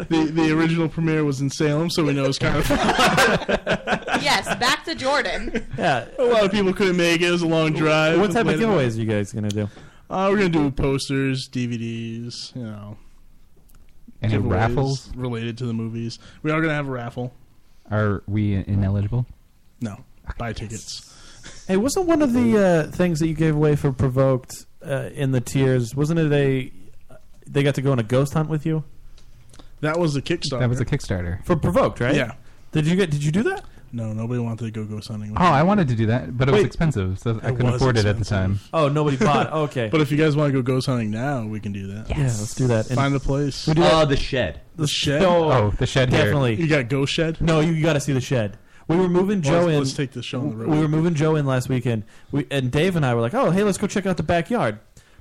the the original premiere was in Salem, so we know it's kind of yes, back to Jordan. Yeah. a lot of people couldn't make it. It was a long drive. What type of Late at night. giveaways are you guys gonna do? Uh, we're gonna do posters, DVDs, you know, Any giveaways raffles? related to the movies. We are gonna have a raffle. Are we ineligible? No, buy tickets. Hey, wasn't one of the uh, things that you gave away for provoked uh, in the tiers? Wasn't it a? They got to go on a ghost hunt with you That was the Kickstarter. That was a Kickstarter. for provoked, right? Yeah. Did you get? Did you do that? No, nobody wanted to go ghost hunting. With Oh, me. I wanted to do that, but it was Wait. expensive, so I couldn't was afford it at the expensive. time. Oh, nobody bought. Okay. But if you guys want to go ghost hunting now, we can do that. yeah, let's do that. And Find a place. we do. Oh, the shed. The shed. Oh, Oh, the shed here. definitely. You got ghost shed. No, you, got to see the shed. We were moving Well, Joe let's, in. let's take this show on the road. We were moving Joe in last weekend. We and Dave and I were like, "Oh, hey, let's go check out the backyard."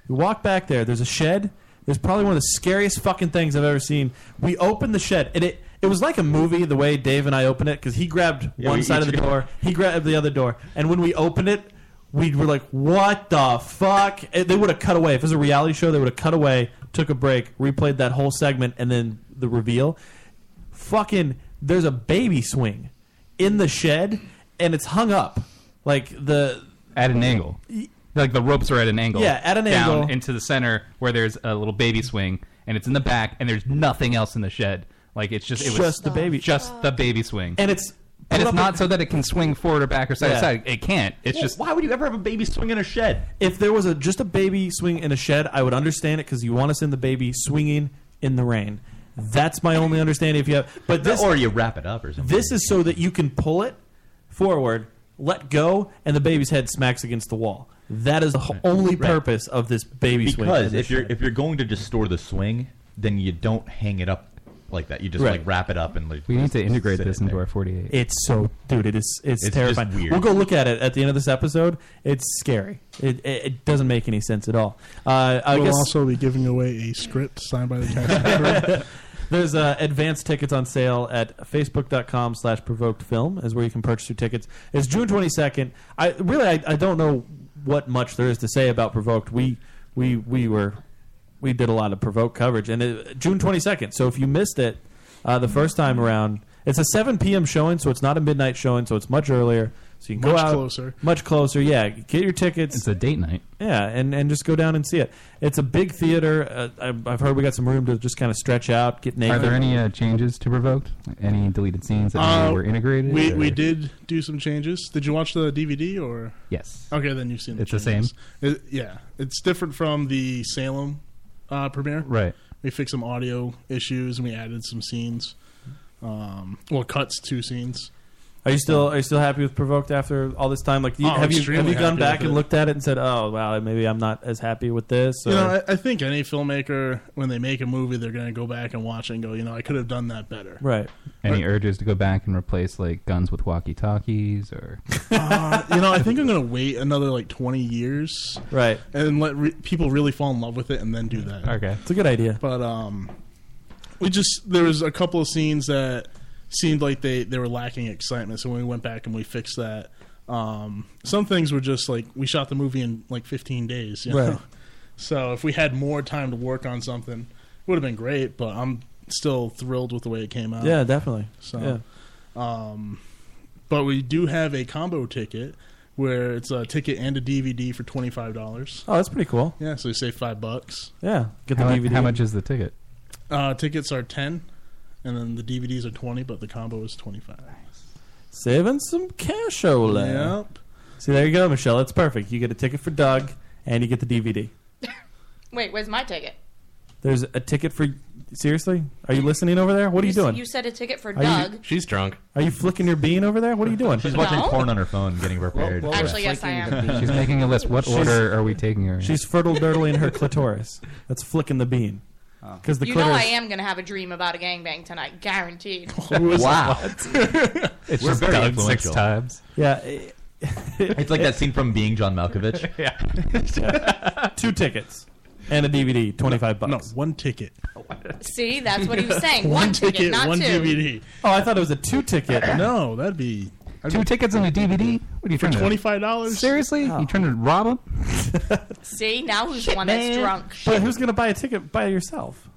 We walk back there. There's a shed. There's probably one of the scariest fucking things I've ever seen. We opened the shed, and it it was like a movie the way Dave and I opened it because he grabbed Yeah, one side of the door, he grabbed the other door, and when we opened it, we were like, "What the fuck?" And They would have cut away if it was a reality show. They would have cut away, took a break, replayed that whole segment, and then the reveal. Fucking, there's a baby swing in the shed, and it's hung up like the At an angle. Like the ropes are at an angle. Yeah, at an down angle. into the center where there's a little baby swing, and it's in the back, and there's nothing else in the shed. Like it's just it was Just the baby. just the baby swing, and it's and it's not so that it can swing forward or back or side Yeah. to side. It can't. It's just why would you ever have a baby swing in a shed? If there was a just a baby swing in a shed, I would understand it because you want to send the baby swinging in the rain. That's my only understanding. If you have, but this or you wrap it up or something. this is so that you can pull it forward, let go, and the baby's head smacks against the wall. That is the ho- only Right. purpose of this baby swing. because if you're if you're going to just store the swing, then you don't hang it up like that. You just Right. like wrap it up and like. we need to integrate this into there. our 48. It's so, dude. It is. It's, It's just terrifying. weird. We'll go look at it at the end of this episode. It's scary. It, it, it doesn't make any sense at all. Uh, I we'll guess also be giving away a script signed by the cast member. There's uh, advanced tickets on sale at facebook.com slash provoked film is where you can purchase your tickets. It's June 22nd. I really I, I don't know what much there is to say about provoked. We we we were we did a lot of provoked coverage and it, June 22nd. So if you missed it uh, the first time around, it's a 7 p.m. showing, so it's not a midnight showing, so it's much earlier. So you can go out closer. much closer. Yeah, get your tickets. It's a date night. Yeah, and, and just go down and see it. It's a big theater. Uh, I've, I've heard we got some room to just kind of stretch out, get naked. Are there any uh, changes to Provoked? Any deleted scenes that Uh, were integrated? We or- we did do some changes. Did you watch the DVD or? Yes. Okay, then you've seen. It's the same. It, yeah, it's different from the Salem uh, premiere. Right. We fixed some audio issues and we added some scenes. Um, well, cuts two scenes. Are you still are you still happy with Provoked after all this time? Like, you, Oh, have you have extremely you gone happy back with and it. looked at it and said, "Oh, wow, maybe I'm not as happy with this"? Or, You know, I, I think any filmmaker, when they make a movie, they're going to go back and watch it and go, you know, I could have done that better. right? Any urges to go back and replace like guns with walkie talkies or Uh, you know, I think I'm going to wait another like 20 years, Right. and let re- people really fall in love with it, and then do that. Okay. It's a good idea. But um, we just there was a couple of scenes that seemed like they they were lacking excitement, so when we went back and we fixed that. Um, some things were just like we shot the movie in like 15 days, you know? Right. So if we had more time to work on something, it would have been great. But I'm still thrilled with the way it came out. Yeah, definitely. So, um, but we do have a combo ticket where it's a ticket and a DVD for twenty five dollars. Oh, that's pretty cool. Yeah, so you save five bucks. Yeah, get the how, mu- DVD. how much is the ticket? Uh, tickets are ten, and then the DVDs are twenty, but the combo is twenty five. Saving some cash, Ola. Yep. See, there you go, Michelle. That's perfect. You get a ticket for Doug, and you get the DVD. Wait, where's my ticket? There's a ticket for. Seriously, are you listening over there? What are you doing? You said a ticket for Are you- Doug. She's drunk. Are you flicking your bean over there? What are you doing? She's watching No. porn on her phone, getting prepared. Actually, yes, I am. She's making a list. What She's- order are we taking her? in? She's fertile dirtling her clitoris. That's flicking the bean. Oh. Because the you know clitoris. I am going to have a dream about a gangbang tonight, guaranteed. Wow. It's We're just very Doug six influential. times. Yeah. It's like that scene from Being John Malkovich. yeah. Two tickets and a DVD, twenty five bucks. No, one ticket. See, that's what he was saying. one, One, ticket, not one two. DVD. Oh, I thought it was a two ticket. No, that'd be Two tickets and a DVD. What are you for trying twenty to? five dollars. Seriously? Oh. You trying to rob them? See, now who's the one that's Man. drunk? But who's gonna buy a ticket by yourself?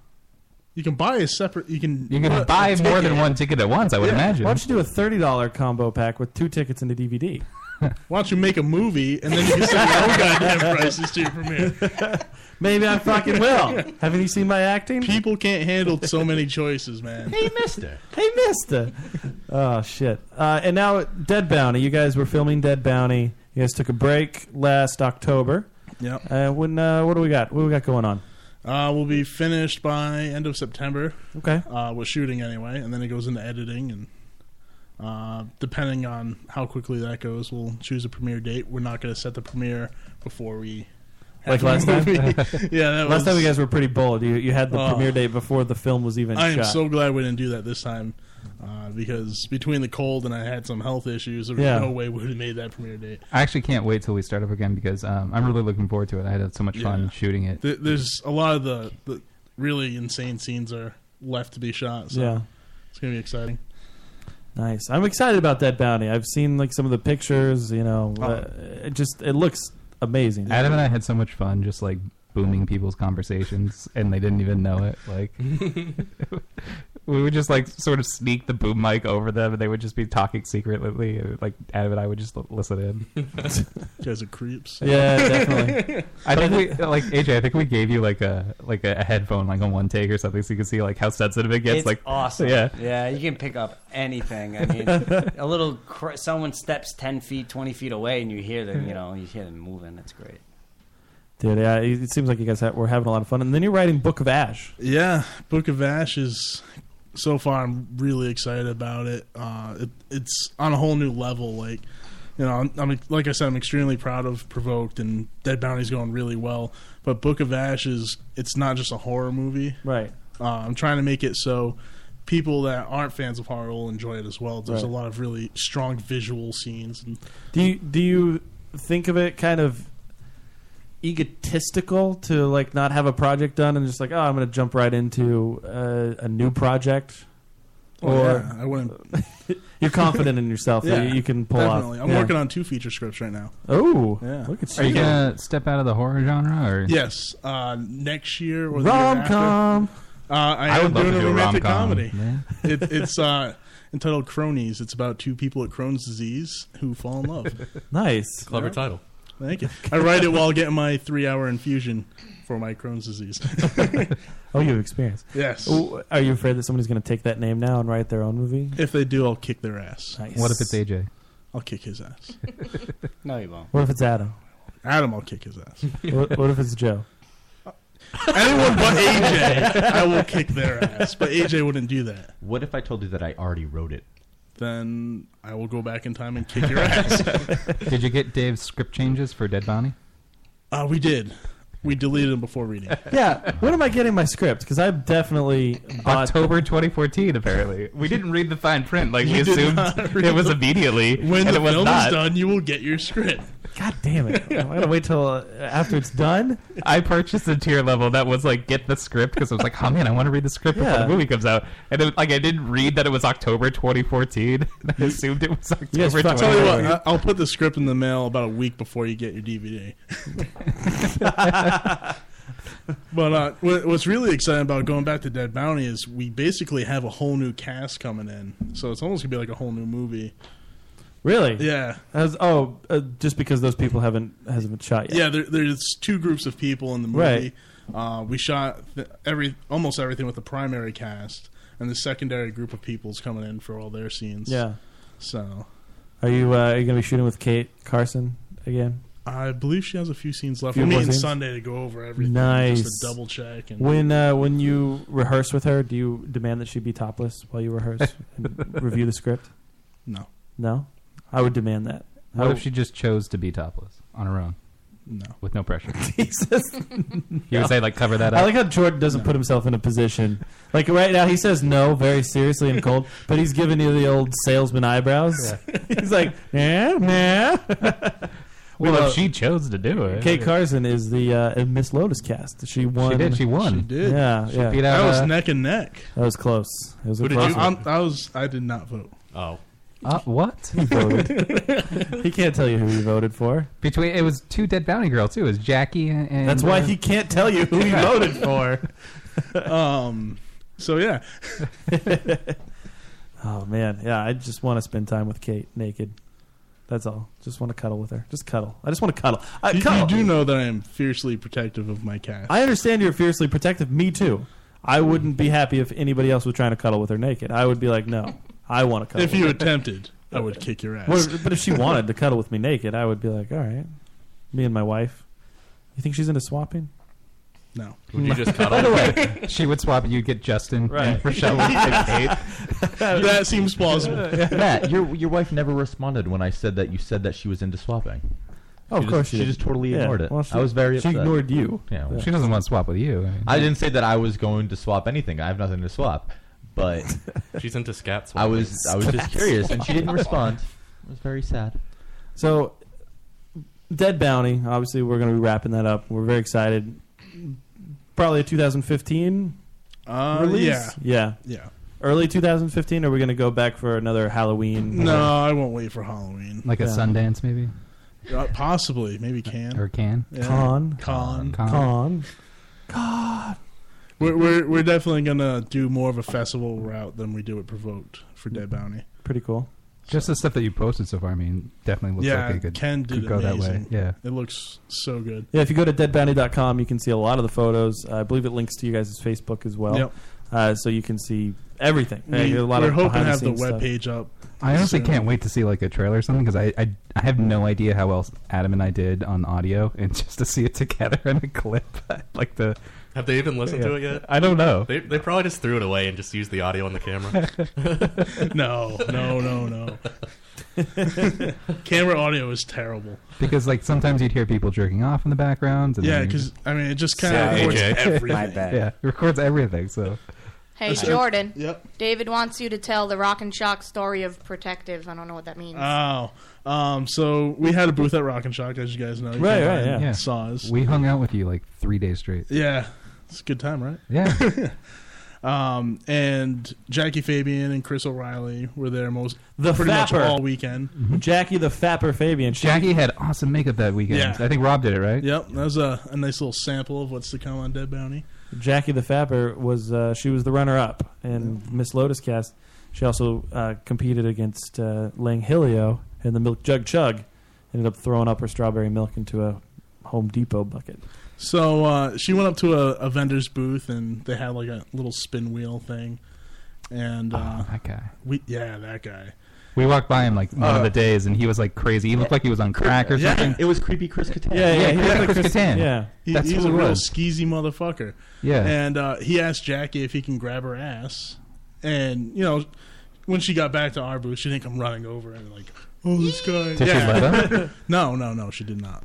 You can buy a separate. You can. You're gonna buy more ticket- than one ticket at once, I would Yeah. imagine. Why don't you do a thirty dollar combo pack with two tickets and a DVD? Why don't you make a movie and then you can set your own goddamn prices to your premiere? Maybe I fucking will. Haven't you seen my acting? People can't handle so many choices, man. Hey, Mister. Hey, Mister. Oh shit! Uh, and now Dead Bounty. You guys were filming Dead Bounty. You guys took a break last October. Yep. Uh, when uh, what do we got? What do we got going on? Uh, we'll be finished by end of September. Okay. Uh, with shooting anyway, and then it goes into editing, and uh, depending on how quickly that goes, we'll choose a premiere date. We're not going to set the premiere before we. Like last time. yeah, that last was, time you guys were pretty bold. You you had the Oh. premiere date before the film was even I am shot. so glad we didn't do that this time. Uh, because between the cold and I had some health issues, there was Yeah. no way we would have made that premiere date. I actually can't wait till we start up again because um, I'm really looking forward to it. I had so much fun shooting it. Th- There's a lot of the, the really insane scenes are left to be shot. So Yeah. it's gonna be exciting. Nice. I'm excited about that bounty. I've seen like some of the pictures. You know, Oh. uh, it just it looks amazing. Adam and I had so much fun just like booming people's conversations, and they didn't even know it. Like we would just like sort of sneak the boom mic over them, and they would just be talking secretly. and, Like Adam and I would just l- listen in. You guys are creeps. Yeah, definitely. I think we like AJ. I think we gave you like a like a, a headphone like on one take or something, so you can see like how sensitive it gets. It's like awesome. Yeah, yeah, you can pick up anything. I mean, a little cr- someone steps ten feet, twenty feet away, and you hear them. You know, you hear them moving. That's great. Dude, yeah, it it seems like you guys ha- were having a lot of fun. And then you're writing Book of Ash. Yeah, Book of Ash is so far. I'm really excited about it. Uh, it it's on a whole new level. Like you know, I'm, I'm like I said, I'm extremely proud of Provoked and Dead Bounty's going really well. But Book of Ashes, it's not just a horror movie. Right. Uh, I'm trying to make it so people that aren't fans of horror will enjoy it as well. There's Right. a lot of really strong visual scenes. And Do you do you think of it kind of egotistical to like not have a project done and just like oh I'm going to jump right into uh, a new project? Oh, or yeah, I wouldn't. you're confident in yourself that Yeah, you can pull definitely. off. I'm yeah. working on two feature scripts right now. Oh, Yeah. look at Are you gonna step out of the horror genre or Yes, uh, next year or the year rom after. com? Uh, I, I am would love doing to a do a romantic rom-com, comedy. yeah. It, it's uh, entitled Cronies. It's about two people at Crohn's disease who fall in love. Nice, Clever Yeah. title. Thank you. I write it while getting my three-hour infusion for my Crohn's disease. Oh, you have experience. Yes. Ooh, Are you afraid that somebody's going to take that name now and write their own movie? if they do, I'll kick their ass. Nice. what if it's AJ? I'll kick his ass. No, you won't. What if it's Adam? Adam, I'll kick his ass. what, what if it's Joe? Anyone but AJ, I will kick their ass. But AJ wouldn't do that. What if I told you that I already wrote it? Then I will go back in time and kick your ass. Did you get Dave's script changes for Dead Bounty? Uh, we did. We deleted them before reading. Yeah, when am I getting my script? Because I've definitely bought October 2014. Apparently, we didn't read the fine print. Like we You assumed it was immediately, When and the it was film not. is done, you will get your script. God damn it! I gotta wait till uh, after it's done. I purchased a tier level that was like get the script because I was like, oh man, I want to read the script before Yeah. the movie comes out, and it, like I didn't read that it was October 2014. I assumed it was October. I'll 2014. tell you what, I- I'll put the script in the mail about a week before you get your DVD. but uh, what's really exciting about going back to Dead Bounty is we basically have a whole new cast coming in, so it's almost gonna be like a whole new movie. Really? Yeah. As, oh, uh, just because those people haven't hasn't been shot yet. Yeah, there, there's two groups of people in the movie. Uh, we shot th- every almost everything with the primary cast, and the secondary group of people's coming in for all their scenes. Yeah. So Are you uh, are you gonna be shooting with Kate Carson again? I believe she has a few scenes left. Few We're meeting scenes? Sunday to go over everything, Nice. just to double check. And When uh, when you rehearse with her, do you demand that she be topless while you rehearse and review the script? No. No, I would demand that. What I if she just chose to be topless on her own? No. With no pressure. Jesus. You would say like cover that up. I like how Jordan doesn't put himself in a position. Like right now, he says no very seriously and cold, but he's giving you the old salesman eyebrows. he's like, yeah, yeah. Well, if she chose to do it. Kate Carson is the uh, Miss Lotus cast. She won. She did, she won. She did. Yeah, She yeah. beat out, that was uh, neck and neck. That was close. It was a Who did close you? one. I'm, I was. I did not vote. Oh. Uh, what? He voted. he can't tell you who he voted for. Between it was two Dead Bounty Girl too. It was Jackie and That's why uh, he can't tell you who he voted for. um. So yeah. Oh man, yeah. I just want to spend time with Kate naked. That's all. Just want to cuddle with her. Just cuddle. I just want to cuddle. I, You, you do know that I am fiercely protective of my cat. I understand you're fiercely protective. Me too. I wouldn't be happy if anybody else was trying to cuddle with her naked. I would be like, no, I want to cuddle. if you her. attempted, I would kick your ass. Well, but if she wanted to cuddle with me naked, I would be like, all right. Me and my wife. You think she's into swapping? No. Would you just cuddle? By the way, she would swap. and You'd get Justin Right. and Rochelle and Kate. that seems plausible. Matt, your your wife never responded when I said that you said that she was into swapping. Oh, of course just, she she did. just totally Yeah, ignored it. well, she- I was very she upset. ignored you. Yeah, well, She doesn't want to swap with you. I mean, I didn't say that I was going to swap anything. I have nothing to swap. But She's into scat I was I was just curious, and she didn't respond. It was very sad. So, Dead Bounty. Obviously, we're going to be wrapping that up. We're very excited. Probably a 2015 Uh, release. yeah. yeah, Yeah. Early 2015. Or are we going to go back for another Halloween? No, I won't wait for Halloween. like a Yeah. Sundance maybe Uh, possibly, maybe Cannes. or Cannes. Yeah. Con. Con. Con. Con. God. We're, we're we're definitely gonna do more of a festival route than we do at Provoked for Dead Bounty. Pretty cool. Just the stuff that you posted so far. I mean, definitely looks yeah, like it could, Ken did could go that way. Yeah. it looks so good. Yeah, if you go to deadbounty.com, you can see a lot of the photos. I believe it links to you guys' Facebook as well. Yep. Uh, so you can see everything. We, a lot we're of hoping to have the scenes web page up. I honestly soon. can't wait to see like a trailer or something because I, I I have no idea how else Adam and I did on audio and just to see it together in a clip, like the. Have they even listened to it yet? I don't know. They, they probably just threw it away and just used the audio on the camera. No, no, no, no. Camera audio is terrible. because like sometimes you'd hear people jerking off in the background. And Yeah, because I mean, it just kind Yeah, of records AJ. everything. My bad. yeah, it records everything. So Hey, That's it. Jordan. Yep. David wants you to tell the Rock and Shock story of Protective. I don't know what that means. Oh, um, so we had a booth at Rock and Shock, as you guys know. You Right, right, by and yeah. Saw us. we hung out with you like three days straight. yeah, it's a good time, right? Yeah, Um, and Jackie Fabian and Chris O'Reilly were there most The pretty much Fapper. all weekend. Jackie the Fapper Fabian. She- Jackie had awesome makeup that weekend. Yeah. I think Rob did it right. Yep, that was a, a nice little sample of what's to come on Dead Bounty. Jackie the Fapper was uh, she was the runner up in Miss Lotus cast. She also uh, competed against uh, Lang Hilio in the Milk Jug Chug. Ended up throwing up her strawberry milk into a Home Depot bucket. So uh, she went up to a, a vendor's booth and they had like a little spin wheel thing, and uh, Oh, that guy. we yeah that guy. We walked by him like one Uh, of the days, and he was like crazy. He looked like he was on crack or Yeah. something. It was creepy Chris Kattan. Yeah, yeah, Yeah, he Chris was like Chris Kattan. Yeah, He, That's he's who a it real was. skeezy motherfucker. Yeah. And uh, he asked Jackie if he can grab her ass, and you know, when she got back to our booth, she didn't come running over and like, oh, this guy. Did she let him? no, no, no, she did not.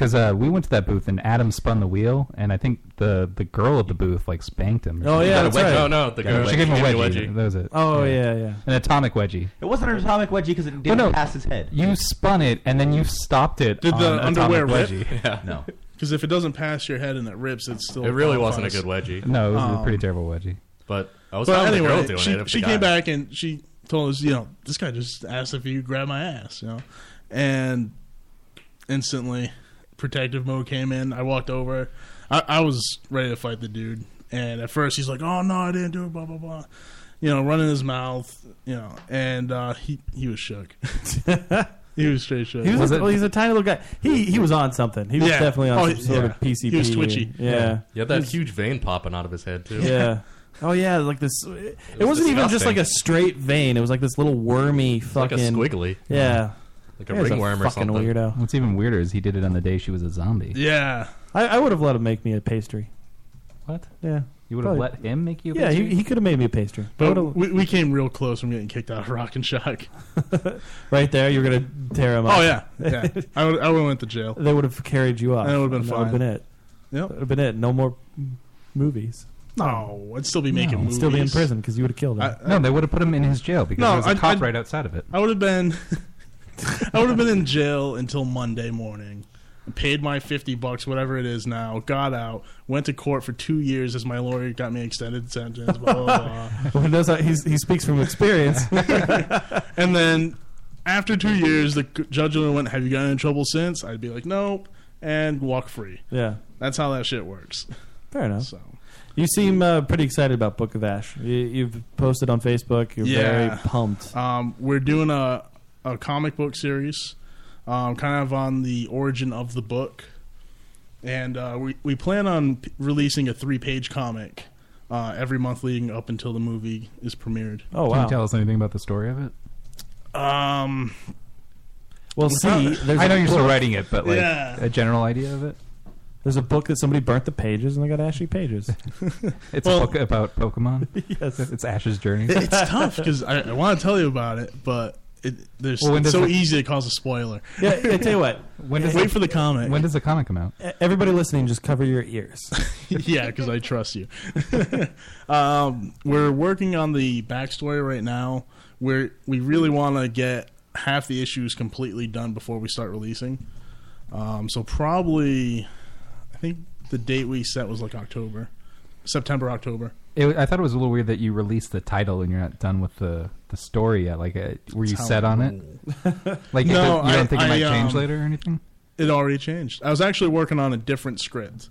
Because uh, we went to that booth and Adam spun the wheel, and I think the the girl at the booth like spanked him. Oh, yeah, that's right. No, no, the girl- she gave him a wedgie. wedgie. That was it. Oh, yeah, yeah. An atomic wedgie. It wasn't an atomic wedgie because it didn't no, pass his head. You spun it and then you stopped it. Did the underwear atomic rip? wedgie. Yeah. No. Because if it doesn't pass your head and it rips, it's still. It really wasn't a good wedgie. No, it was a Um, pretty terrible wedgie. But I was But fine the anyway, girl doing she, it. she came back and she told us, you know, this guy just asked if you grab my ass, you know, and instantly protective mode came in. I walked over. I, I was ready to fight the dude, and at first he's like, "Oh no, I didn't do it," blah blah blah, you know, running his mouth, you know, and uh, he he was shook. he was straight shook. He was, a, well, he's a tiny little guy. He he was on something. He was Yeah. definitely on Oh, some sort yeah. of PCP. He was twitchy. Yeah. You had that huge vein popping out of his head too. Yeah. Oh yeah, like this. It, was wasn't even just like a straight vein. It was like this little wormy like a fucking squiggly. Yeah, Like a Yeah, he's ringworm or fucking something. Weirdo. What's even weirder is he did it on the day she was a zombie. Yeah. I, I would have let him make me a pastry. What? Yeah. You would have Probably. let him make you? A Yeah, he, pastry? he could have made me a pastry. I But we, we came real close from getting kicked out of Rock and Shock. right there, you're gonna tear him oh, up. Oh yeah, yeah. I would I would have went to jail. They would have carried you off. And it would have been That would have fine. been it. Yep. That would have been it. No more m- movies. No, I'd still be making No, movies. Still be in prison because you would have killed him. I- No, they would have put him in his jail because No, there was a I'd- cop I'd- right outside of it. I would have been, I would have been in jail until Monday morning. Paid my fifty bucks, whatever it is now. Got out. Went to court for two years as my lawyer got me extended sentence. Blah blah. blah. Well, he how- he's, he speaks from experience. and then after two years, the judge would went, "Have you gotten in trouble since?" I'd be like, "Nope," and walk free. yeah, That's how that shit works. fair enough. So You seem uh, pretty excited about Book of Ash. You, you've posted on Facebook. You're very pumped. Um, we're doing a a comic book series, um, kind of on the origin of the book, and uh, we we plan on p- releasing a three page comic uh, every month leading up until the movie is premiered. Oh wow! Can you tell us anything about the story of it? Um, Well, see, there's I know you're still writing it, but like Yeah. a general idea of it. There's a book that somebody burnt the pages and they got Ashy pages. It's Well- a book about Pokemon. yes, It's Ash's journey. it's tough because I, I want to tell you about it, but it, there's Well, it's so it- easy to cause a spoiler. Yeah, I tell you what. When does Wait it- for the comic. When does the comic come out? Everybody listening, just cover your ears. yeah, because I trust you. um, we're working on the backstory right now. Where we really want to get half the issues completely done before we start releasing. Um, so probably, I think the date we set was like October, September, October. It, I thought it was a little weird that you released the title and you're not done with the, the story yet. Like, uh, were you That's how set on it? like, No, you don't I- think it I, might change um, later or anything? It already changed. I was actually working on a different script.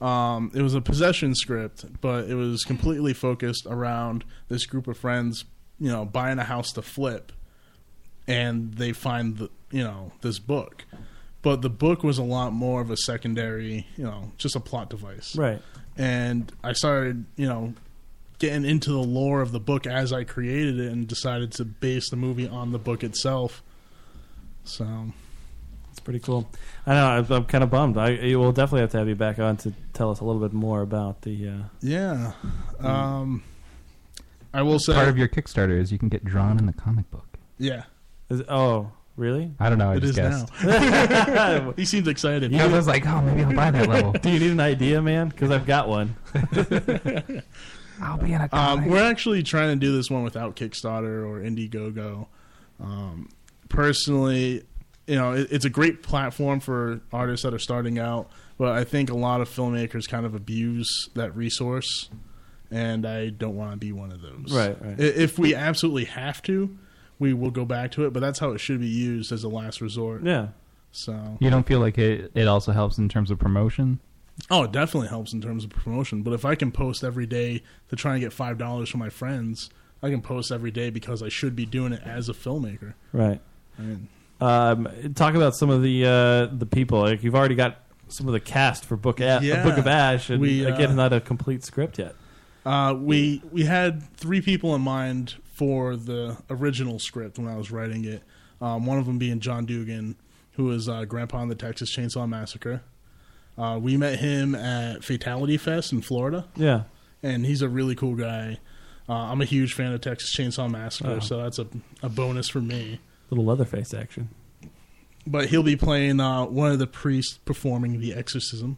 Um, it was a possession script, but it was completely focused around this group of friends, you know, buying a house to flip, and they find the, you know, this book. But the book was a lot more of a secondary, you know, just a plot device. Right. And I started, you know, getting into the lore of the book as I created it, and decided to base the movie on the book itself. So It's pretty cool. I know. I'm, I'm kind of bummed. I you will definitely have to have you back on to tell us a little bit more about the. Uh, Yeah. Um, I will say Part of your Kickstarter is you can get drawn in the comic book. Yeah. is, oh, really? I don't know. I It just is guessed. now. he seems excited. I was like, oh, maybe I'll buy that level. Do you need an idea, man? Because I've got one. I'll be in a Um, we're actually trying to do this one without Kickstarter or Indiegogo. Um, personally, you know, it, it's a great platform for artists that are starting out, but I think a lot of filmmakers kind of abuse that resource, and I don't want to be one of those. Right, right. If we absolutely have to, we will go back to it, but that's how it should be used as a last resort. Yeah. So You don't feel like it, it also helps in terms of promotion? Oh, it definitely helps in terms of promotion. But if I can post every day to try and get five dollars from my friends, I can post every day because I should be doing it as a filmmaker. Right. I mean, Um, talk about some of the uh, the people. Like you've already got some of the cast for Book a- Yeah. Book of Ash, and We, uh, again, not a complete script yet. uh, we we had three people in mind for the original script when I was writing it. Um, one of them being John Dugan, who is uh, Grandpa in the Texas Chainsaw Massacre. Uh, we met him at Fatality Fest in Florida. Yeah. and he's a really cool guy. Uh, I'm a huge fan of Texas Chainsaw Massacre, Oh. so that's a, a bonus for me. Little Leatherface action. But he'll be playing uh, one of the priests performing the exorcism.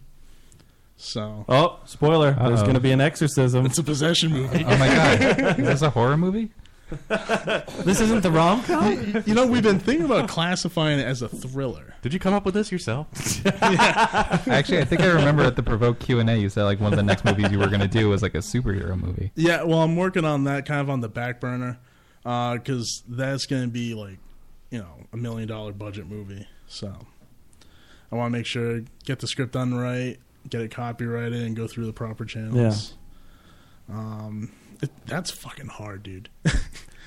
So Oh, spoiler! There's Uh-oh. going to be an exorcism. It's a possession movie. Oh my god, is this a horror movie? This isn't the rom com. you know, we've been thinking about classifying it as a thriller. Did you come up with this yourself? Actually, I think I remember at the Provoke Q and A, you said like one of the next movies you were going to do was like a superhero movie. Yeah, well, I'm working on that kind of on the back burner because that's going to be like, you know, a million dollar budget movie. So I want to make sure get the script done right, get it copyrighted, and go through the proper channels. Yeah. Um, it, that's fucking hard, dude.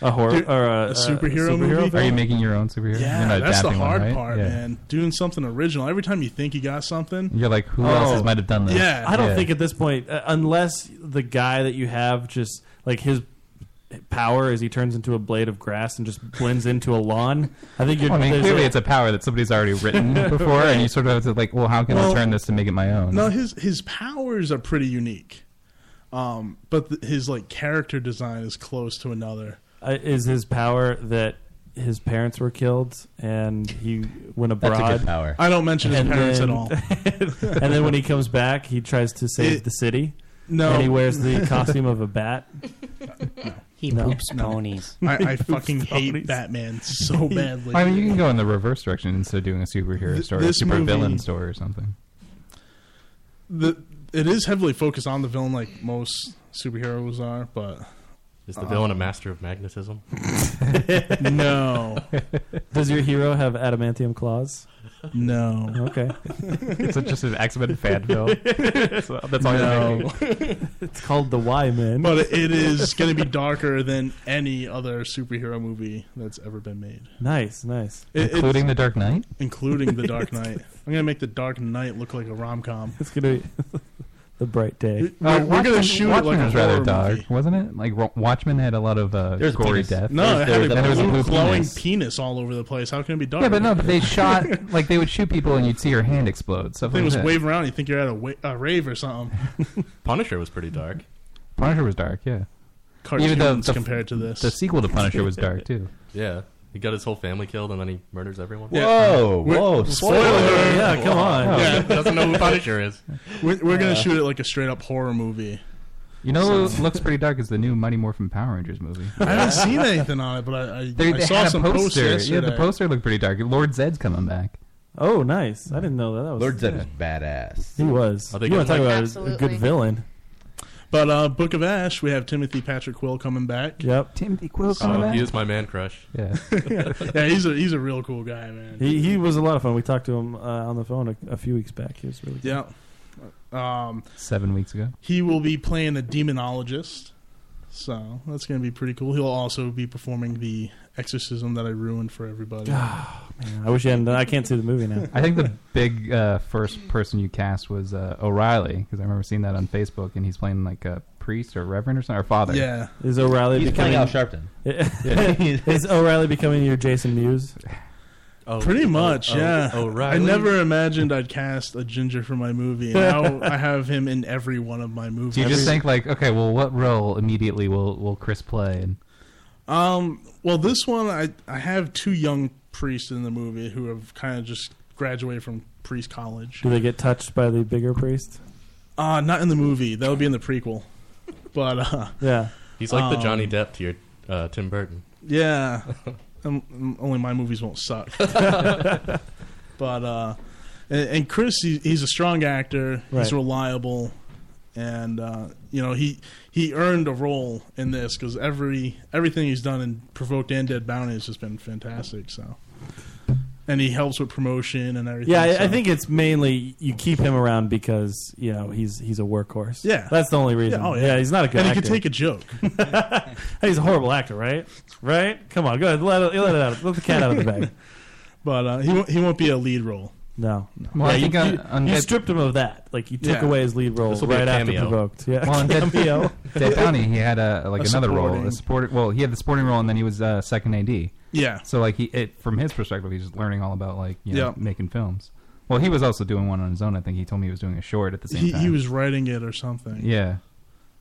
A horror Dude, or a, a superhero, movie. Are you making your own superhero? Yeah, You're not that's the adapting one, hard right? part, Yeah. man. Doing something original. Every time you think you got something, You're like, who else might have done this? Yeah, I don't Yeah. think at this point, uh, unless the guy that you have just like his power is he turns into a blade of grass and just blends into a lawn. I think you're. Well, I mean, clearly a- it's a power that somebody's already written before, and you sort of have to like, well, how can Well, I turn this to make it my own? No, his his powers are pretty unique, um, but th- his like character design is close to another. uh, is his power that his parents were killed and he went abroad. That's a good power. I don't mention his And parents at all. and then when he comes back, he tries to save It- the city. No. and he wears the costume of a bat. He No. poops ponies. I, I fucking poops hate ponies. Batman so badly. I mean, you can go in the reverse direction instead of doing a superhero Th- story, a this super movie- villain story or something. the it is heavily focused on the villain, like most superheroes are, but Is the uh, villain a master of magnetism? no, Does your hero have adamantium claws? no. Okay. it's it just an X Men fan film? So that's all No. you're. It's called The Y Man. But it is going to be darker than any other superhero movie that's ever been made. Nice, nice. It- Including The Dark Knight? including the Dark Knight. I'm gonna make the Dark Knight look like a rom com. It's gonna be the bright day. We're, we're gonna Watchmen- shoot it Watchmen like a was rather horror dark, movie. wasn't it? Like Ro- Watchmen had a lot of uh, There's gory penis. death. No, it There had was a a- there was a blue blue glowing penis. penis. all over the place. How can it be dark? Yeah, but no, but they shot like they would shoot people and you'd see your hand explode. Stuff thing like was that. waving around. You think you're at a, wa- a rave or something? Punisher was pretty dark. Punisher was dark, yeah. Cartoons Even though the- compared to this. The sequel to Punisher was dark too. Yeah, he got his whole family killed and then he murders everyone. Whoa, We're- whoa! Spoiler! Yeah, come on. Yeah. doesn't know who Punisher is. We're, we're gonna shoot it like a straight up horror movie. You know what looks pretty dark is the new Mighty Morphin Power Rangers movie. I haven't seen anything on it, but I, I, They, I they saw had a some posts poster. Yeah, yesterday. the poster looked pretty dark. Lord Zedd's coming back. Oh, nice. I didn't know that. that was, Lord Zedd is badass. He was. Are they You want to talk gonna, about a- a Absolutely. good villain? But uh, Book of Ash, we have Timothy Patrick Quill coming back. Yep. Timothy Quill Oh, he is my man crush. Yeah. yeah, he's a he's a real cool guy, man. He he was a lot of fun. We talked to him uh, on the phone a, a few weeks back. He was really Yeah. Um, Seven weeks ago. he will be playing a demonologist, so that's going to be pretty cool. He'll also be performing the exorcism that I ruined for everybody. Man, I wish you hadn't. Done, I can't see the movie now. I think the big uh, first person you cast was uh, O'Reilly because I remember seeing that on Facebook and he's playing like a priest or reverend or something or father. yeah, Is O'Reilly He's becoming Al Sharpton. is O'Reilly becoming your Jason Mewes? Oh, pretty oh, much. oh, yeah, O'Reilly. I never imagined I'd cast a ginger for my movie. Now I have him in every one of my movies. Do you just think like, okay, well, what role immediately will will Chris play? And Um. Well, this one I I have two young priests in the movie who have kind of just graduated from priest college. Do they get touched by the bigger priest? Uh not in the movie. That would be in the prequel. But uh, Yeah. He's like the Um, Johnny Depp to your uh, Tim Burton. yeah, um, only my movies won't suck. but uh, and, and Chris, he, he's a strong actor. He's reliable, and uh, you know he he earned a role in this because every everything he's done in Provoked and Dead Bounty has just been fantastic. So, and he helps with promotion and everything. Yeah, I, I think it's mainly you keep him around because you know he's he's a workhorse. Yeah. that's the only reason. Yeah, oh, yeah. he's not a good. and he can take a joke. he's a horrible actor, right? Right? Come on, go ahead, let it, let it out. Let the cat out of the bag. But uh, he won't, he won't be a lead role. No. Well, I yeah, think you, on- you- on you Dead- stripped him of that. Like you took Yeah. away his lead role This'll be a right after provoked. Yeah, well, in Dead, cameo. Dead Bounty, he had a like A another role, a support. Well, he had the supporting role, and then he was uh, second AD. Yeah, So like he, it, from his perspective, he's just learning all about like you know, Yeah. making films. Well, he was also doing one on his own. I think he told me he was doing a short at the same he, time. he was writing it or something. Yeah.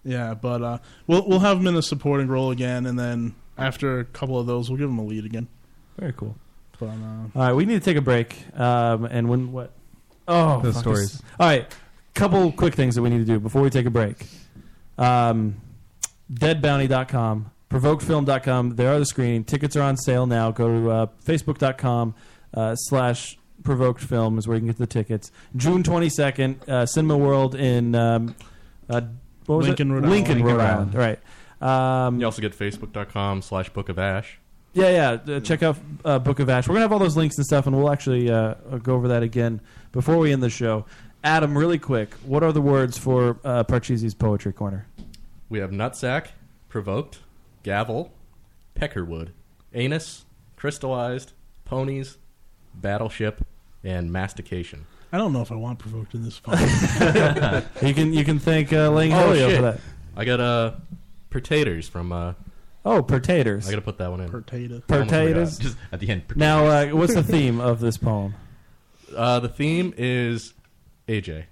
Yeah, but uh, we'll we'll have him in a supporting role again, and then after a couple of those, we'll give him a lead again. Very cool. But uh, All right, we need to take a break. Um, and when what? Oh, Those fuck stories. this. All right, couple quick things that we need to do before we take a break. Um, deadbounty.com, provokedfilm.com. There are the screening. Tickets are on sale now. Go to uh, facebook.com uh, slash provoked film is where you can get the tickets. June 22nd, uh, Cinema World in um, uh, what was Lincoln, it? Rhode Island. Lincoln, Lincoln, Rhode Rhode Island. Right. Um, You also get facebook.com slash book of ash. yeah, yeah. Uh, check out uh, Book of Ash. We're gonna have all those links and stuff, and we'll actually uh, uh, go over that again before we end the show. Adam, really quick, what are the words for uh, Parcheesi's poetry corner? We have nutsack, provoked, gavel, peckerwood, anus, crystallized, ponies, battleship, and mastication. I don't know if I want provoked in this phone. you can you can thank uh, Lang oh, Helio shit. for that. I got uh, pertators from. Uh, Oh, potatoes. I got to put that one in. Pertator. Potatoes. Just at the end. Now, uh, what's the theme of this poem? Uh, the theme is AJ.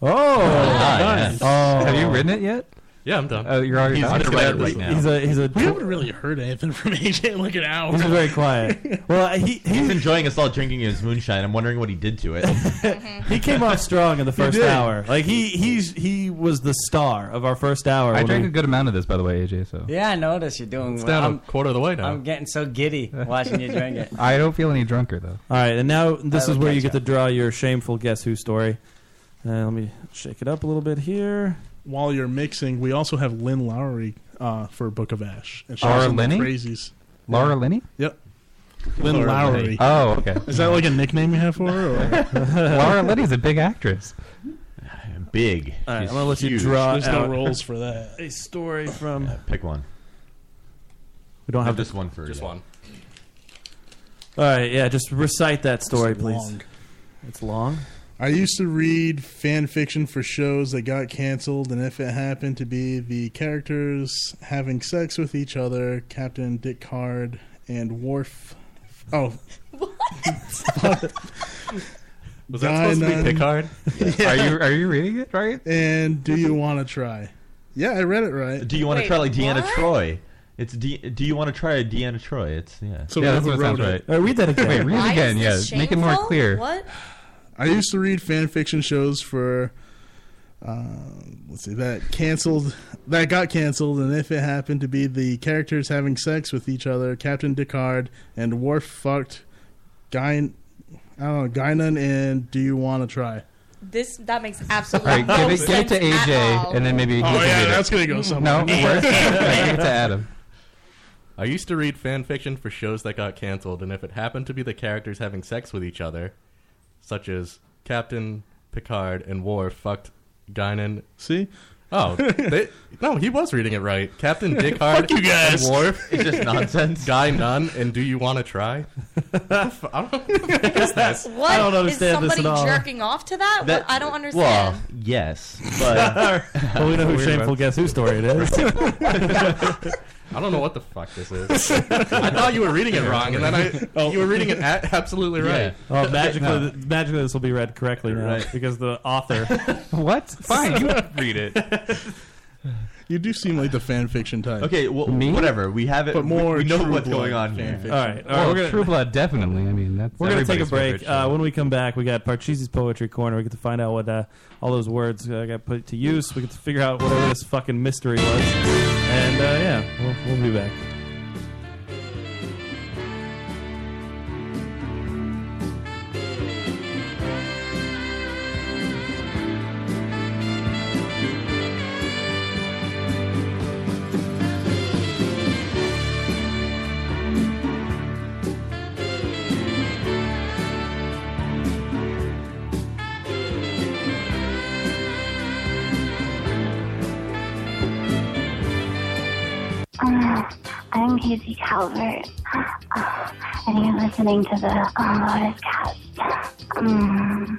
Oh, nice. Oh, Have you written it yet? Yeah, I'm done. Oh, you're already He's done? gonna write right now. He's a he's a we haven't really heard anything from AJ. Look at Al. he's very quiet. Well, he He's enjoying us all drinking his moonshine. I'm wondering what he did to it. he came off strong in the first did. hour. Like he he's he was the star of our first hour. I when drank we- a good amount of this, by the way, AJ. So Yeah, I noticed you're doing. It's well. down a I'm, quarter of the way now. I'm getting so giddy watching you drink it. I don't feel any drunker though. All right, and now this I is will where you catch get to draw your shameful guess who story. Uh, let me shake it up a little bit here. While you're mixing, we also have Lynn Lowry uh, for Book of Ash. And she's Laura in the Linney? Crazies. Laura Linney? Yep. Lynn Laura Lowry. Linney. Oh, okay. Is that like a nickname you have for her? Or? Laura Linney's a big actress. Big. All right, I'm gonna let you huge. draw There's no out roles for that. a story from. Pick one. We don't have this to- one for Just yeah. one. All right, yeah, just recite that story, It's please. long. It's long. I used to read fan fiction for shows that got canceled, and if it happened to be the characters having sex with each other, Captain Dick Card and Worf. Oh. Was that supposed to be Guinan- Picard? Are you are you reading it right? And do you want to try? Yeah, I read it right. Do you want to try like Deanna what? Troi? It's D- Do you want to try a Deanna Troi? It's yeah. So yeah, that's what it sounds wrote right. it- All right, read that again. Wait, read it again. Yeah, this make it more clear. What? I used to read fan fiction shows for uh, let's see that canceled that got canceled, and if it happened to be the characters having sex with each other, Captain Deckard and Worf fucked Guy, I don't know, Guinan and Do You Want to Try? This that makes absolutely right, no give it, sense give it to AJ, and then maybe. he Oh can yeah, read it. that's gonna go somewhere. No, give it to Adam. I used to read fan fiction for shows that got canceled, and if it happened to be the characters having sex with each other, such as Captain Picard and Worf fucked Guinan. See, Oh, they, no, he was reading it right. Captain Dickard Fuck you guys. and Worf. It's just nonsense. Guy Nunn and Do You Want to Try? I don't know. What is? What? I don't Is understand this somebody at all. jerking off to that? That- what? I don't understand. Well, understand. yes, but well, we know who Weird shameful one. guess who story it is. I don't know what the fuck this is. I thought you were reading it wrong, and then I oh. you were reading it a- absolutely right. Oh, magically, magically, this will be read correctly now Right. because the author. What? Fine, you read it. You do seem like the fan fiction type. okay. Well, Me? whatever. We have it. But more we, we know True what's Blood going on fan here. fiction. All right, all right. Well, we're gonna True Blood, definitely. I mean, that's we're gonna take a everybody's break. Uh, show. when we come back, we got Parcheesi's poetry corner. We get to find out what uh, all those words uh, got put to use. We get to figure out whatever this fucking mystery was, and uh, yeah, we'll, we'll be back. Calvert, uh, and you're listening to the um, Lotus Cast. Um,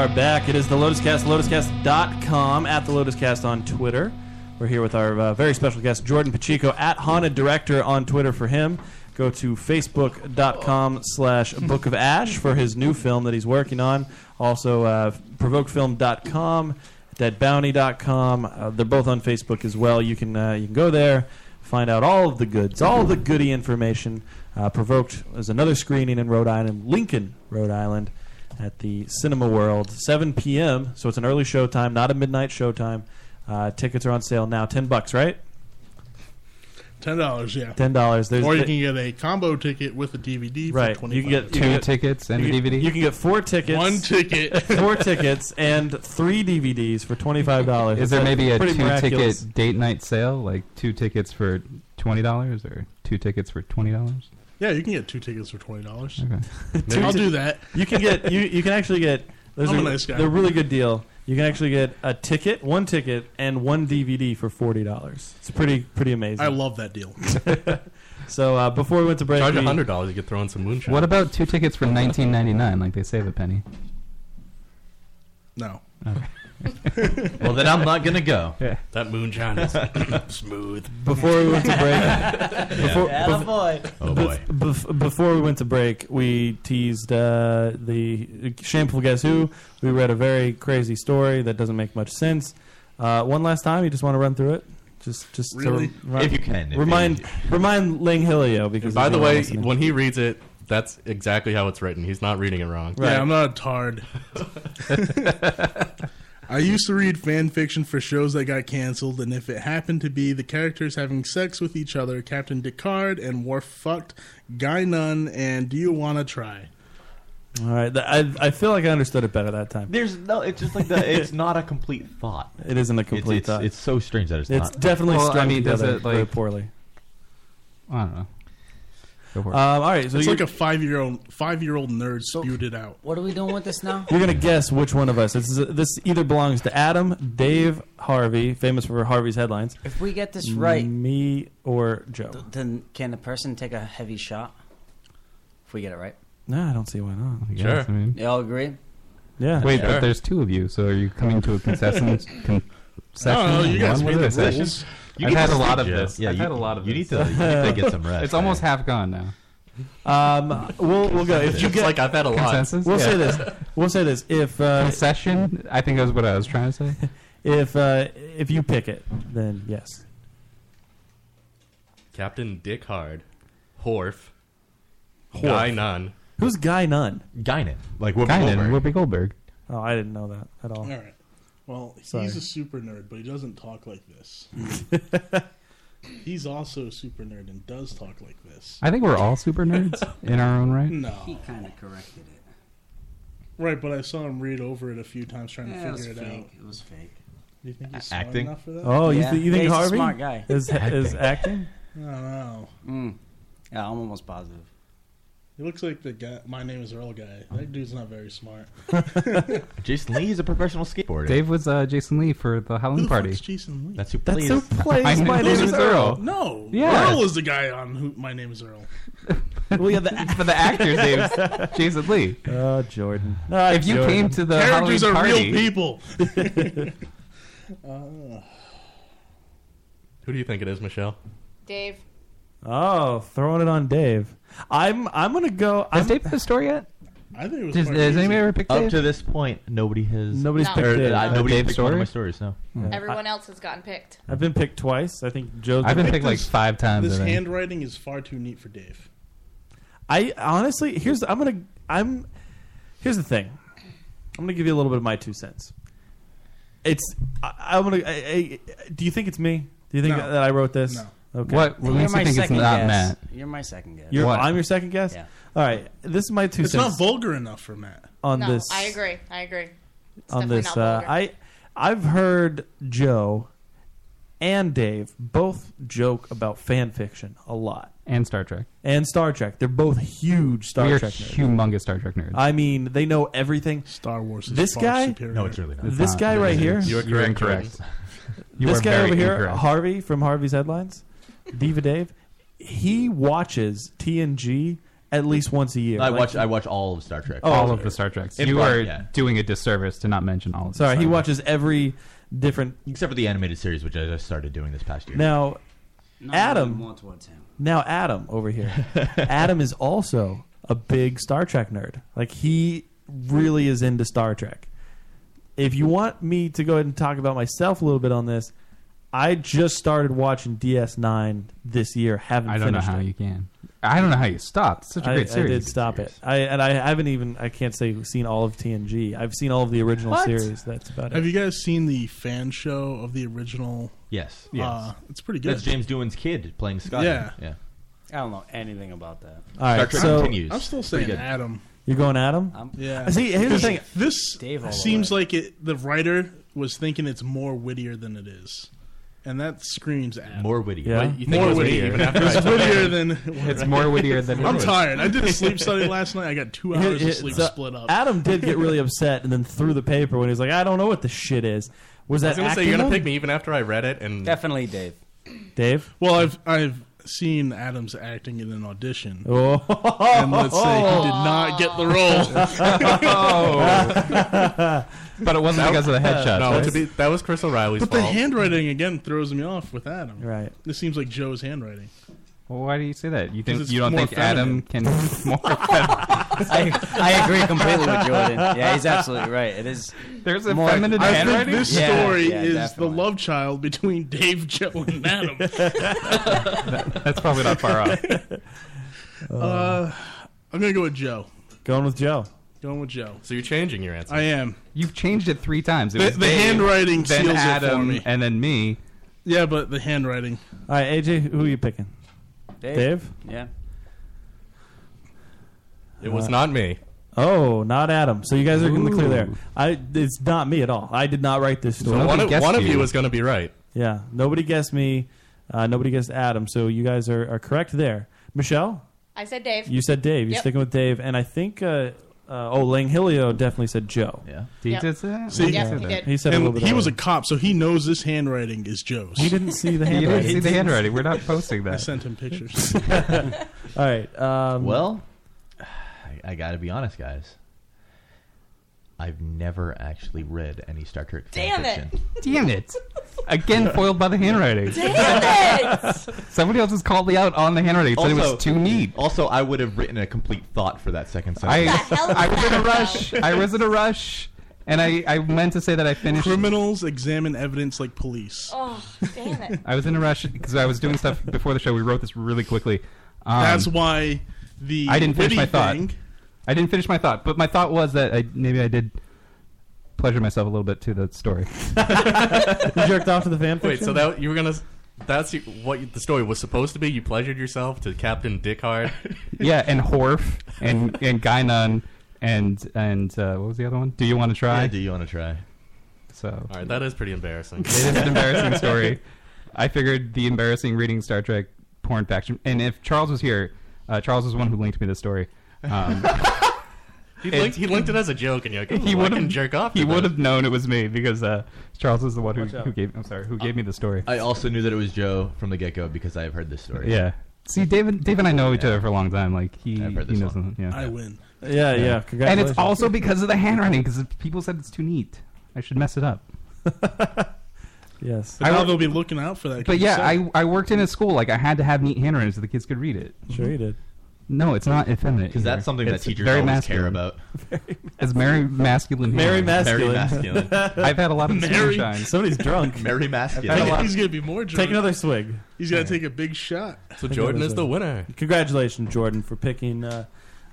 are back. It is the Lotus Cast, lotuscast.com, at the Lotus Cast on Twitter. We're here with our uh, very special guest, Jordan Pacheco, at Haunted Director on Twitter for him. Go to facebook.com slash Book of Ash for his new film that he's working on. Also, uh, provokefilm.com, deadbounty.com. Uh, they're both on Facebook as well. You can, uh, you can go there, find out all of the goods, all the goody information. Uh, Provoked is another screening in Rhode Island, Lincoln, Rhode Island, at the Cinema World, 7 p.m. So it's an early show time, not a midnight show time. Uh, tickets are on sale now, ten bucks, right? Ten dollars, yeah. $10. There's or you the- can get a combo ticket with a DVD. Right. For You can get Two get- tickets and you a can- DVD? You can get four tickets, One ticket. four tickets, and three DVDs for twenty five dollars. Is there maybe a two miraculous. ticket date night sale, like two tickets for twenty dollars or two tickets for twenty dollars? Yeah, you can get two tickets for twenty dollars. Okay. I'll do that. You can get you you can actually get. There's I'm a, a nice guy. They're a really good deal. You can actually get a ticket, one ticket, and one DVD for forty dollars. It's pretty pretty amazing. I love that deal. so uh, before we went to break, Charge we- hundred dollars, you could throw in some moonshine. What about two tickets for nineteen ninety nine? Like they save a penny. No. Well, then I'm not gonna go. Yeah. That moonshine is smooth. Before we went to break, before, Yeah, bef- boy. Oh boy. bef- before we went to break, we teased uh, the shameful guess who. We read a very crazy story that doesn't make much sense. Uh, one last time, you just want to run through it, just just Really? to rem- If you can, if remind you- remind Ling Hilio because By the way, listening. when he reads it, that's exactly how it's written. He's not reading it wrong. Right. Yeah, I'm not a tard. I used to read fan fiction for shows that got canceled, and if it happened to be the characters having sex with each other, Captain Picard and Worf fucked Guy Nun, and do you want to try? all right, I I feel like I understood it better that time. There's no. It's just like the. It's not a complete thought. It isn't a complete it's, thought. it's so strange that it's, It's not. definitely Well, I mean, does together it, very like- poorly. I don't know. Go for it. Um, all right, so it's you're, like a five year old five year old nerd spewed it out. What are we doing with this now? you're gonna guess which one of us. This, is, this either belongs to Adam, Dave, Harvey, famous for Harvey's headlines, If we get this right, me or Joe. then can the person take a heavy shot? If we get it right, No, I don't see why not. I guess, Sure. I mean, you all agree? Yeah. wait, Sure. but there's two of you, so are you coming to a concession? concession? No, no, you guys One? made What the is rules. You I've had a lot of Joe. this. Yeah, I've you- had a lot of you this. need to- you need to get some rest, It's almost man. half gone now. Um, we'll we'll go. If you get, like I've had a lot. We'll Yeah. say this. We'll say this. If uh, Concession? I think that's what I was trying to say. if uh, if you pick it, then yes. Captain Dick Hard, Horf, Horf. Guy Nunn. Who's Guy Nunn? Guinan, like Whoopi Guinan, Goldberg. Whoopi Goldberg. Oh, I didn't know that at all. All right. Well, Sorry. he's a super nerd, but he doesn't talk like this. he's also a super nerd and does talk like this. I think we're all super nerds in our own right. No. He kind of corrected it. Right, but I saw him read over it a few times trying Yeah, it to was figure it fake. out. It was fake. Do you think he's smart Acting? enough for that? Oh, you, Yeah. th- you think Yeah, he's a Harvey smart guy. is is acting? I don't know. Mm. Yeah, I'm almost positive. He looks like the guy. My name is Earl guy. That dude's not very smart. Jason Lee is a professional skateboarder. Dave was uh, Jason Lee for the Who Halloween the party. fuck's Jason Lee? That's who That's plays. who plays My My Name Name is is Earl. Earl. No, Yeah. Earl is the guy on who. My name is Earl. Well, yeah, the, but the actor's name's Jason Lee. Oh, Jordan. Ah, if you Jordan. came to the Characters are Halloween real people. uh, Who do you think it is, Michelle? Dave. Oh, throwing it on Dave. I'm I'm gonna go. has I'm, Dave picked the story yet? I think it was. Does, quite has easy. anybody ever picked Up Dave? to this point, nobody has. Nobody's No. picked or, Dave. uh, nobody Dave's picked one of my stories. No. Everyone else has gotten picked. I've been picked twice. I think Joe's. I've been picked think like this- five times. This I think. handwriting is far too neat for Dave. I honestly here's I'm gonna I'm here's the thing. I'm gonna give you a little bit of my two cents. It's I, I'm gonna. I, I, do you think it's me? Do you think No. that I wrote this? No. Okay. What? What You're makes you my think it's second not guess. Matt? You're my second guess. You're, What? I'm your second guess. Yeah. All right. This is my two It's cents not vulgar enough for Matt. on no, this. I agree. I agree. It's on definitely this. not Uh, vulgar. I I've heard Joe and Dave both joke about fan fiction a lot And Star Trek. and Star Trek. They're both huge Star we are Trek nerds. humongous Star Trek nerds. I mean, they know everything. Star Wars is This far guy? superior. No, it's really not. This not. guy right here, You are You're correct. incorrect. You this are guy very over here, incorrect. Harvey from Harvey's Headlines, Diva Dave, he watches TNG at least once a year. I Like, watch. I watch all of Star Trek. Oh, all of the Star Treks. In You part, are yeah. doing a disservice to not mention all of. the Sorry, Star he Trek. watches every different. except for the animated series, which I just started doing this past year. Now, Not Adam. more towards him. Now, Adam over here. Adam is also a big Star Trek nerd. Like he really is into Star Trek. If you want me to go ahead and talk about myself a little bit on this, I just started watching DS9 this year. Haven't I don't know finished how it. you can. I don't know how you stopped. It's such a I, great series. I series. did stop it. I and I haven't even. I can't say seen all of TNG. I've seen all of the original What? series. That's about it. Have it. you guys seen the fan show of the original? Yes. Uh, it's pretty good. That's James Doohan's kid playing Scott. Yeah. Yeah. I don't know anything about that. All right, Star Trek so continues. I'm still Pretty saying good. Adam. You're going Adam? I'm- Yeah. See, here's the This- thing. This Dave all the seems like it. The writer was thinking it's more wittier than it is, and that screams Adam. More witty. Yeah. But you think it More was me wittier. even after I It's told wittier you? than. It's more wittier than. I'm tired. I did a sleep study last night. I got two Here- hours here- of sleep so split up. Adam did get really upset and then threw the paper when he was like, "I don't know what the shit is." Was I that was gonna say you're gonna though? pick me even after I read it, and Definitely Dave. Dave? Well, I've I've seen Adam's acting in an audition, Oh, and let's say he did not get the role. but it wasn't because of the headshots. no, right? to be, that was Chris O'Reilly's But the handwriting again throws me off with Adam. Right. This seems like Joe's handwriting. Well, why do you say that? You think 'Cause it's you don't more think Adam can more? I, I agree completely with Jordan. Yeah, he's absolutely right. It is. There's a More- feminine I think handwriting. this Yeah, story yeah, is definitely. the love child between Dave, Joe, and Adam. That's probably not far off. uh, I'm gonna go with Joe. Going with Joe. Going with Joe. so you're changing your answer. I am. You've changed it three times. It The- was the Dave, handwriting then seals it for Adam, me. and then me. Yeah, but the handwriting. All right, AJ, who are you picking? Dave. Dave? Yeah. It was not me. Oh, not Adam. So you guys are in the clear there. Ooh. I it's not me at all. I did not write this So story. one of, one of you. you was going to be right. yeah, nobody guessed me. Uh, nobody guessed Adam. So you guys are, are correct there. Michelle, I said Dave. you said Dave. You're Yep. sticking with Dave, and I think uh, uh, oh Langhilio definitely said Joe. Yeah. He Yep. did say that. See- He Yep, said he did. He said a And little bit. he was a earlier. cop, so he knows this handwriting is Joe's. He didn't see the You didn't handwriting. see the handwriting. We're not posting that. I that. sent him pictures. All right. Um, Well, I, I got to be honest, guys. I've never actually read any Star Trek Damn it. fanfiction. Damn it! Again, foiled by the handwriting. Damn it! Somebody else has called me out on the handwriting. Said it was too neat. Also, I would have written a complete thought for that second I, sentence. the hell is I was in a that rush. I was in a rush, and I, I meant to say that I finished. Criminals examine evidence like police. Oh, damn it. I was in a rush because I was doing stuff before the show. We wrote this really quickly. Um, That's why the I didn't finish witty my thought. thing- I didn't finish my thought, but my thought was that I maybe I did pleasure myself a little bit to the story. you jerked off to the fan Wait, so that you were gonna? That's what you- the story was supposed to be. You pleasured yourself to Captain Dickhard. yeah, and Horf and and Guinan and and uh, what was the other one? Do you want to try? Yeah, do you want to try? So All right, that is pretty embarrassing. it is an embarrassing story. I figured the embarrassing reading Star Trek porn faction, and if Charles was here, uh, Charles was the one who linked me this story. Um, He linked, he linked it as a joke, and you're like, he would can have jerk off. He would this." have known it was me because uh, Charles is the one who, Watch out. who gave. I'm sorry, who gave me the story. I also knew that it was Joe from the get go because I have heard this story. Yeah. See, David, Dave and I know each other for a long time. Like he, I've heard he this knows. one. Yeah. I win. yeah, yeah. and Congratulations. it's also because of the handwriting. Because people said it's too neat. I should mess it up. yes. I now would- they'll be looking out for that. But yeah. I I worked in a school. Like I had to have neat handwriting so the kids could read it. Sure you did. No, it's not effeminate. Because that's either. something that It's teachers very always masculine. care about. It's very masculine. Very masculine. Very masculine. I've had a lot of Mary- sunshine. Somebody's drunk. Very I've masculine. lot- he's gonna be more drunk. Take another swig. He's gonna take a big shot. So Jordan is the winner. Congratulations, Jordan, for picking uh,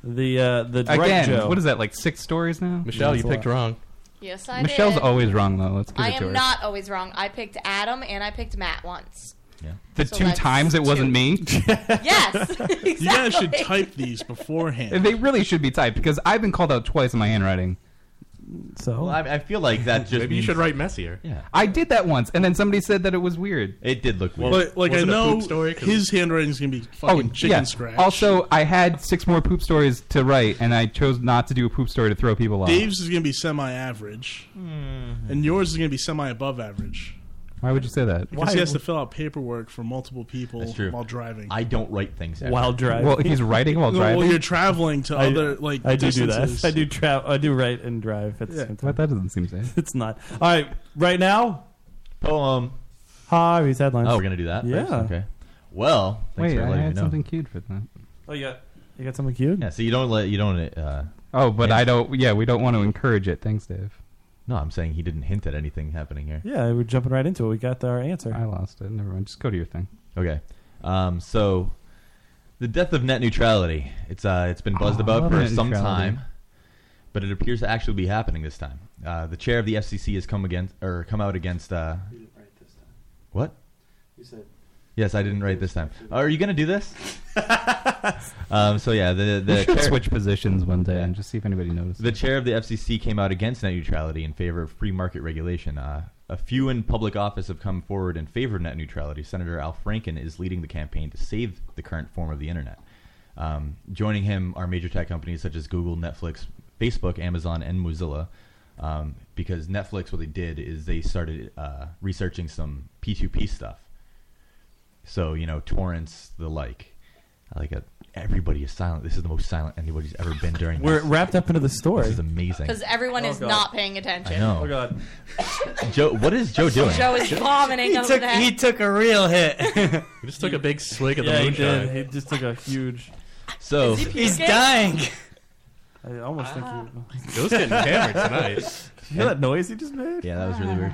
the uh, the right Again, Joe. what is that? Like six stories now? Michelle, That's you picked lot. wrong. Yes, I Michelle's did. always wrong though. Let's give I it to her. am not always wrong. I picked Adam and I picked Matt once. The so two times it wasn't me. Yes, exactly. You guys should type these beforehand. they really should be typed because I've been called out twice in my handwriting. So Well, I, I feel like that just Maybe you should write messier. Yeah, I did that once, and then somebody said that it was weird. it did look weird. But like Was I it a know poop story? 'Cause- his handwriting's gonna be fucking chicken yeah. scratch. Also, I had six more poop stories to write, and I chose not to do a poop story to throw people off. Dave's is gonna be semi-average, Hmm. and yours is gonna be semi-above average. Why would you say that? Because he has to fill out paperwork for multiple people That's true. while driving. I don't write things ever. While driving. Well, he's writing while No, driving. Well, you're traveling to I- other like I do do distances. that. I do tra- I do write and drive at the Yeah. same time. But that doesn't seem safe. It's not. All right, right now, Poem. Harvey's headlines. Oh, we're gonna do that. Yeah. First? Okay. Well, thanks Wait, for I letting had me know. something queued for that. Oh, you got you got something cute? Yeah. So you don't let you don't. Uh, Oh, but I don't. Yeah, we don't want to encourage it. Thanks, Dave. No, I'm saying he didn't hint at anything happening here. Yeah, we're jumping right into it. We got our answer. I lost it. Never mind. Just go to your thing. Okay. Um, so the death of net neutrality. It's uh, it's been buzzed Oh, I about love for net some neutrality. time, but it appears to actually be happening this time. Uh, the chair of the FCC has come against or come out against. Uh, what? You said. Yes, I didn't write this time. Oh, are you going to do this? um, so yeah, the the chair- switch positions one day and just see if anybody notices. the chair of the FCC came out against net neutrality in favor of free market regulation. Uh, a few in public office have come forward in favor of net neutrality. Senator Al Franken is leading the campaign to save the current form of the internet. Um, joining him are major tech companies such as Google, Netflix, Facebook, Amazon, and Mozilla. Um, because Netflix, what they did is they started uh, researching some P2P stuff. So you know, torrents, the like. Like a, everybody is silent. This is the most silent anybody's ever been during. We're this. wrapped up into the story. This is amazing. Because everyone Oh, is God. not paying attention. I know. Oh God. Joe, what is Joe doing? Joe is vomiting He over took, there. he took a real hit. He just took a big swig of yeah, the he moonshine. did. He just took a huge. So Is he He's puking? dying. I almost think you. Joe's getting hammered tonight. You hear that noise he just made? Yeah, that was really weird.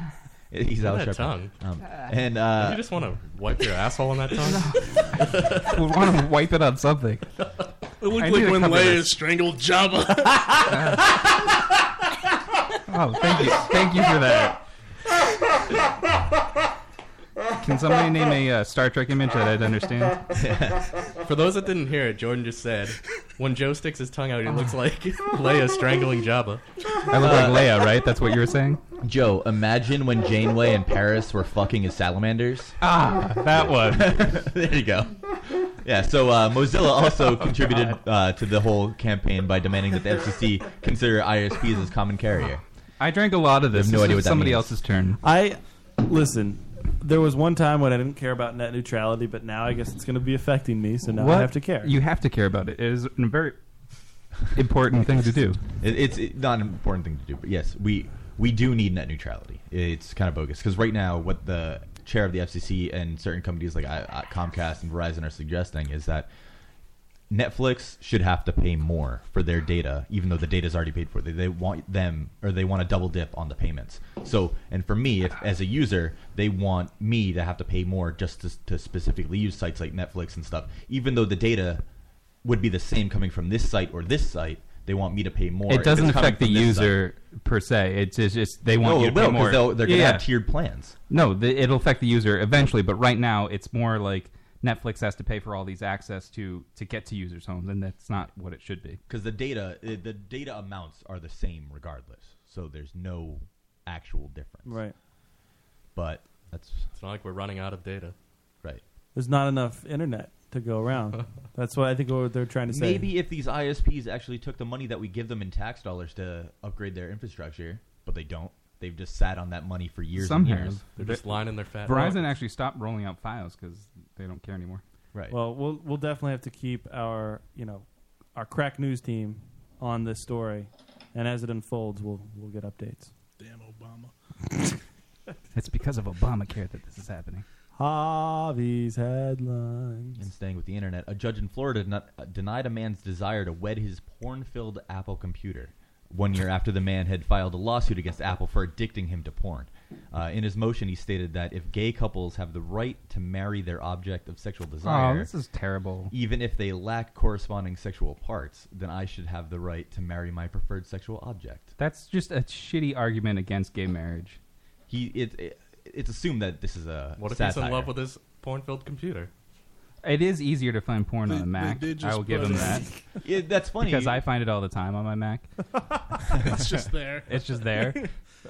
He's out at that tongue. Um, and you uh, just want to wipe your asshole on that tongue? we want to wipe it on something. It looked I like need to when Leia this. strangled Jabba. Oh, thank you, thank you for that. Can somebody name a uh, Star Trek image that I'd understand? For those that didn't hear it, Jordan just said, when Joe sticks his tongue out, he looks like Leia strangling Jabba. I look like Leia, right? That's what you were saying. Joe, imagine when Janeway and Paris were fucking as salamanders. Ah, that one. there you go. Yeah, so uh, Mozilla also contributed uh, to the whole campaign by demanding that the FCC consider ISPs as common carrier. I drank a lot of this. I have no This idea what that somebody means. else's turn. I listen. There was one time when I didn't care about net neutrality, but now I guess it's going to be affecting me, so now I What? have to care. You have to care about it. It is a very important thing to do. It, it's it- not an important thing to do, but yes, we we do need net neutrality. It's kind of bogus because right now, what the chair of the FCC and certain companies like uh, uh, Comcast and Verizon are suggesting is that Netflix should have to pay more for their data, even though the data is already paid for. They, they want them or they want to double dip on the payments. So, and for me, if, as a user, they want me to have to pay more just to, to specifically use sites like Netflix and stuff, even though the data would be the same coming from this site or this site. They want me to pay more. It doesn't affect the from this site. user per se. It's just, just they want No, you it to pay more. they'll- they're gonna have tiered plans. No, the, it'll affect the user eventually, but right now it's more like Netflix has to pay for all these access to to get to users' homes, and that's not what it should be. because the data the data amounts are the same regardless. So there's no actual difference. Right. But that's It's not like we're running out of data. right. There's not enough internet to go around. That's what I think what they're trying to say. Maybe if these ISPs actually took the money that we give them in tax dollars to upgrade their infrastructure, but they don't. They've just sat on that money for years Some and years. have. They're just lining their fat. Verizon actually stopped rolling out FiOS because they don't care anymore. Right. Well, we'll we'll definitely have to keep our you know our crack news team on this story, and as it unfolds, we'll we'll get updates. Damn Obama. It's because of Obamacare that this is happening. Harvey's headlines. And staying with the internet, a judge in Florida not, uh, denied a man's desire to wed his porn-filled Apple computer. One year after the man had filed a lawsuit against Apple for addicting him to porn. Uh, in his motion, he stated that if gay couples have the right to marry their object of sexual desire, Oh, this is terrible. even if they lack corresponding sexual parts, then I should have the right to marry my preferred sexual object. That's just a shitty argument against gay marriage. He it, it it's assumed that this is a What if satire. he's in love with his porn-filled computer? It is easier to find porn on a Mac. did I just will give put him it- that. Yeah, that's funny. because I find it all the time on my Mac. It's just there. It's just there.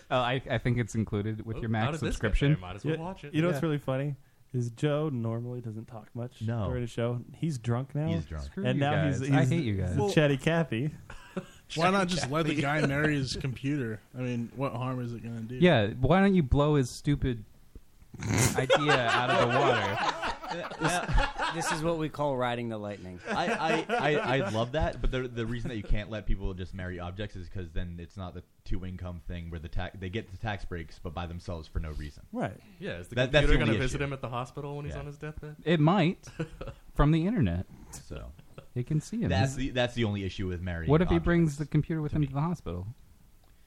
Uh, I, I think it's included with your how Mac did this get subscription. there? Might as well You- watch it. You know what's really funny is Joe normally doesn't talk much No. during the show. He's drunk now. He's drunk. Screw and you now guys. he's, I he's hate you guys. the Well- chatty Cathy. Why not just let the guy marry his computer? I mean, what harm is it going to do? Yeah, why don't you blow his stupid idea out of the water. This, this is what we call riding the lightning. I, I, I, I love that, but the the reason that you can't let people just marry objects is because then it's not the two income thing where the tax they get the tax breaks but by themselves for no reason. Right. Yeah, is the That- that's computer the going to only visit issue. him at the hospital when he's Yeah. on his deathbed? It might from the internet. So it can see him. That's the that's the only issue with marrying. What if he brings the computer with him to the hospital?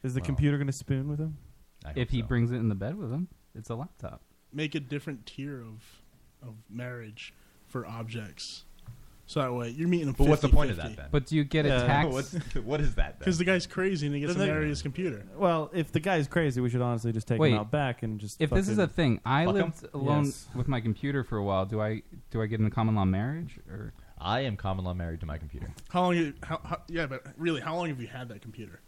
Is the Well, computer going to spoon with him? I hope If he so. brings it in the bed with him, it's a laptop. Make a different tier of of marriage for objects. So that way you're meeting a But what's the point of that then? But do you get a Yeah. tax? What's, what is that? Then? Because the guy's crazy and he gets to Then they- marry his computer. Well, if the guy's crazy, we should honestly just take Wait, him out back and just. If this is a fucking- thing, I Fuck 'em? lived alone Yes. with my computer for a while. Do I do I get in a common law marriage or? I am common law married to my computer. How long? You, how, how, yeah, but really, how long have you had that computer?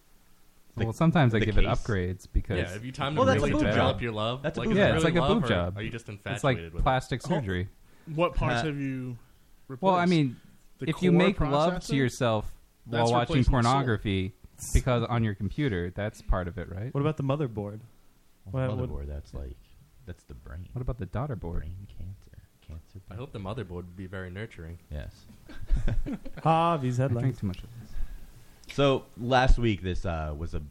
The- well, sometimes I the give it case? upgrades because Yeah, have you time to Well, that's a really boob develop job. your love? That's a like, boob is it yeah, it's really like a love, boob or job. Are you just infatuated It's infatuated like with plastic Oh. surgery. What parts Uh, have you? Replaced? Well, I mean, The if you core make love processor? to yourself That's while watching replacing the soul. pornography because on your computer, that's part of it, right? What about the motherboard? Well, What- what- motherboard, that's like that's the brain. What about the daughter board? Brain cancer, cancer. I hope the motherboard would be very nurturing. Yes. Harvey's I headlines. drink too much of this. So last week, this uh, was a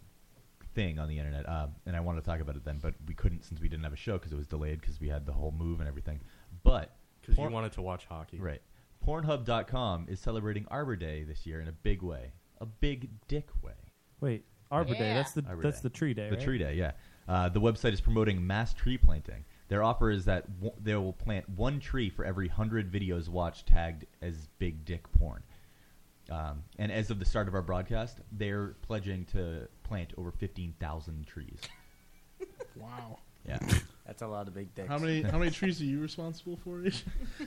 thing on the internet, uh, and I wanted to talk about it then, but we couldn't since we didn't have a show because it was delayed because we had the whole move and everything. But Because Porn- you wanted to watch hockey. right, Pornhub.com is celebrating Arbor Day this year in a big way, a big dick way. Wait, Arbor Day. Yeah. That's the Arbor that's Day. the tree day. The right? tree day, yeah. Uh, the website is promoting mass tree planting. Their offer is that w- they will plant one tree for every hundred videos watched tagged as big dick porn. Um, and as of the start of our broadcast, they're pledging to plant over fifteen thousand trees. Wow. Yeah, That's a lot of big dicks. How many? How many trees are you responsible for? Ish?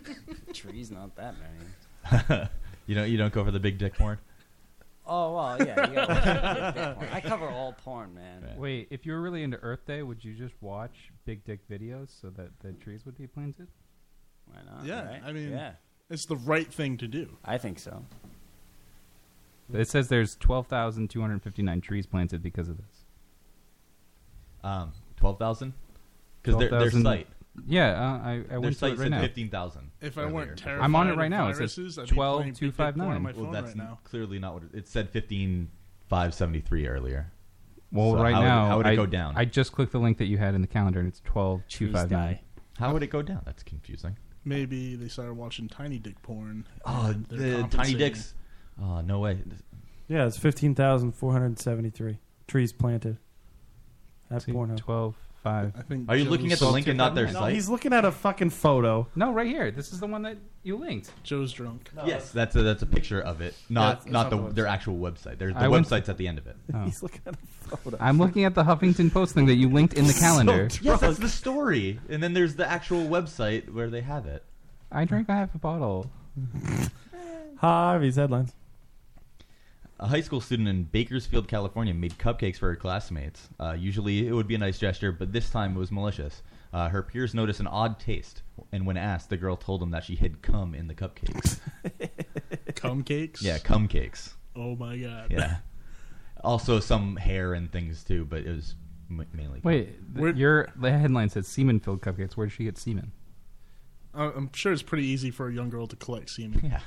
trees? Not that many. you don't you don't go for the big dick porn. Oh well, yeah. You gotta watch big porn. I cover all porn, man. Wait, if you were really into Earth Day, would you just watch big dick videos so that the trees would be planted? Why not? Yeah, right? I mean- yeah, It's the right thing to do. I think so. It says there's 12,259 trees planted because of this. Um, twelve thousand, because their their 12,000 site Yeah, uh, I, I their went to site it right said now. fifteen thousand. If I weren't terrified I'm on it of right now. It says viruses, I'd be playing big dick 12259. on my Well, that's right now. clearly not what it, it said. Fifteen five seventy three earlier. Well, So right how would now, how would it I, go down? I just clicked the link that you had in the calendar, and it's 12259. die. How would it go down? That's confusing. Maybe they started watching tiny dick porn. Oh, and they're the tiny compensating. dicks. Oh, no way. Yeah, it's fifteen thousand four hundred seventy-three trees planted. At See, Pornhub. 12, 5. I think Are you looking at the link and not their No, site? he's looking at a fucking photo. No, right here. This is the one that you linked. Joe's drunk. Yes, that's a that's a picture of it, not That's- not that's the, on the their actual website. Their, the I went- website's at the end of it. Oh. He's looking at a photo. I'm looking at the Huffington Post thing that you linked in the calendar. Yes, that's the story, and then there's the actual website where they have it. I drank a half a bottle. Harvey's headlines. A high school student in Bakersfield, California, made cupcakes for her classmates. Uh, usually, it would be a nice gesture, but this time it was malicious. Uh, her peers noticed an odd taste, and when asked, the girl told them that she had cum in the cupcakes. Cum cakes. yeah, cum cakes. Oh my god. Yeah. Also, some hair and things too, but it was m- mainly. cum. Wait, th- Where- your the headline says semen-filled cupcakes. Where did she get semen? Uh, I'm sure it's pretty easy for a young girl to collect semen. Yeah.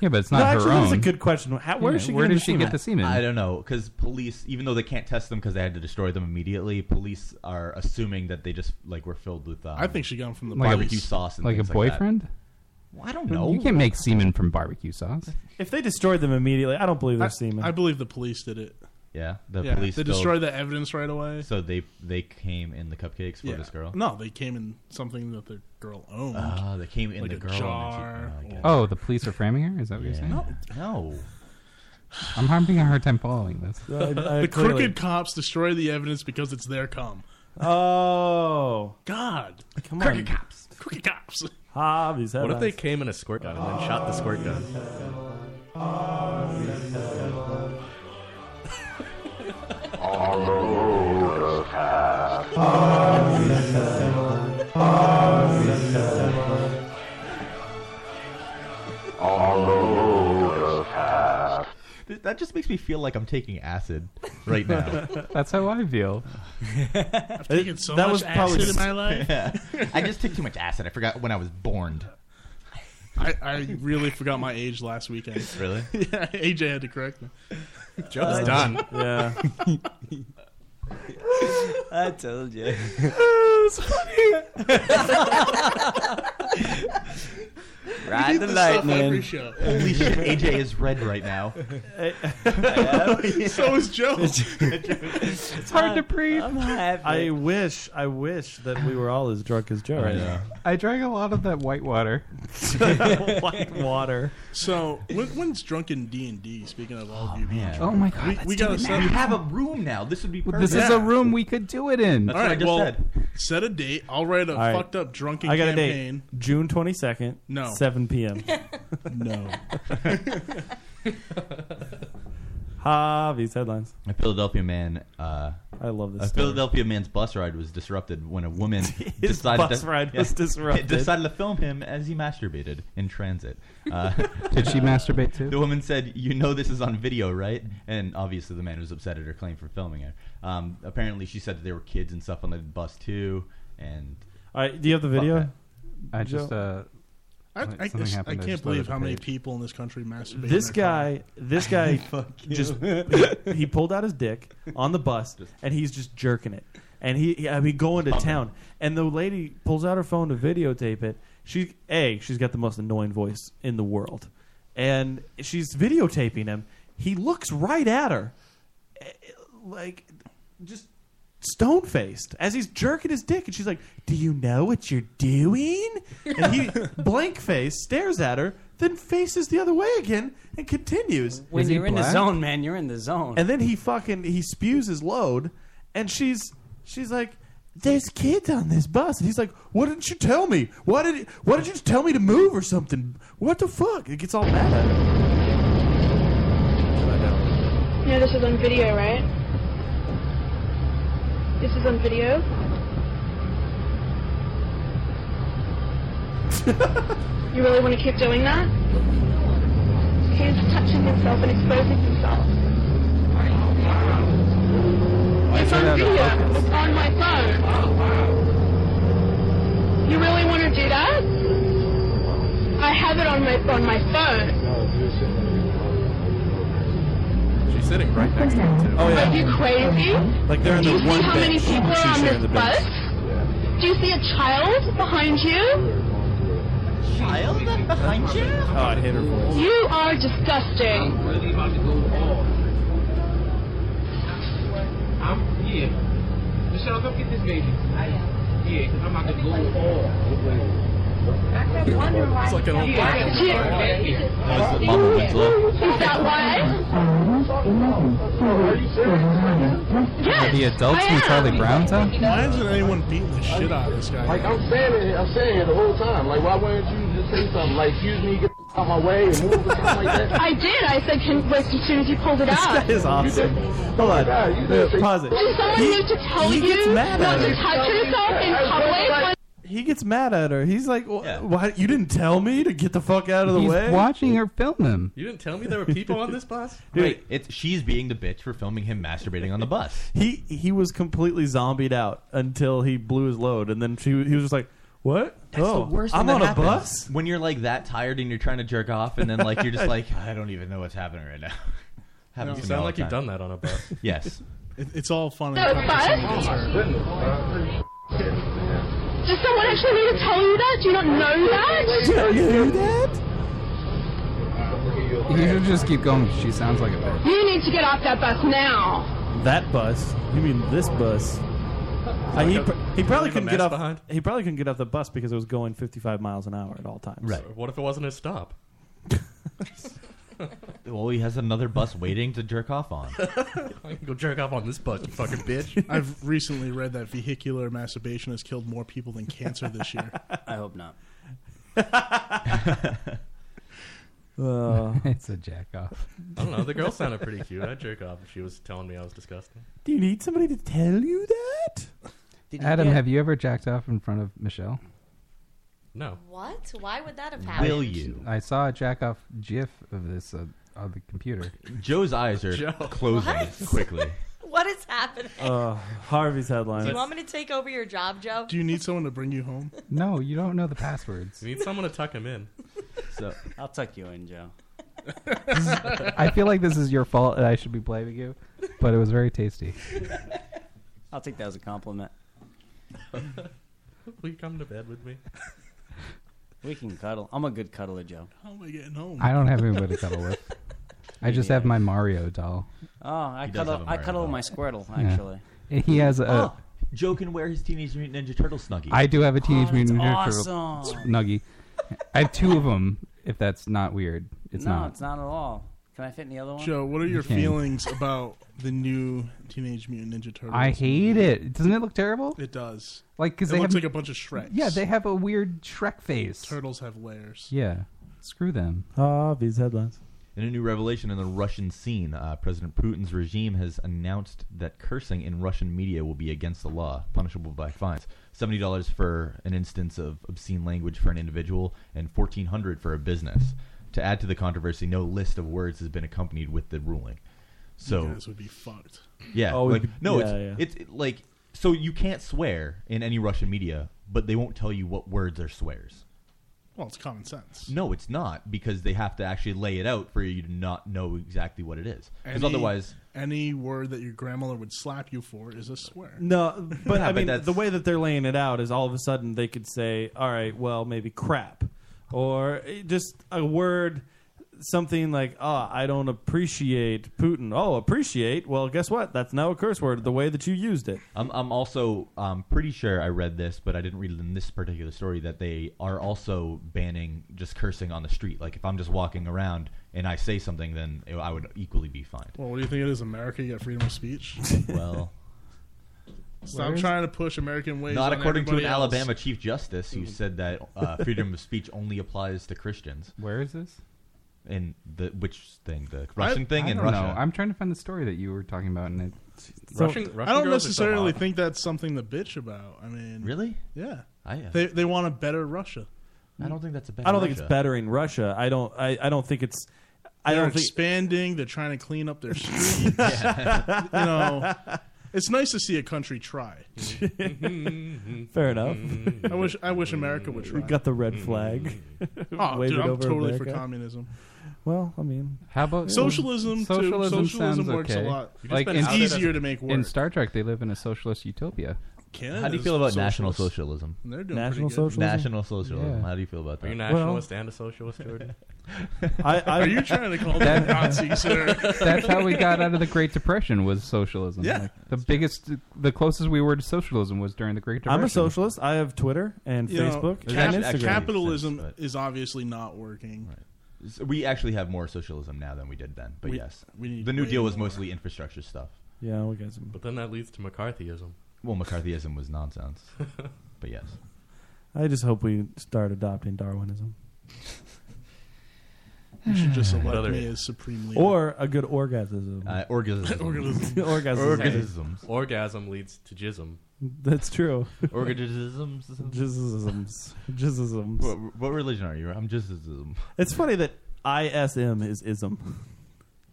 Yeah, but it's No, not her actually, own. that's a good question. How, where Yeah, is she where did she semen? get the semen? I don't know because police, even though they can't test them because they had to destroy them immediately, police are assuming that they just like were filled with. Um, I think she got them from the Like barbecue police. sauce and like a things like boyfriend? Well, I don't know. You can't make semen from barbecue sauce. If they destroyed them immediately, I don't believe I, they're semen. I believe the police did it. Yeah, the yeah, police they filled- destroyed the evidence right away. So they they came in the cupcakes for yeah. this girl. No, they came in something that the girl owned. Ah, they came in like the a girl and jar. she- oh, I get it. Oh, the police are framing her? Is that what you're saying? No. No. I'm having a hard time following this. I- I the clearly- crooked cops destroy the evidence because it's their cum. Oh, God, come crooked on. cops, crooked cops. Harvey's What if they came in a squirt gun and then shot the squirt gun? That that just makes me feel like I'm taking acid right now. That's how I feel. I've uh, taken so That much was probably acid in my life. Yeah. I just took too much acid. I forgot when I was born. I, I really forgot my age last weekend. Really? yeah, AJ had to correct me. Joke's done. Yeah. I told you. It's Ride We the do this stuff lightning. show. Holy shit, AJ is red right now. so is Joe. It's hard to breathe. I'm happy. I wish, I wish that we were all as drunk as Joe right now. I drank a lot of that white water. White water. So when, when's drunken D and D? Speaking of all of oh, you, being man. drunk? Oh my god, we, let's we do gotta it set. We have a room now. This would be perfect. This is Yeah. a room we could do it in. That's all what I right, just well, said. set a date. I'll write a All right. fucked up drunken I got a campaign. date. June twenty second. No. Seven p.m. No. Harvey's headlines. A Philadelphia man. Uh, I love this. a story. Philadelphia man's bus ride was disrupted when a woman His decided bus to, ride was disrupted. Decided to film him as he masturbated in transit. Uh, Did she masturbate too? The woman said, "You know this is on video, right?" And obviously, the man was upset at her claim for filming her. Um, apparently, she said that there were kids and stuff on the bus too. And All right, do you have the video? I just uh, I, I, I, happened, I can't believe how the many people in this country masturbate. This in car. guy, this guy, just he, he pulled out his dick on the bus and he's just jerking it. And he, I mean, going to town. And the lady pulls out her phone to videotape it. She, a, she's got the most annoying voice in the world, and she's videotaping him. He looks right at her, eh, like just stone faced as he's jerking his dick, and she's like, "Do you know what you're doing?" And he blank face stares at her, then faces the other way again and continues. When Is he you're in the black? zone, man, you're in the zone. And then he fucking he spews his load, and she's she's like, "There's kids on this bus," and he's like, "What didn't you tell me? Why did why did you just tell me to move or something? What the fuck?" It gets all mad at her. Yeah, this is on video, right? This is on video. you really want to keep doing that? He's touching himself and exposing himself. It's on video. It's on my phone. You really want to do that? I have it on my on my phone. She's sitting right next to him, too. Oh Are you crazy? like they're in Do the you see one how many bench. people are She's on sharing this the bus? bench. Do you see a child behind you? child behind you. Oh, I hate her voice. You are disgusting. I'm really about to go off. I'm yeah. Michelle, come get this baby. Yeah, because I'm about to go all It's like an old That was Mama Winslow. Is that why? Yes. the adults I from. Charlie Brown's house. Why isn't anyone beating the shit out of this guy? Like I'm saying it, I'm saying it the whole time. Like why wouldn't you just say something like, "Excuse me, get the out my way" and move or something like that? I did. I said, can, wait, as soon as you pulled it This out. guy is awesome. Hold on, pause it. Does someone He- need to tell he you not to touch yourself in public? He gets mad at her. He's like, "Wh- "Why you didn't tell me to get the fuck out of the He's way?" watching her film him. You didn't tell me there were people on this bus? Dude, it's she's being the bitch for filming him masturbating on the bus. He he was completely zombied out until he blew his load, and then she he was just like, "What? That's oh, the worst. I'm thing on that a happens. bus." when you're like that tired and you're trying to jerk off, and then like you're just like, I don't even know what's happening right now. Happens You me sound all like the you've time. done that on a bus. Yes. It, it's all fun and No, fun but- until someone gets hurt. Does someone actually need to tell you that? Do you not know that? Tell you that? You should just keep going. She sounds like a bitch. You need to get off that bus now. That bus? You mean this bus? Uh, he, pr- he probably couldn't get mess off. behind? He probably couldn't get off the bus because it was going 55 miles an hour at all times. Right. What if it wasn't his stop? Well, he has another bus waiting to jerk off on. I can go jerk off on this bus, you fucking bitch. I've recently read that vehicular masturbation has killed more people than cancer this year. I hope not. Uh, it's a jack off. I don't know. The girl sounded pretty cute. I'd jerk off if she was telling me I was disgusting. do you need somebody to tell you that? Did you Adam, get- have you ever jacked off in front of Michelle? No. What? Why would that have happened? Will you? I saw a jack off GIF of this uh, on the computer. Joe's eyes are Joe. closing What? quickly. What is happening? Uh, Harvey's headlines. Do headlines. you want me to take over your job, Joe? Do you need someone to bring you home? No, you don't know the passwords. You need someone to tuck him in. So I'll tuck you in, Joe. I feel like this is your fault and I should be blaming you, but it was very tasty. I'll take that as a compliment. Will you come to bed with me? We can cuddle. I'm a good cuddler, Joe. How am I getting home? I don't have anybody to cuddle with. I just have my Mario doll. Oh, I He does cuddle. have a I Mario cuddle with doll. my Squirtle, Yeah. actually. He has a. oh, Joe can wear his Teenage Mutant Ninja Turtle snuggie. I do have a Teenage Oh, Mutant that's Ninja Turtle awesome. snuggie. I have two of them. If that's not weird, it's no, not. it's not at all. Can I fit in the other one? Joe, what are your can. feelings about the new Teenage Mutant Ninja Turtles? I hate it. Doesn't it look terrible? It does. Like because It they looks have like a bunch of Shreks. Yeah, they have a weird Shrek face. Turtles have layers. Yeah, screw them. Harvey's headlines. In a new revelation in the Russian scene, uh, President Putin's regime has announced that cursing in Russian media will be against the law, punishable by fines. Seventy dollars for an instance of obscene language for an individual, and fourteen hundred for a business. To add to the controversy, no list of words has been accompanied with the ruling. So this would be fucked. yeah, Oh, like no, yeah, it's it's it- like so you can't swear in any Russian media, but they won't tell you what words are swears. Well, it's common sense. No, it's not because they have to actually lay it out for you to not know exactly what it is. Because otherwise, any word that your grandmother would slap you for is a swear. No, but Yeah, I but mean, that's- the way that they're laying it out is all of a sudden they could say, "All right, well, maybe crap," or eh, just a word, something like, "Oh, I don't appreciate Putin." Oh, appreciate? Well, guess what? That's now a curse word. The way that you used it. I'm, I'm also um, pretty sure I read this, but I didn't read it in this particular story that they are also banning just cursing on the street. Like if I'm just walking around and I say something, then it- I would equally be fined. Well, what do you think it is? America? You got freedom of speech? well, Stop Where is- trying to push American ways. not on according to an else. Alabama chief justice who said that uh, freedom of speech only applies to Christians. Where is this? In the which thing? The Russian thing I in don't Russia. know. I'm trying to find the story that you were talking about, and it. Russian, Russian I don't girls so necessarily think that's something to bitch about. I mean, Really? Yeah. I, uh, They they want a better Russia. I don't think that's a bad. I don't think it's bettering Russia. I don't. I, I don't think it's. I They're don't think. expanding. They're trying to clean up their streets. you know, it's nice to see a country try. Mm-hmm. Fair enough. Mm-hmm. I wish I wish America would try. We got the red mm-hmm. flag. Oh, Wave dude, it I'm over totally America. for communism. Well, I mean, How about Socialism, too. Socialism, Socialism sounds works a okay. lot. Like been in, easier to make work. In. Star Trek, they live in a socialist utopia. Canada How do you feel about national socialism? They're doing National pretty good. socialism? National socialism. Yeah. How do you feel about that? Are you that? nationalist and a socialist, Jordan? I, I, Are you trying to call That- them Nazis, sir? That's how we got out of the Great Depression was socialism. Yeah. Like, the biggest, the closest we were to socialism was during the Great Depression. I'm a socialist. I have Twitter and You know, Facebook There's and actually- Instagram. capitalism But- is obviously not working. So we actually have more socialism now than we did then. But We- yes, we need the New way Deal was more. mostly infrastructure stuff. yeah, we got some. But then that leads to McCarthyism. Well, McCarthyism was nonsense. but yes, I just hope we start adopting Darwinism You should just What elect other- me as supreme leader. or a good orgasm. uh, orgasm. Organism. orgasm. Organisms. Orgasm leads to jism. That's true. Organisms. Jizzisms. Jizzisms. What, what religion are you? I'm just ism. It's funny that ISM is ism.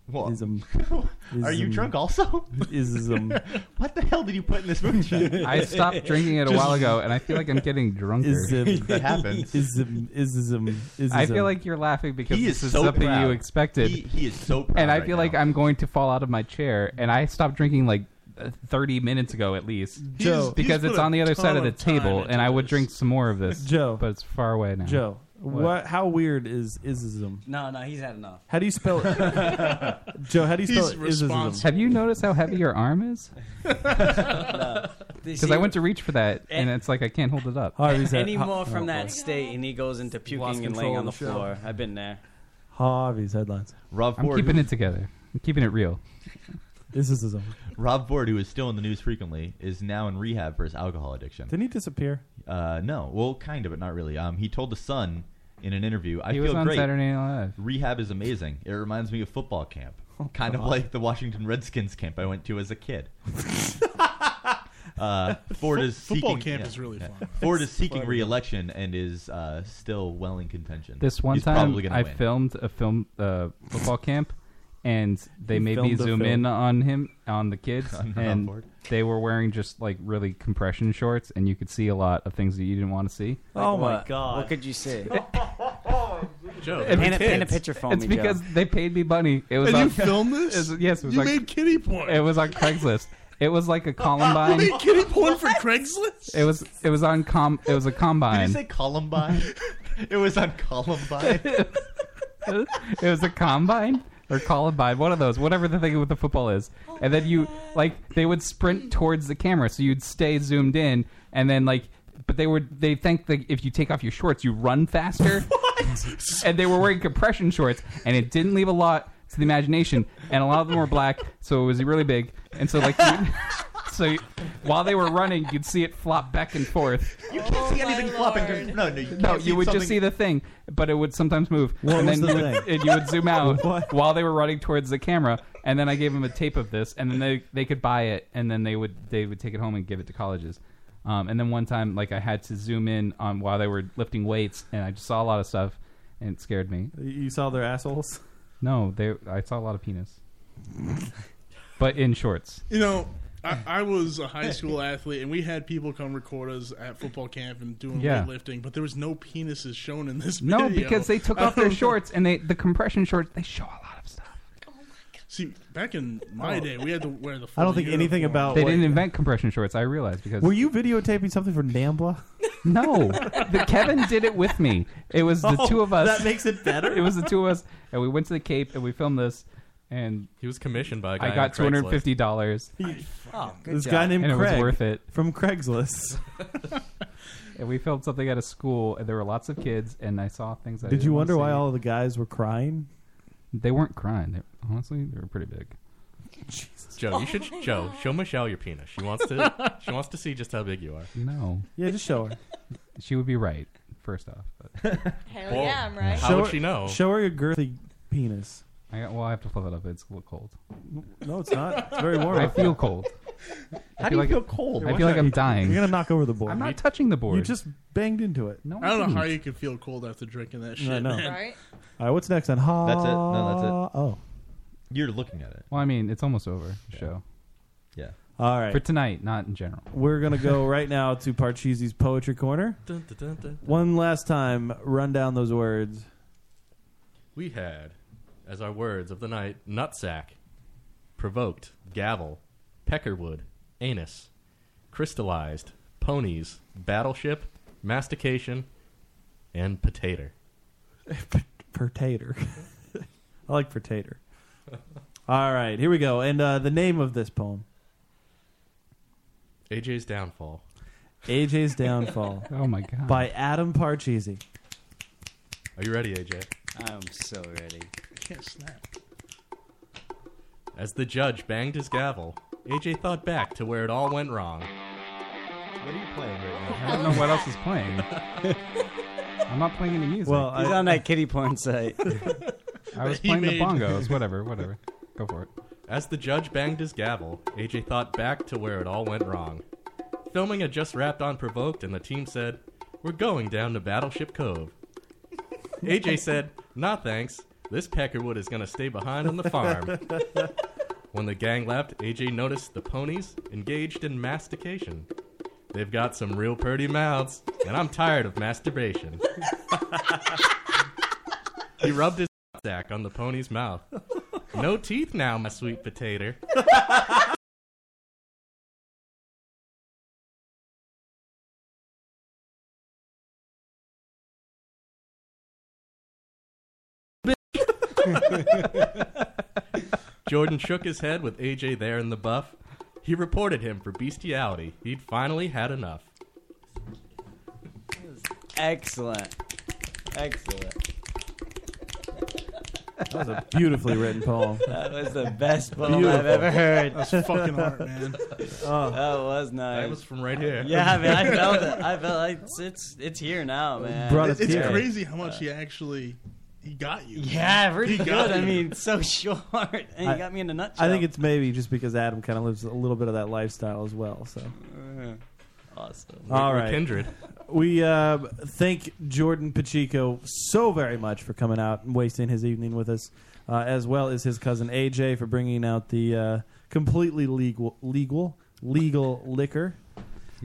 What? Ism. Are you Ism. drunk also? Ism. what the hell did you put in this moonshine? I stopped drinking it a while ago, and I feel like I'm getting drunker. Ism. That happens. Ism. Ism. Ism. I feel like you're laughing because He this is is so something proud. you expected. He, he is so proud. and I right feel like now. I'm going to fall out of my chair. And I stopped drinking like uh, 30 minutes ago at least. Joe. He's because put it's on the other side of the table, and I would drink some more of this. Joe. But it's far away now. Joe. What? How weird is ism? No, no, he's had enough. How do you spell it? Joe, how do you spell He's it? responsible. Have you noticed how heavy your arm is? Because I went to reach for that, and it's like I can't hold it up. Harvey's had- Any Ha- more from oh, that boy. state, and he goes into puking and laying of on the the show. floor. I've been there. Harvey's headlines. Rob I'm Ford. keeping it together. I'm keeping it real. Ism. Rob Ford, who is still in the news frequently, is now in rehab for his alcohol addiction. Didn't he disappear? Uh, no, well, kind of, but not really. Um, he told the Sun in an interview, "I he feel was on great. Saturday Night Live. Rehab is amazing. It reminds me of football camp, Oh, kind of like the Washington Redskins camp I went to as a kid." Uh, Ford Fo- is football seeking, camp yeah, is really yeah. fun. Ford is seeking funny. re-election and is uh, still well in contention. This one He's time, I win. filmed a film uh, football camp, and they You made me filmed a zoom film? in on him on the kids, On- on and Ford? they were wearing just like really compression shorts, and you could see a lot of things that you didn't want to see. Oh my What? God. What could you see? Joe, Paint a- paint a picture for It's me, Joe. because they paid me money. It was And on, you filmed this? it was- yes, it was You on, made kitty porn. It was on Craigslist. It was like a You Columbine. made kitty porn for Craigslist? It was it was on com. It was a combine. Did you say Columbine? it was on Columbine. it was a combine or Columbine, one of those, whatever the thing with the football is. And then you like they would sprint towards the camera, so you'd stay zoomed in, and then like, but they would they think that if you take off your shorts, you run faster. and they were wearing compression shorts, and it didn't leave a lot to the imagination. And a lot of them were black, so it was really big. And so like, so while they were running, you'd see it flop back and forth. You can't see anything flopping. con- No, no, you, No, can't see you would something- just see the thing, but it would sometimes move. What and was then the you would, thing? and you would zoom out while they were running towards the camera, and then I gave them a tape of this, and then they they could buy it, and then they would they would take it home and give it to colleges. Um, and then one time, like I had to zoom in on while they were lifting weights, and I just saw a lot of stuff, and it scared me. You saw their assholes? No, they I saw a lot of penis, but in shorts. You know, I, I was a high school athlete, and we had people come record us at football camp and doing Yeah. weightlifting, but there was no penises shown in this No, video. because they took off their shorts, and they the compression shorts they show a lot of stuff. See, back in my Oh. day, we had to wear the. I don't think anything uniform. about They what- didn't invent compression shorts. I realized because Were you videotaping something for Nambla? No, the, Kevin did it with me. It was the Oh, two of us. that makes it better? It was the two of us, and we went to the Cape and we filmed this. And He was commissioned by a guy I got on two hundred fifty dollars. Oh, good this job. guy named and Craig it was worth it. from Craigslist. And we filmed something at a school, and there were lots of kids, and I saw things. I Did didn't you wanna wonder why see. all the guys were crying? They weren't crying. They, honestly, they were pretty big. Joe, you should Joe show Michelle your penis. She wants to. she wants to see just how big you are. No, Yeah, just show her. she would be right. First off, but Hell yeah, I'm right. How show would her, she know? Show her your girthy penis. I got, well, I have to flip it up. It's a little cold. No, it's not. It's very warm. I feel cold. How do feel you like- feel cold? I feel like I'm dying. You're gonna knock over the board. I'm not touching the board. You just banged into it. no, I don't know how you can feel cold after drinking that shit. I know. man. Right? All right, what's next on Ha? That's it. No, that's it. Oh, You're looking at it. Well, I mean, it's almost over. The show Yeah. all right. for tonight, not in general. We're gonna go right now to Parcheesi's poetry corner. Dun, dun, dun, dun. One last time, run down those words. We had as our words of the night nutsack, provoked, gavel, peckerwood, anus, crystallized, ponies, battleship, mastication, and potato. Pertater. I like pertater. All right, here we go. And uh, the name of this poem: AJ's downfall. AJ's Downfall Oh my god! by Adam Parcheesi. Are you ready, AJ? I'm so ready. I can't snap. As the judge banged his gavel, AJ thought back to where it all went wrong. What are you playing right now? I don't know what else is playing. I'm not playing any music. Well, He's I, on that kitty porn site. I was he playing the made. bongos. Whatever, whatever. Go for it. As the judge banged his gavel, AJ thought back to where it all went wrong. Filming had just wrapped on Provoked, and the team said, We're going down to Battleship Cove. AJ said, Nah, thanks. This Peckerwood is going to stay behind on the farm. when the gang left, AJ noticed the ponies engaged in mastication. They've got some real pretty mouths, and I'm tired of masturbation. he rubbed his sack on the pony's mouth. No teeth now, my sweet potato. Jordan shook his head with AJ there in the buff. He reported him for bestiality. He'd finally had enough. Excellent. Excellent. that was a beautifully written poem. That was the best poem I've ever heard. That's fucking art, man. Oh, That was nice. That was from right here. yeah, I mean, I felt it. I felt like it's it's, it's here now, man. Brought It's, it's crazy how much he actually he got you. Yeah, pretty He good. got I you. mean, so short, and I- he got me in a nutshell. I think it's maybe just because Adam kind of lives a little bit of that lifestyle as well. So Awesome. All We're right. kindred. We uh, thank Jordan Pacheco so very much for coming out and wasting his evening with us, uh, as well as his cousin AJ for bringing out the uh, completely legal, legal, legal liquor.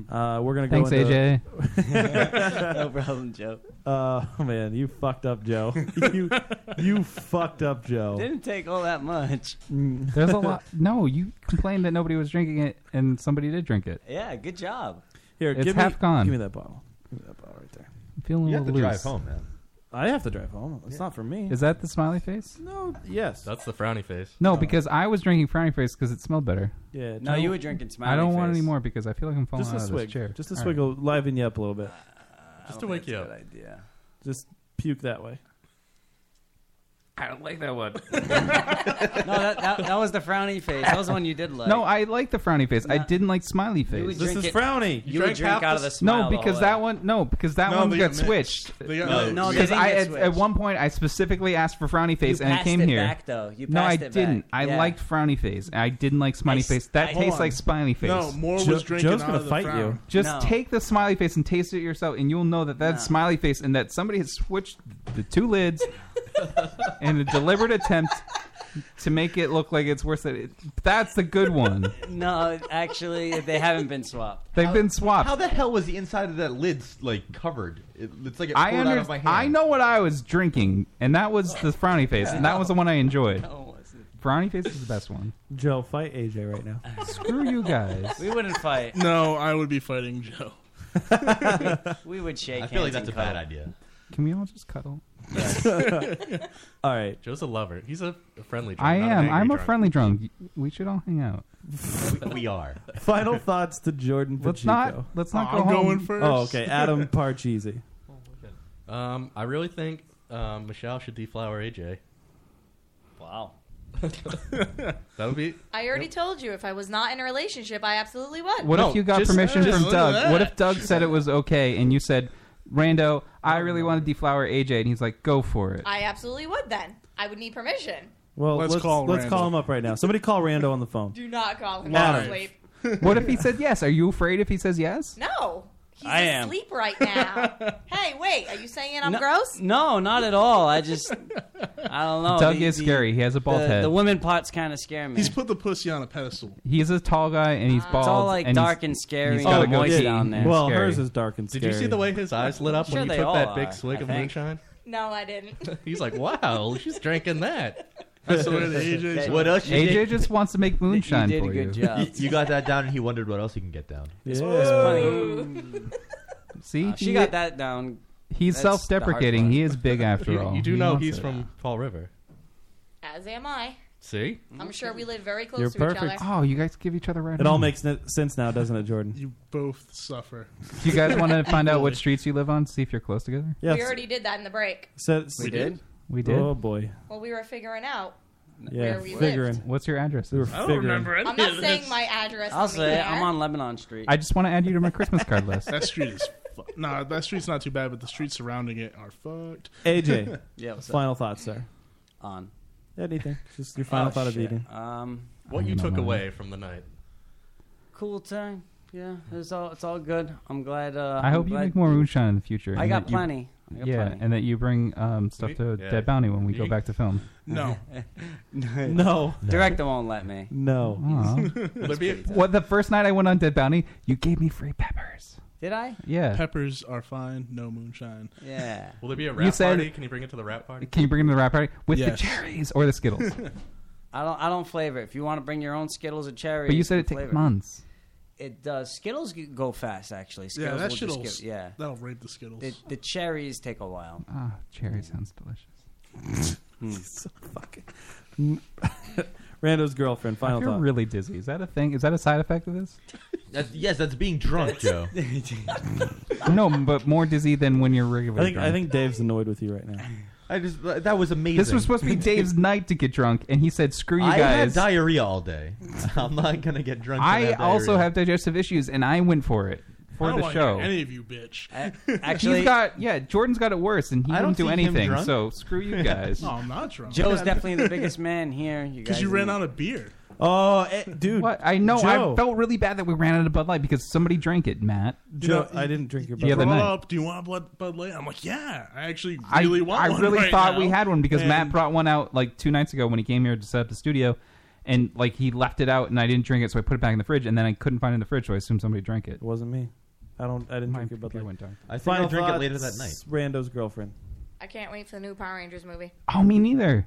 Uh, we're gonna go. Thanks, into- AJ. No problem, Joe. Uh, oh man, you fucked up, Joe. you you fucked up, Joe. Didn't take all that much. There's a lot. No, you complained that nobody was drinking it, and somebody did drink it. Yeah, good job. Here, it's give half me, gone. Give me that bottle. Give me that bottle right there. I'm feeling a You have little to drive home, man. I have to drive home. It's not for me. Is that the smiley face? No. Yes. That's the frowny face. No, because I was drinking frowny face because it smelled better. Yeah. No, you were drinking smiley face. I don't want any more because I feel like I'm falling Just a out of swig. this chair. Just a All swig right. will liven you up a little bit. Just to wake you up. Good idea. Just puke that way. I don't like that one. no, that, that that was the frowny face. That was the one you did like. No, I like the frowny face. I didn't like smiley face. You would drink it- You, would drank drink half out the of the s- smile. No, the because whole that one. No, because that No, one they got got mixed. switched. They got No, mixed. no, they because didn't I get at, at switched. one point I specifically asked for frowny face You and it passed came it here. back, though. You no, I passed it didn't. back. I Yeah. liked frowny face. I didn't like smiley I face. That I- tastes Hold like on. smiley face. No, Moore Jo- was drinking Joe's out gonna of the fight frown. you. Just No. take the smiley face and taste it yourself, and you'll know that that's No. smiley face and that somebody has switched the two lids in a deliberate attempt to make it look like it's worse. Than it. That's the good one. No, actually, they haven't been swapped. They've been swapped. How the hell was the inside of that lid like covered? It, it's like it I poured out of my under- hand. I know what I was drinking, and that was the frowny face, and that was the one I enjoyed. No, it wasn't. Frowny face is the best one. Joe, fight AJ right now. Screw you guys. We wouldn't fight. No, I would be fighting Joe. We would shake I feel like that's a and bad cuddle. idea. Can we all just cuddle? All right. Joe's a lover. He's a, a friendly drunk. I not an am. angry I'm a drunk. friendly drunk. We should all hang out. we, we are. Final thoughts to Jordan Let's Pacheco. not. Let's not Oh, go I'm home. going first. Oh, okay. Adam Parcheesi. Um, I really think um, Michelle should deflower AJ. Wow. That would be. I already told you if I was not in a relationship, I absolutely would. What No, if you got just- permission just from look at Doug? that. What if Doug said it was okay, and you said, "Rando, oh, I really want to deflower AJ," and he's like, "Go for it." I absolutely would then. I would need permission. Well, Let's let's, call let's call him up right now. Somebody call Rando on the phone. Do not call him Adam. asleep. what if he said yes? Are you afraid if he says yes? No. He's I am. asleep right now. hey, wait. Are you saying I'm no, gross? No, not at all. I just, I don't know. Doug The- is the- scary. He has a bald the, head. The women parts kind of scare me. He's put the pussy on a pedestal. He's a tall guy and he's bald. it's all like and dark and scary he's and got a moist goatee. down there. Well, Scary. hers is dark and scary. Did you see the way his eyes lit up Sure when you they took that all big are, swig I of think. moonshine? No, I didn't. He's like, wow, she's drinking that. That's the way the AJ. What else? You AJ did? just wants to make moonshine you did for a good you. job. You, you got that down, and he wondered what else he can get down. This Yeah. was funny. See, Uh, she he- got that down. He's That's the hard self-deprecating. part. He is big after You, all. you do He know wants he's it. from Fall River. As am I. See? I'm sure we live very close You're to perfect. each other. Oh, you guys give each other right. It all makes n- sense now, doesn't it, Jordan? You both suffer. Do you guys want to find out what streets you live on? See if you're close together. Yes. We already did that in the break. So- We did. We did. Oh boy. Well, we were figuring out Yeah. where we figuring. lived. What's your address? We were I don't figuring. remember any I'm not of saying this. my address. I'll on the say it. air. I'm on Lebanon Street. I just want to add you to my Christmas card list. That street is. Fu- nah, that street's not too bad, but the streets surrounding it are fucked. AJ, yeah. What's up? final thoughts, sir. On. Anything? Just your final Oh, thought of shit. eating. Um, What you took know. away from the night? cool time. Yeah, it's all it's all good. I'm glad. Uh, I I'm hope you glad- make more moonshine in the future. I and got that you- plenty. I got yeah, plenty. and that you bring um, stuff to Yeah. Dead Bounty when we go back to film. No. No. Director won't let me. No. Aw. Will there be a, what the first night I went on Dead Bounty, you gave me free peppers. Did I? Yeah. Peppers are fine. No moonshine. Yeah. will there be a You wrap said- party? Can you bring it to the wrap party? Can you bring it to the wrap party with Yes. the cherries or the Skittles? I don't. I don't flavor. it. If you want to bring your own Skittles or cherries, but you said it flavor takes months. It does. Skittles go fast, actually. Yeah, Skittles that will shit'll. just get, yeah. That'll rape the Skittles. The, the cherries take a while. Ah, cherry sounds delicious. so fucking. Rando's girlfriend. I Final feel thought. really dizzy. Is that a thing? Is that a side effect of this? That's, yes, that's being drunk, Joe. no, but more dizzy than when you're I think drunk. I think Dave's annoyed with you right now. I just that was amazing. this was supposed to be Dave's night to get drunk, and he said, "Screw you I had guys." diarrhea all day. I'm not gonna get drunk. and I have also diarrhea. have digestive issues, and I went for it I for don't the wanna show. any of you, bitch. Actually, He's got yeah. Jordan's got it worse, and he I don't didn't do see him anything. drunk. So screw you guys. No, I'm not drunk. Joe's definitely the biggest man here. You Because guys you ran out of beer. Oh, eh, dude. What? I know. Joe. I felt really bad that we ran out of Bud Light because somebody drank it, Matt. You know, I didn't drink your The other brought night. up, do you want Bud, Bud Light? I'm like, yeah, I actually I really want I one I really right thought now. we had one because Matt brought one out like two nights ago when he came here to set up the studio, and like he left it out and I didn't drink it, so I put it back in the fridge, and then I couldn't find it in the fridge, so I assumed somebody drank it. It wasn't me. I don't. I didn't My drink your Bud computer Light. went dark. I think Final I drank it later that night. Rando's girlfriend. I can't wait for the new Power Rangers movie. Oh, me neither.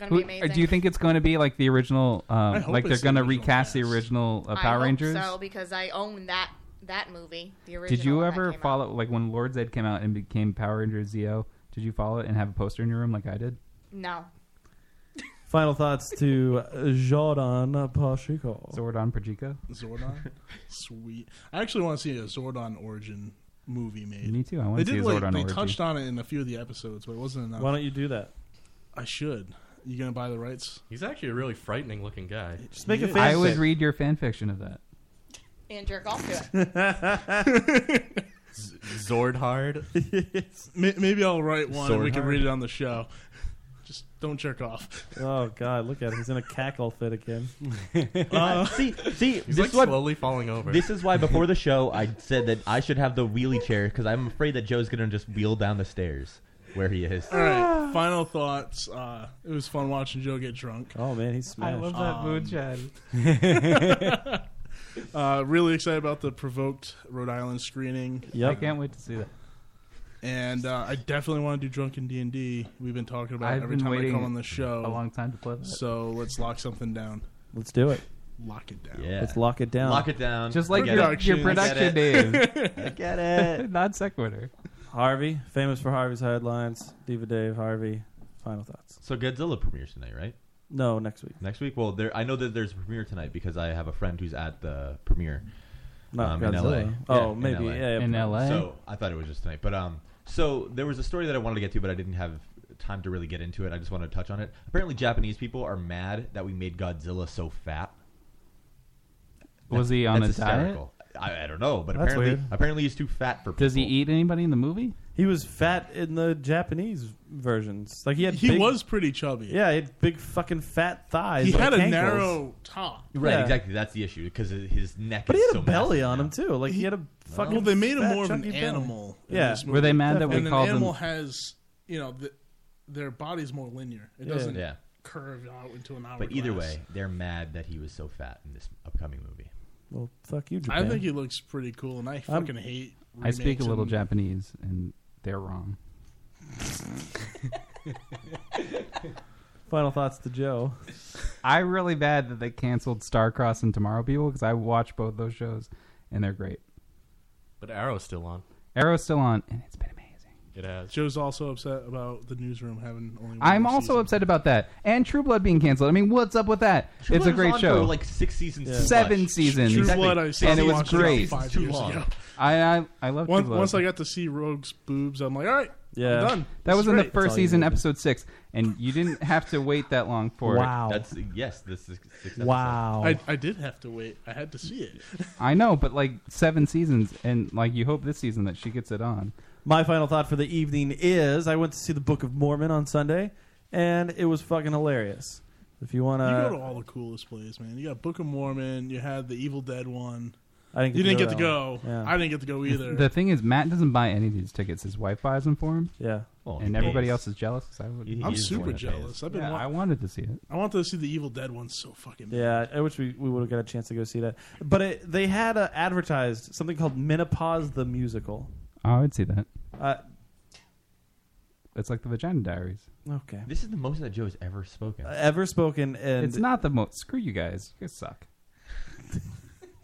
It's gonna be amazing. Do you think it's going to be like the original? Um, like they're going to original recast the original uh, I Power hope Rangers? so because I own that that movie, the original. Did you ever came out. follow like when Lord Zedd came out and became Power Ranger Zeo? Did you follow it and have a poster in your room like I did? No. Final thoughts to Jordan Pacheco. Zordon Pacheco. Zordon, sweet. I actually want to see a Zordon origin movie made. Me too. I wanna see did a like Zordon they orgy. touched on it in a few of the episodes, but it wasn't enough. Why don't you do that? I should. You gonna buy the rights? He's actually a really frightening looking guy. Just make a Yeah. fan I would read your fan fiction of that. And jerk off to it. Zordhard. May- Maybe I'll write one and we can Swordhard? read it on the show. Just don't jerk off. Oh God, look at him. He's in a cackle fit again. Uh, see, see, He's this like is why, slowly falling over. This is why before the show I said that I should have the wheelie chair because I'm afraid that Joe's gonna just wheel down the stairs where he is. All right. Final thoughts. Uh, it was fun watching Joe get drunk. Oh man, he's I smashed. love that Um, moonshine. uh, really excited about the Provoked Rhode Island screening. Yeah, I can't wait to see that. And uh, I definitely want to do Drunken D and D. We've been talking about it I've every been time I waiting come on the show. a long time to play that. So let's lock something down. Let's do it. Lock it down. Yeah. Let's lock it down. Lock it down. Just like I your, it. your I production get name. I get it. Not sequitur. Harvey, famous for Harvey's headlines. Diva Dave, Harvey. Final thoughts. So Godzilla premieres tonight, right? No, next week. Next week. Well, there I know that there's a premiere tonight because I have a friend who's at the premiere. Not um, in Godzilla. LA. Oh, in maybe. LA. Yeah, yeah. In LA? So I thought it was just tonight, but um, so there was a story that I wanted to get to, but I didn't have time to really get into it. I just wanted to touch on it. Apparently, Japanese people are mad that we made Godzilla so fat. Was he on That's a diet? Hysterical. I, I don't know, but That's apparently, weird. apparently he's too fat for. Does he eat anybody in the movie? He was fat in the Japanese versions. Like he had. He big- was pretty chubby. Yeah, he had big fucking fat thighs. He like had a ankles. narrow top. Right, Yeah. exactly. That's the issue because his neck. But is he had so a belly massive on now. him too. Like he had a fucking. Well, they made him fat, more of an chunky belly. animal. in Yeah. this Were movie. they mad that we and called an animal has, you know, the, their body's more linear. It Yeah. doesn't Yeah. curve out into an hour. But either way, they're mad that he was so fat in this upcoming movie. Well, fuck you, I think he looks pretty cool, and I I'm- fucking hate. I speak a remakes little and- Japanese, and they're wrong. Final thoughts to Joe. I really bad that they canceled Star-Crossed and Tomorrow People because I watch both those shows, and they're great. But Arrow's still on. Arrow's still on, and it's been amazing. It has. Joe's also upset about the newsroom having only. One I'm more also season. upset about that, and True Blood being canceled. I mean, what's up with that? True it's Blood a was great on show. for, like, six seasons too seven much. seasons. True Exactly. Blood. I and it was watching about great. five Too years long. ago. I I, I love True Once, Blood. once I got to see Rogue's boobs, I'm like, all right, Yeah. I'm done. that This was is in the great. first you season, needed. episode six, and you didn't have to wait that long for Wow. That's yes. This is six. Wow. I, I did have to wait. I had to see it. it. I know, but like seven seasons, and like you hope this season that she gets it on. My final thought for the evening is I went to see the Book of Mormon on Sunday, and it was fucking hilarious. If you want to, you go to to, all the coolest places, man. You got Book of Mormon. You had the Evil Dead one. I didn't. Get You didn't to get to go. Yeah. I didn't get to go either. The thing is, Matt doesn't buy any of these tickets. His wife buys them for him, yeah. Well, and everybody pays. else is jealous. I would. He- I'm he is the one super jealous. I've been. Yeah, wa- I wanted to see it. I wanted to see the Evil Dead one so fucking. bad. Yeah, I wish we, we would have got a chance to go see that. But it, they had uh, advertised something called Menopause the Musical. Oh, I would see that. Uh, It's like the Vagina Diaries. okay. This is the most that Joe has ever spoken. Ever spoken, and it's not the most. Screw you guys. You guys suck.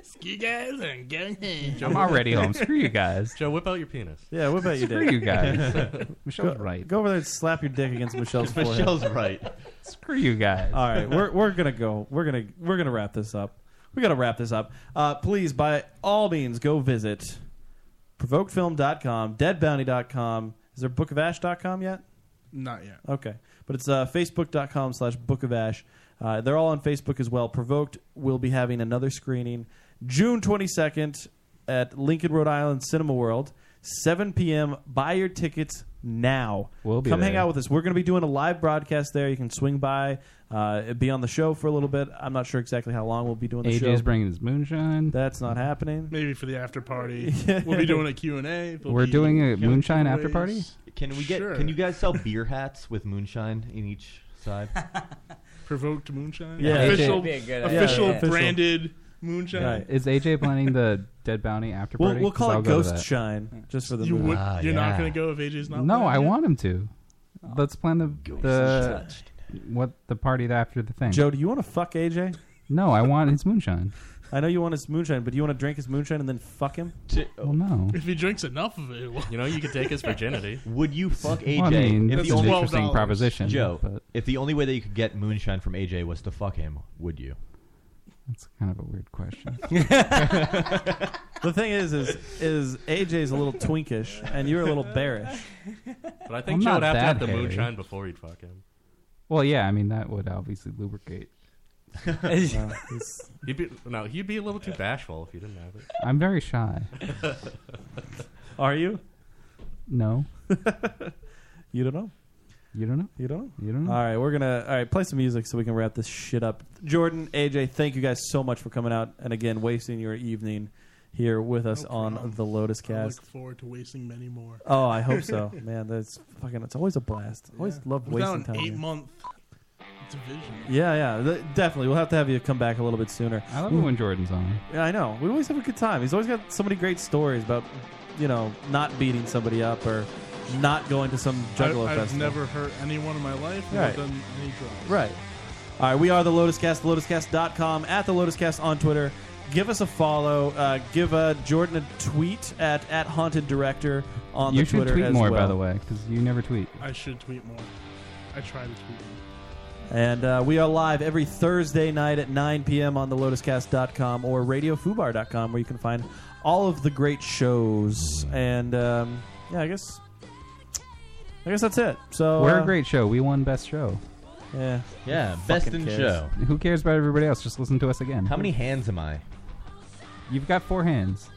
Ski guys and gang. I'm already home. Screw you guys. Joe, whip out your penis. Yeah, what about you, Screw Dave? you guys. Michelle's Go, right. go over there and slap your dick against Michelle's forehead. Michelle's right. Screw you guys. All right, we're we're gonna go. We're gonna we're gonna wrap this up. We gotta wrap this up. Uh, please, by all means, go visit provokedfilm.com, deadbounty.com. Is there bookofash.com yet? Not yet. Okay, but it's uh, facebook.com slash book of ash. Uh, they're all on Facebook as well. Provoked will be having another screening June 22nd at Lincoln, Rhode Island Cinema World, 7 p.m. Buy your tickets now. We'll be Come hang out with us. We're going to be doing a live broadcast there. You can swing by, uh, be on the show for a little bit. I'm not sure exactly how long we'll be doing the show. AJ's bringing his moonshine. That's not happening. Maybe for the after party, we'll be doing a Q and A. There'll We're doing a moonshine after party? Can we get? Sure. Can you guys sell beer hats with moonshine in each side? Provoked moonshine. Yeah. official, That'd be a good idea. official Yeah, yeah. branded moonshine. Right. Is AJ planning the Dead Bounty after We'll, party? we'll call it Ghost. Shine just for the You movie. would, Ah, you're not going to go if AJ's not. No, I yet? want him to. Let's plan the the what the party after the thing. Joe, do you want to fuck AJ? No, I want his moonshine. I know you want his moonshine, but do you want to drink his moonshine and then fuck him? Well, no. If he drinks enough of it, well, You know, you could take his virginity. Would you fuck AJ? Well, I mean, if it's the an only interesting $12. proposition. Joe, but if the only way that you could get moonshine from AJ was to fuck him, would you? that's kind of a weird question. The thing is, is is AJ's a little twinkish and you're a little bearish. But I think I'm Joe would have to have the hairy. moonshine before he'd fuck him. Well, yeah, I mean that would obviously lubricate. No, he's- He'd be no, he'd be a little too bashful if you didn't have it. I'm very shy. Are you? No, You don't know. you don't know. You don't know. You don't know. All right, we're gonna all right play some music so we can wrap this shit up. Jordan, AJ, thank you guys so much for coming out and again wasting your evening here with us No on problem. the Lotus I Cast. look forward to wasting many more. Oh, I hope so, man. That's fucking. It's always a blast. Always Yeah. love Without wasting an time. eight-month division. Yeah, yeah, th- definitely. We'll have to have you come back a little bit sooner. I love it when Jordan's on. Yeah, I know. We always have a good time. He's always got so many great stories about, you know, not beating somebody up or not going to some juggalo I, I've festival. never hurt anyone in my life. Or Right. done any drugs. Right. All right, we are the Lotus Cast, lotuscast.com, at the Lotus Cast on Twitter. Give us a follow. Uh, give uh, Jordan a tweet at, at Haunted Director on you the should Twitter tweet as more, well. by the way, because you never tweet. I should tweet more. I try to tweet more. And uh, we are live every Thursday night at 9 p.m. on the lotuscast.com or radiofubar.com where you can find all of the great shows. And um, yeah, I guess I guess that's it. So We're uh, a great show. We won best show. Yeah. Yeah, best fucking in cares? show. Who cares about everybody else? Just listen to us again. How many hands am I? You've got four hands.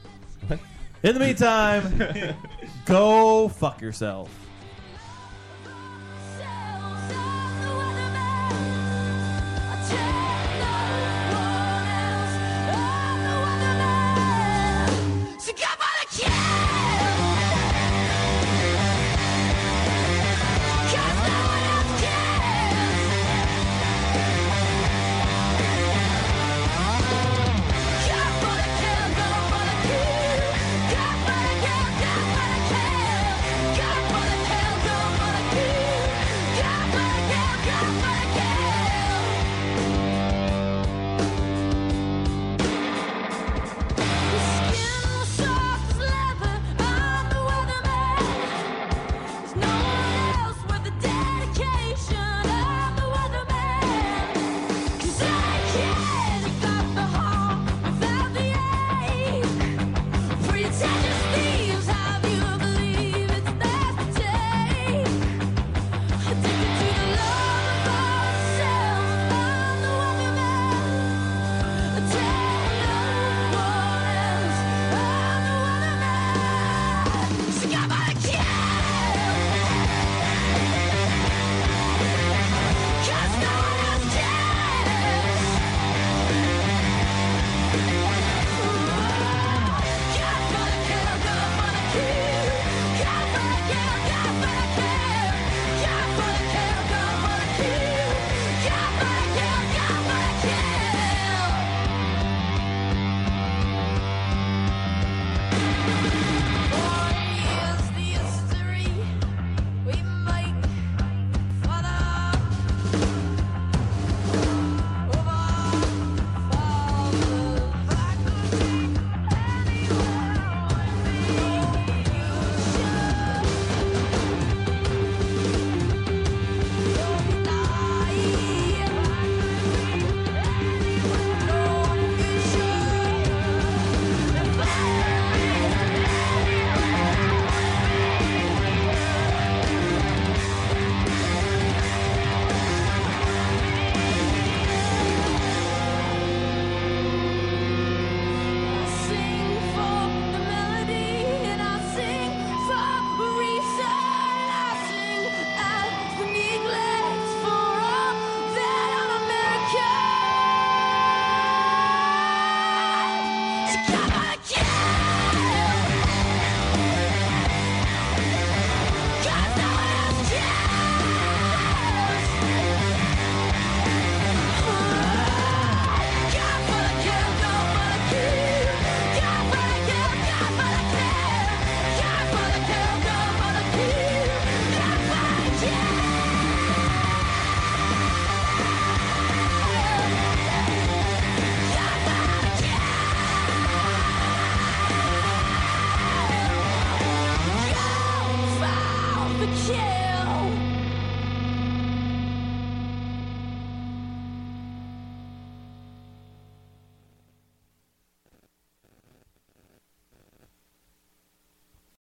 What? In the meantime, go fuck yourself.